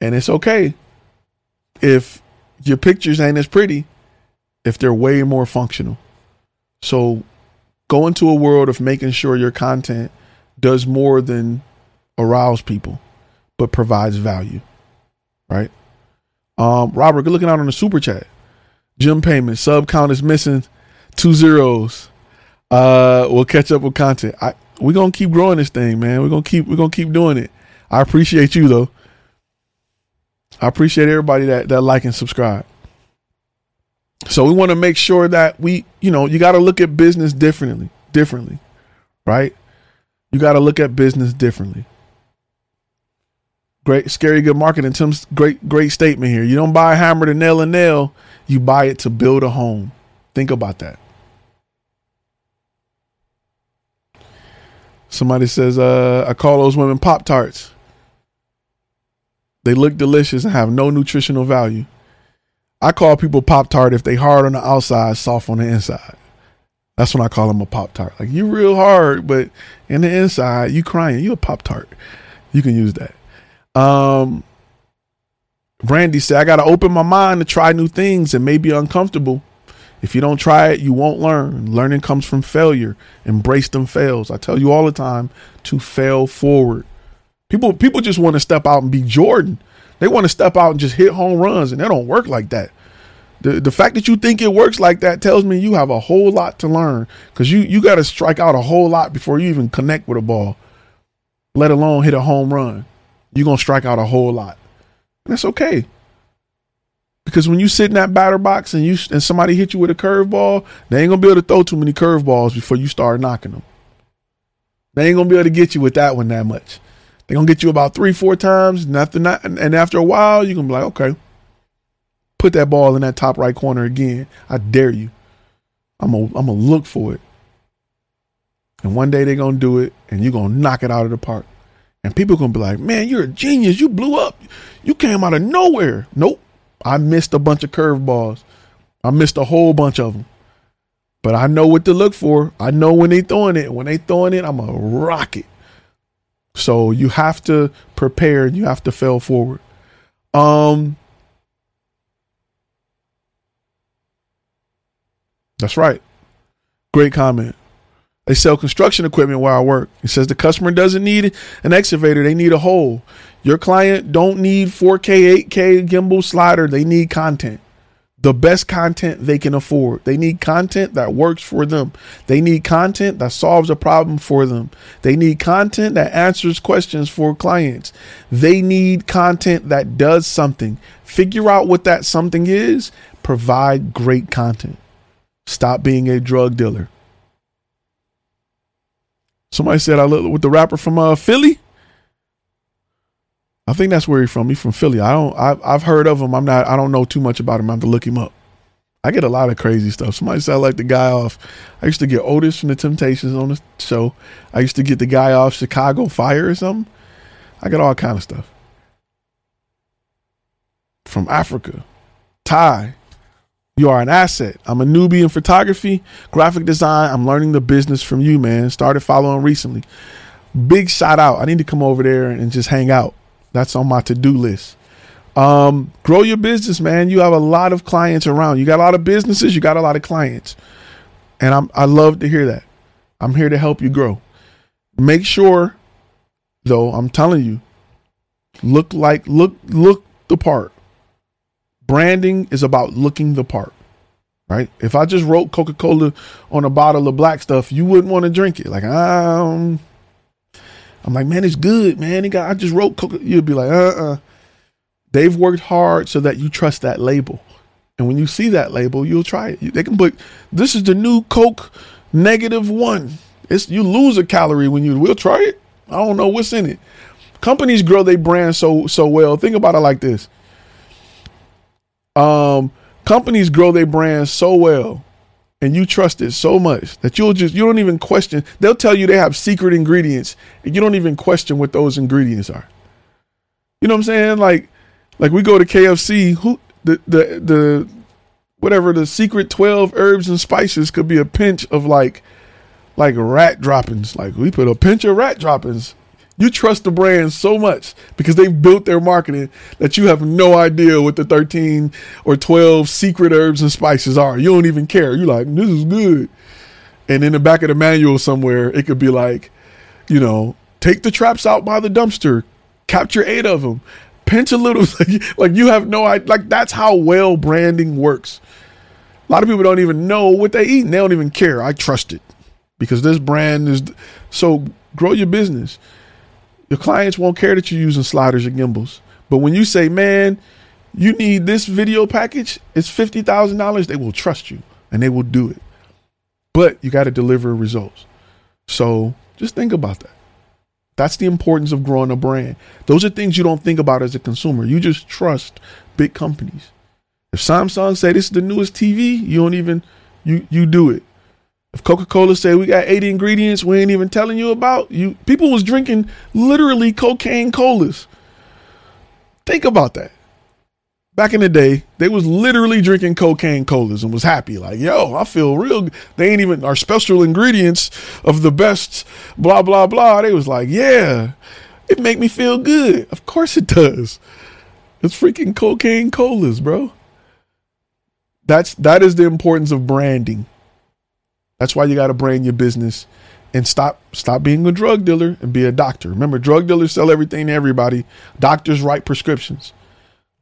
And it's okay if your pictures ain't as pretty if they're way more functional. So go into a world of making sure your content does more than arouse people, but provides value. Right? Um, Robert, good looking out on the super chat. Jim payment, sub count is missing two zeros. Uh, we'll catch up with content. I we're gonna keep growing this thing, man. We're gonna keep we're gonna keep doing it. I appreciate you though. I appreciate everybody that that like and subscribe. So we want to make sure that we, you know, you got to look at business differently, differently, right? You got to look at business differently. Great, scary, good marketing. Tim's great, great statement here. You don't buy a hammer to nail a nail. You buy it to build a home. Think about that. Somebody says, uh, I call those women Pop Tarts. They look delicious and have no nutritional value. I call people Pop Tart if they hard on the outside, soft on the inside. That's when I call them a Pop Tart. Like you real hard, but in the inside, you crying. You a Pop Tart. You can use that. Um, Randy said, I got to open my mind to try new things and may be uncomfortable. If you don't try it, you won't learn. Learning comes from failure. Embrace them fails. I tell you all the time to fail forward. People people just want to step out and be Jordan. They want to step out and just hit home runs, and they don't work like that. The the fact that you think it works like that tells me you have a whole lot to learn because you you got to strike out a whole lot before you even connect with a ball, let alone hit a home run. You're gonna strike out a whole lot. And that's okay. Because when you sit in that batter box and you and somebody hit you with a curveball, they ain't gonna be able to throw too many curveballs before you start knocking them. They ain't gonna be able to get you with that one that much. They're gonna get you about three, four times, nothing not, and after a while, you're gonna be like, okay, put that ball in that top right corner again. I dare you. I'm gonna I'm gonna look for it. And one day they're gonna do it and you're gonna knock it out of the park. And people gonna be like, man, you're a genius. You blew up. You came out of nowhere. Nope. I missed a bunch of curveballs. I missed a whole bunch of them. But I know what to look for. I know when they throwing it. When they throwing it, I'm a rocket. So you have to prepare. and You have to fail forward. Um, that's right. Great comment. They sell construction equipment where I work. It says the customer doesn't need an excavator; they need a hole. Your client don't need 4K, 8K gimbal slider. They need content. The best content they can afford. They need content that works for them. They need content that solves a problem for them. They need content that answers questions for clients. They need content that does something. Figure out what that something is. Provide great content. Stop being a drug dealer. Somebody said I look with the rapper from uh, Philly. I think that's where he's from. He's from Philly. I don't. I've, I've heard of him. I'm not. I don't know too much about him. I have to look him up. I get a lot of crazy stuff. Somebody said I like the guy off. I used to get Otis from the Temptations on the show. I used to get the guy off Chicago Fire or something. I get all kind of stuff from Africa. Ty, you are an asset. I'm a newbie in photography, graphic design. I'm learning the business from you, man. Started following recently. Big shout out. I need to come over there and just hang out. That's on my to do list. Um, grow your business, man. You have a lot of clients around. You got a lot of businesses. You got a lot of clients, and I'm I love to hear that. I'm here to help you grow. Make sure, though, I'm telling you, look like look look the part. Branding is about looking the part, right? If I just wrote Coca Cola on a bottle of black stuff, you wouldn't want to drink it. Like, um, I'm like, man, it's good, man. He Got, I just wrote Coca. You'll be like, uh, uh They've worked hard so that you trust that label, and when you see that label, you'll try it. They can put this is the new Coke negative one. It's you lose a calorie when you. We'll try it. I don't know what's in it. Companies grow their brand so so well. Think about it like this. Um, companies grow their brand so well and you trust it so much that you'll just you don't even question. They'll tell you they have secret ingredients and you don't even question what those ingredients are. You know what i'm saying? Like like we go to kfc who the the the whatever the secret 12 herbs and spices could be a pinch of like like rat droppings. Like we put a pinch of rat droppings You trust the brand so much because they've built their marketing that you have no idea what the 13 or 12 secret herbs and spices are. You don't even care. You're like, this is good. And in the back of the manual somewhere, it could be like, you know, take the traps out by the dumpster, capture eight of them, pinch a little. like you have no idea. Like that's how well branding works. A lot of people don't even know what they eat and they don't even care. I trust it because this brand is so grow your business. Your clients won't care that you're using sliders or gimbals. But when you say, man, you need this video package, it's $50,000, they will trust you and they will do it. But you got to deliver results. So just think about that. That's the importance of growing a brand. Those are things you don't think about as a consumer. You just trust big companies. If Samsung say this is the newest TV, you don't even you you do it. If Coca-Cola say we got 80 ingredients we ain't even telling you about, you people was drinking literally cocaine colas. Think about that. Back in the day, they was literally drinking cocaine colas and was happy. Like, yo, I feel real. They ain't even our special ingredients of the best, blah, blah, blah. They was like, yeah, it make me feel good. Of course it does. It's freaking cocaine colas, bro. That's that is the importance of branding. That's why you got to brand your business and stop stop being a drug dealer and be a doctor. Remember, drug dealers sell everything to everybody. Doctors write prescriptions.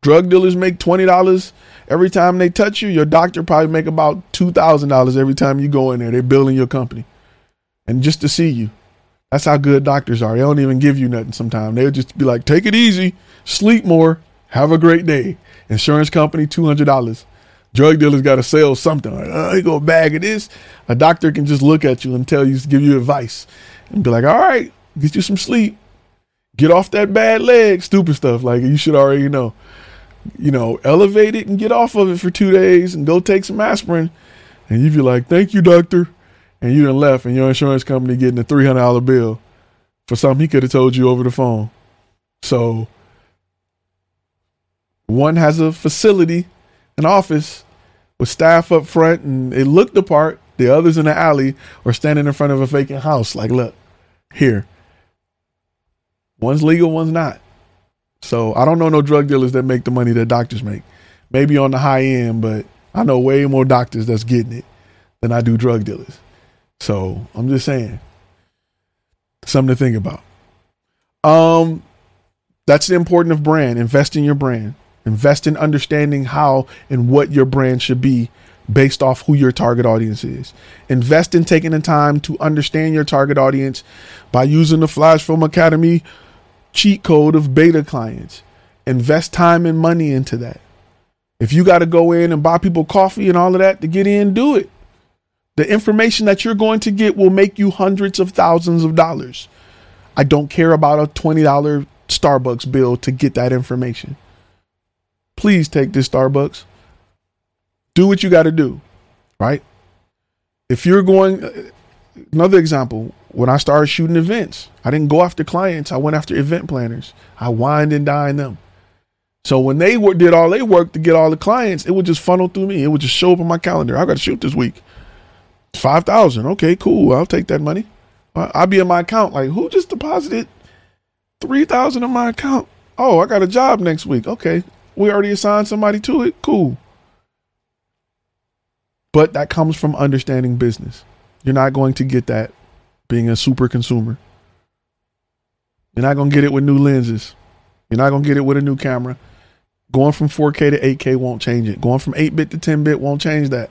Drug dealers make twenty dollars every time they touch you. Your doctor probably make about two thousand dollars every time you go in there. They're building your company, and just to see you. That's how good doctors are. They don't even give you nothing sometimes. They'll just be like, take it easy, sleep more, have a great day. Insurance company, $200. Drug dealers got to sell something. Like, oh, you go bag of this. A doctor can just look at you and tell you, give you advice and be like, all right, get you some sleep. Get off that bad leg, stupid stuff. Like you should already know. You know, elevate it and get off of it for two days and go take some aspirin. And you'd be like, thank you, doctor. And you done left and your insurance company getting a $300 bill for something he could have told you over the phone. So one has a facility an office with staff up front and it looked the part. The others in the alley or standing in front of a vacant house. Like, look, here. One's legal, one's not. So I don't know no drug dealers that make the money that doctors make. Maybe on the high end, but I know way more doctors that's getting it than I do drug dealers. So I'm just saying. Something to think about. Um, that's the importance of brand. Invest in your brand. Invest in understanding how and what your brand should be based off who your target audience is. Invest in taking the time to understand your target audience by using the Flash Film Academy cheat code of beta clients. Invest time and money into that. If you got to go in and buy people coffee and all of that to get in, do it. The information that you're going to get will make you hundreds of thousands of dollars. I don't care about a $20 Starbucks bill to get that information please take this Starbucks. Do what you got to do, right? If you're going, another example, when I started shooting events, I didn't go after clients. I went after event planners. I wined and dined them. So when they did all they work to get all the clients, it would just funnel through me. It would just show up on my calendar. I got to shoot this week. Five thousand. Okay, cool. I'll take that money. I'll be in my account. Like, who just deposited three thousand in my account? Oh, I got a job next week. Okay, we already assigned somebody to it. Cool. But that comes from understanding business. You're not going to get that being a super consumer. You're not going to get it with new lenses. You're not going to get it with a new camera. Going from 4K to 8K won't change it. Going from 8 bit to 10 bit won't change that.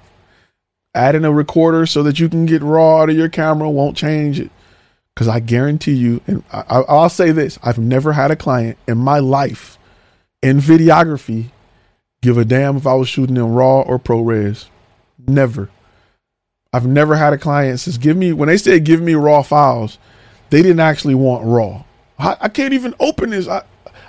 Adding a recorder so that you can get raw out of your camera won't change it. Because I guarantee you, and I, will say this I've never had a client in my life in videography give a damn if I was shooting in raw or ProRes. Never. I've never had a client says give me when they said give me raw files, they didn't actually want raw. I, I can't even open this. I,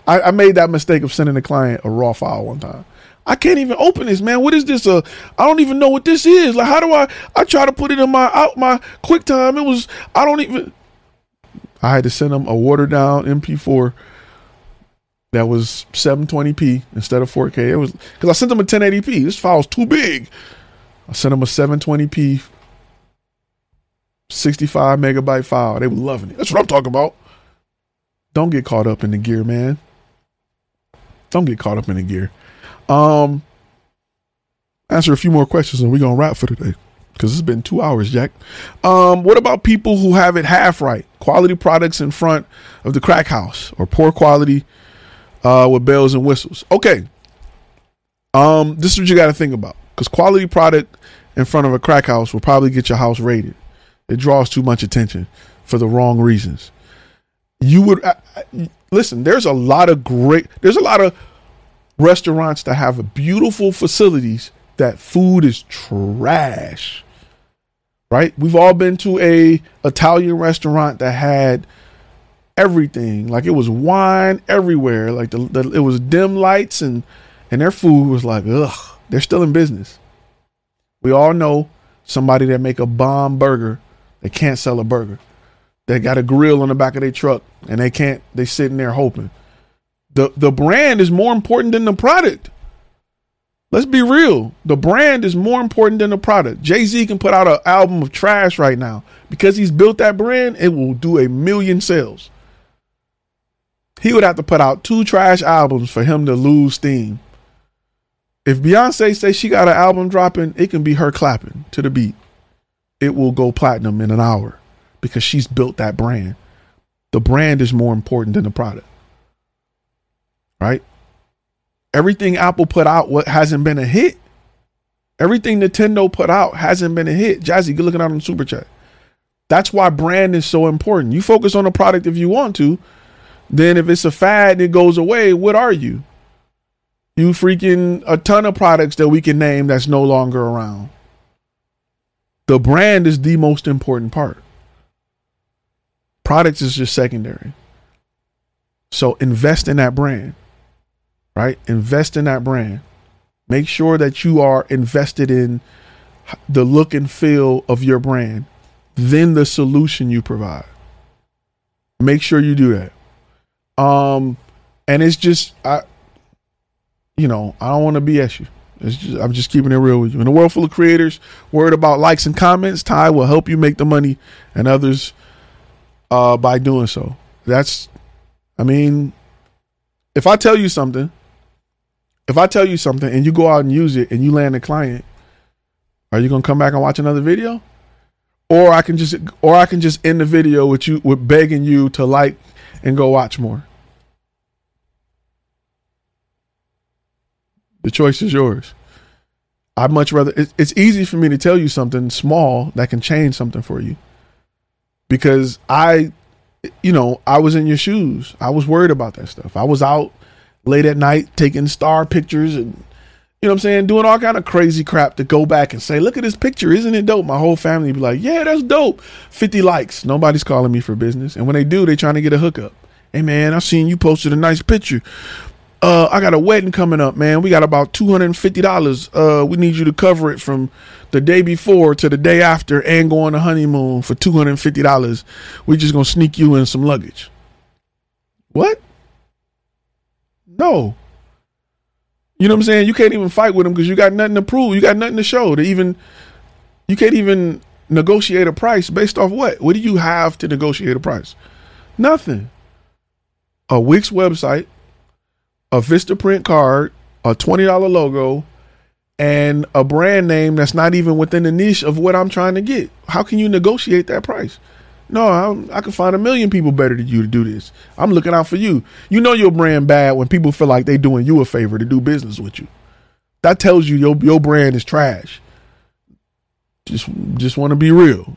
I, I made that mistake of sending a client a raw file one time. I can't even open this, man. What is this? Uh, I don't even know what this is. Like, how do I? I try to put it in my out my QuickTime. It was I don't even. I had to send them a watered down MP4 that was 720p instead of 4K. It was because I sent them a 1080p. This file's too big. I sent them a 720p, 65 megabyte file. They were loving it. That's what I'm talking about. Don't get caught up in the gear, man. Don't get caught up in the gear. Um, answer a few more questions and we're gonna wrap for today because it's been two hours, Jack. Um, what about people who have it half right? Quality products in front of the crack house or poor quality uh, with bells and whistles. Okay. Um, this is what you got to think about because quality product in front of a crack house will probably get your house raided. It draws too much attention for the wrong reasons. You would uh, listen. There's a lot of great. There's a lot of restaurants that have beautiful facilities that food is trash right? We've all been to a Italian restaurant that had everything, like it was wine everywhere, like the, the, it was dim lights and and their food was like ugh. They're still in business. We all know somebody that make a bomb burger. They can't sell a burger. They got a grill on the back of their truck and they can't. They sitting there hoping. The the brand is more important than the product. Let's be real. The brand is more important than the product. Jay Z can put out an album of trash right now because he's built that brand. It will do a million sales. He would have to put out two trash albums for him to lose steam. If Beyonce says she got an album dropping, it can be her clapping to the beat. It will go platinum in an hour because she's built that brand. The brand is more important than the product. Right? everything Apple put out what hasn't been a hit. Everything Nintendo put out hasn't been a hit. Jazzy, good looking out on super chat. That's why brand is so important. You focus on the product if you want to. Then if it's a fad and it goes away, what are you? You freaking a ton of products that we can name that's no longer around. The brand is the most important part. Products is just secondary. So invest in that brand right? Invest in that brand. Make sure that you are invested in the look and feel of your brand, then the solution you provide. Make sure you do that. Um, and it's just I, you know, I don't want to BS you. Just, I'm just keeping it real with you. In a world full of creators worried about likes and comments, Ty will help you make the money and others uh, by doing so. That's, I mean, if I tell you something if I tell you something and you go out and use it and you land a client, are you gonna come back and watch another video? Or I can just or I can just end the video with you with begging you to like and go watch more. The choice is yours. I'd much rather it's easy for me to tell you something small that can change something for you. Because I you know, I was in your shoes. I was worried about that stuff. I was out late at night taking star pictures and you know what I'm saying, doing all kind of crazy crap to go back and say, look at this picture, isn't it dope? My whole family be like, yeah, that's dope. 50 likes. Nobody's calling me for business. And when they do, they trying to get a hookup. Hey man, I seen you posted a nice picture. Uh, I got a wedding coming up, man. We got about two hundred and fifty dollars. Uh, we need you to cover it from the day before to the day after, and go on a honeymoon for two hundred and fifty dollars. We're just gonna sneak you in some luggage. What? No. You know what I'm saying? You can't even fight with them because you got nothing to prove. You got nothing to show to even. You can't even negotiate a price based off what? What do you have to negotiate a price? Nothing. A Wix website, a Vistaprint card, a twenty dollar logo, and a brand name that's not even within the niche of what I'm trying to get. How can you negotiate that price? No, I'm, i can find a million people better than you to do this. I'm looking out for you. You know your brand bad when people feel like they doing you a favor to do business with you. That tells you your your brand is trash. Just just want to be real.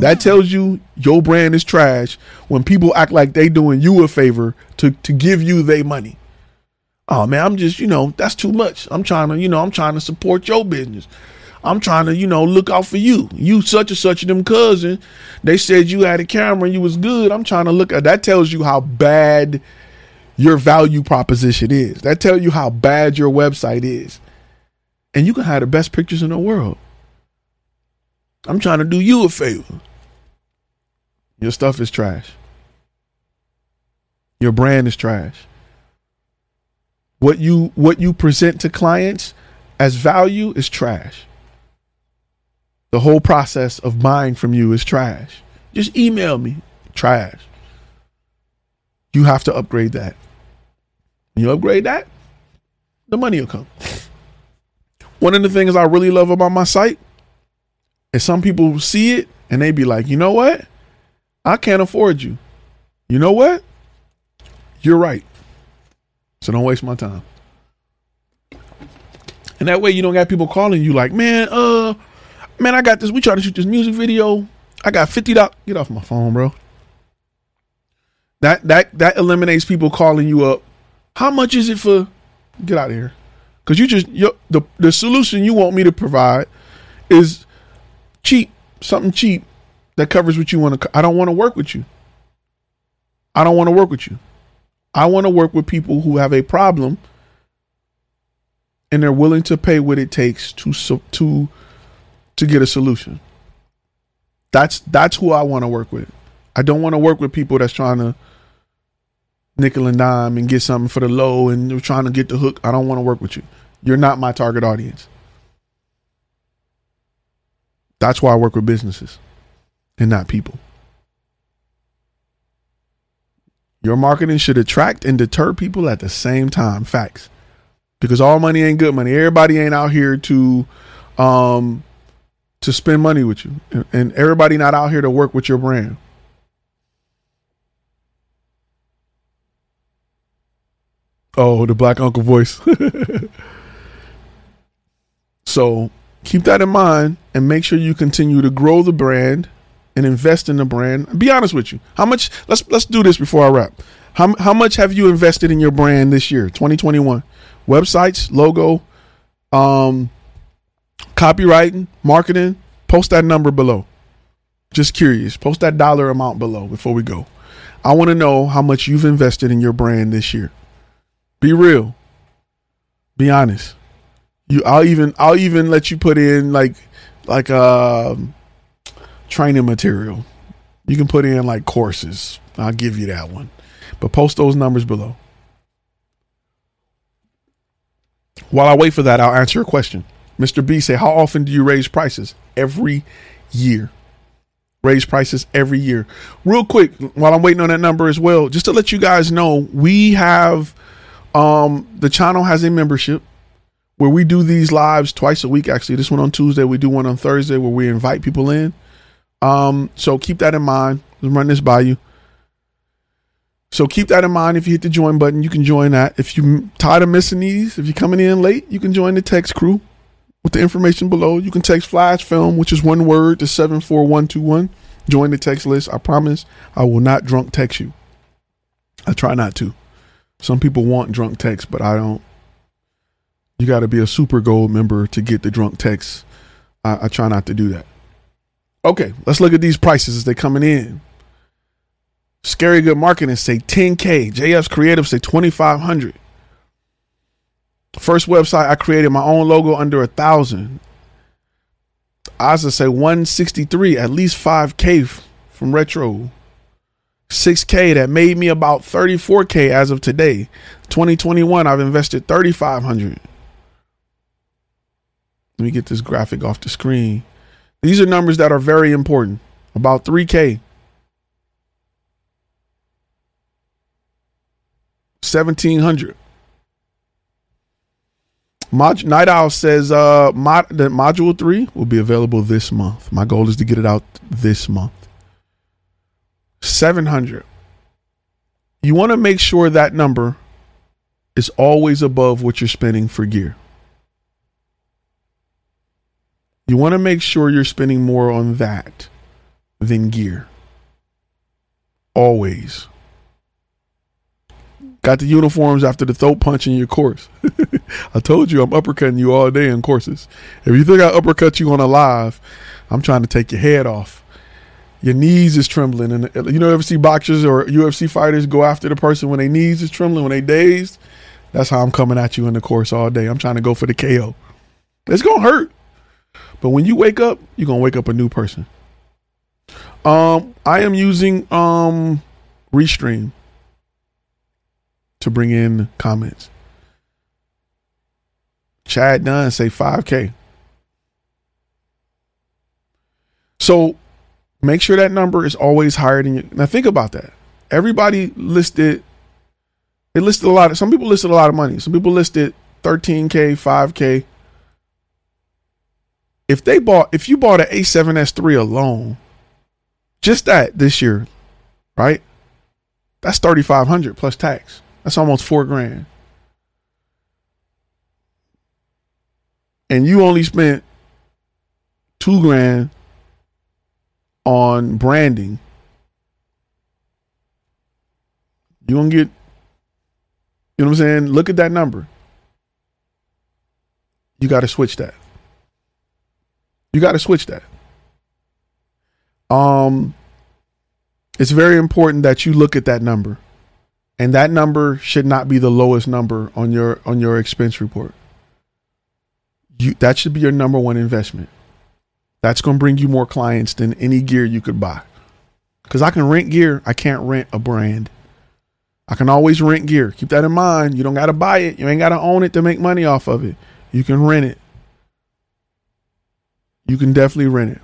That tells you your brand is trash when people act like they doing you a favor to to give you their money. Oh man, I'm just, you know, that's too much. I'm trying to, you know, I'm trying to support your business. I'm trying to, you know, look out for you. You such and such of them cousin. They said you had a camera and you was good. I'm trying to look at that tells you how bad your value proposition is. That tells you how bad your website is. And you can have the best pictures in the world. I'm trying to do you a favor. Your stuff is trash. Your brand is trash. What you what you present to clients as value is trash. The whole process of buying from you is trash. Just email me. trash. You have to upgrade that. You upgrade that, the money will come. One of the things I really love about my site is some people see it and they be like, you know what? I can't afford you. You know what? You're right. So don't waste my time. And that way you don't got people calling you like, man, uh, man, I got this. We try to shoot this music video. I got fifty dollars. Get off my phone, bro. That that that eliminates people calling you up. How much is it for? Get out of here. Cause you just you the the solution you want me to provide is cheap, something cheap that covers what you want to. I don't want to work with you. I don't want to work with you. I want to work with people who have a problem and they're willing to pay what it takes to to to get a solution. That's that's who I want to work with. I don't want to work with people that's trying to nickel and dime and get something for the low and trying to get the hook. I don't want to work with you. You're not my target audience. That's why I work with businesses and not people. Your marketing should attract and deter people at the same time. Facts. Because all money ain't good money. Everybody ain't out here to um to spend money with you. And, everybody not out here to work with your brand. Oh, the black uncle voice. so keep that in mind and make sure you continue to grow the brand and invest in the brand. Be honest with you. How much let's let's do this before I wrap. How how much have you invested in your brand this year, 2021? Websites, logo, um copywriting, marketing, post that number below. Just curious. Post that dollar amount below before we go. I want to know how much you've invested in your brand this year. Be real. Be honest. You I'll even I'll even let you put in like like uh training material. You can put in like courses. I'll give you that one. But post those numbers below. While I wait for that, I'll answer a question. Mr. B say, how often do you raise prices? Every year. Raise prices every year. Real quick, while I'm waiting on that number as well, just to let you guys know, we have um the channel has a membership where we do these lives twice a week actually. This one on Tuesday, we do one on Thursday where we invite people in. Um, so keep that in mind. Let's run this by you. So keep that in mind. If you hit the join button, you can join that. If you're tired of missing these, if you're coming in late, you can join the text crew with the information below. You can text Flash Film, which is one word, to 74121. Join the text list. I promise I will not drunk text you. I try not to. Some people want drunk text, but I don't. You got to be a super gold member to get the drunk text. I, I try not to do that. Okay, let's look at these prices as they're coming in. Scary Good Marketing say 10K. JF's Creative say 2500 First website I created my own logo under a thousand. Asa say 163, at least 5K from Retro. 6K that made me about 34K as of today. 2021, I've invested 3,500. Let me get this graphic off the screen. These are numbers that are very important. About 3K. 1700 Mod- Night Owl says uh, mod- that module three will be available this month. My goal is to get it out this month. 700. You want to make sure that number is always above what you're spending for gear. You want to make sure you're spending more on that than gear. Always. Got the uniforms after the throat punch in your course. I told you I'm uppercutting you all day in courses. If you think I uppercut you on a live, I'm trying to take your head off. Your knees is trembling, and uh, you know, ever see boxers or UFC fighters go after the person when their knees is trembling, when they dazed. That's how I'm coming at you in the course all day. I'm trying to go for the KO. It's gonna hurt, but when you wake up, you're gonna wake up a new person. Um, I am using um Restream to bring in comments. Chad Dunn say 5K. So Make sure that number is always higher than you. Now think about that. Everybody listed. They listed a lot of. Some people listed a lot of money. Some people listed 13k, 5k. If they bought, if you bought an A7S3 alone, just that this year, right? That's 3,500 plus tax. That's almost four grand. And you only spent two grand on branding. You gonna get, you know what I'm saying? Look at that number. You got to switch that. You got to switch that. Um, it's very important that you look at that number, and that number should not be the lowest number on your on your expense report. You that should be your number one investment. That's going to bring you more clients than any gear you could buy. Because I can rent gear, I can't rent a brand. I can always rent gear. Keep that in mind. You don't got to buy it. You ain't got to own it to make money off of it. You can rent it. You can definitely rent it.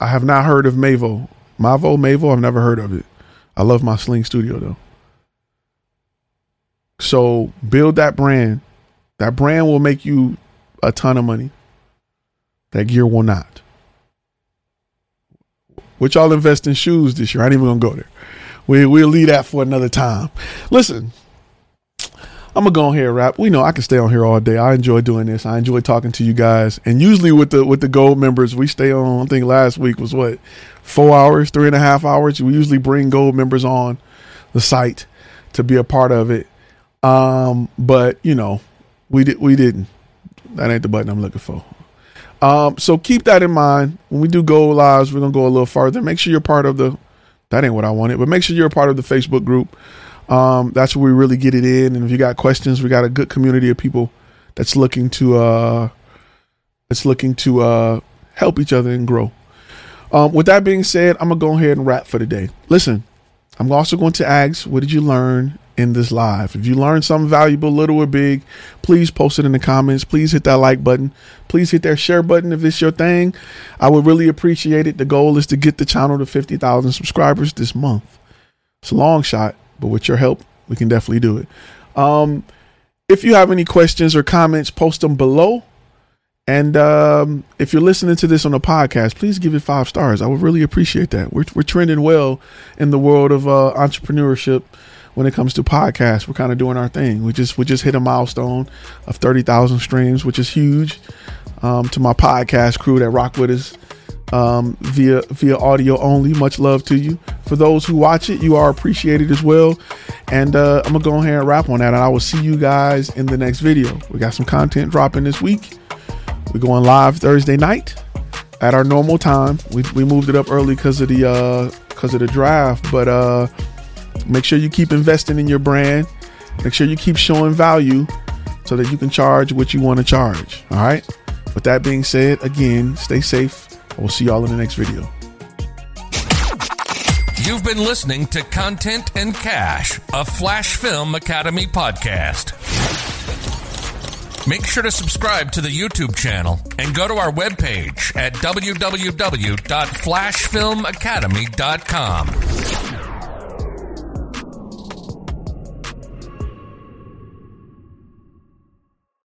I have not heard of Mavo. Mavo, Mavo, I've never heard of it. I love my Sling Studio though. So build that brand. That brand will make you a ton of money. That gear will not. Which y'all invest in shoes this year. I ain't even gonna go there. We we'll leave that for another time. Listen, I'm gonna go on here wrap. We know I can stay on here all day. I enjoy doing this. I enjoy talking to you guys. And usually with the with the gold members, we stay on. I think last week was what four hours, three and a half hours. We usually bring gold members on the site to be a part of it. Um, but you know, we did we didn't. That ain't the button I'm looking for. Um, so keep that in mind. When we do gold lives, we're gonna go a little further. Make sure you're part of the. That ain't what I wanted, but make sure you're a part of the Facebook group. Um, that's where we really get it in. And if you got questions, we got a good community of people that's looking to uh, that's looking to uh, help each other and grow. Um, with that being said, I'm gonna go ahead and wrap for the day. Listen, I'm also going to ask, what did you learn in this live? If you learned something valuable, little or big, please post it in the comments. Please hit that like button. Please hit that share button if it's your thing. I would really appreciate it. The goal is to get the channel to 50,000 subscribers this month. It's a long shot, but with your help, we can definitely do it. Um, if you have any questions or comments, post them below. And um, if you're listening to this on a podcast, please give it five stars. I would really appreciate that. We're, we're trending well in the world of uh, entrepreneurship when it comes to podcasts. We're kind of doing our thing. We just we just hit a milestone of thirty thousand streams, which is huge. Um, to my podcast crew that rock with us um, via via audio only. Much love to you. For those who watch it, you are appreciated as well. And uh, I'm gonna go ahead and wrap on that, and I will see you guys in the next video. We got some content dropping this week. We're going live Thursday night at our normal time. We, we moved it up early because of the uh because of the draft, but uh make sure you keep investing in your brand. Make sure you keep showing value so that you can charge what you want to charge. All right. With that being said, again, stay safe. We'll see y'all in the next video. You've been listening to Content and Cash, a Flash Film Academy podcast. Make sure to subscribe to the YouTube channel and go to our webpage at www.flashfilmacademy.com.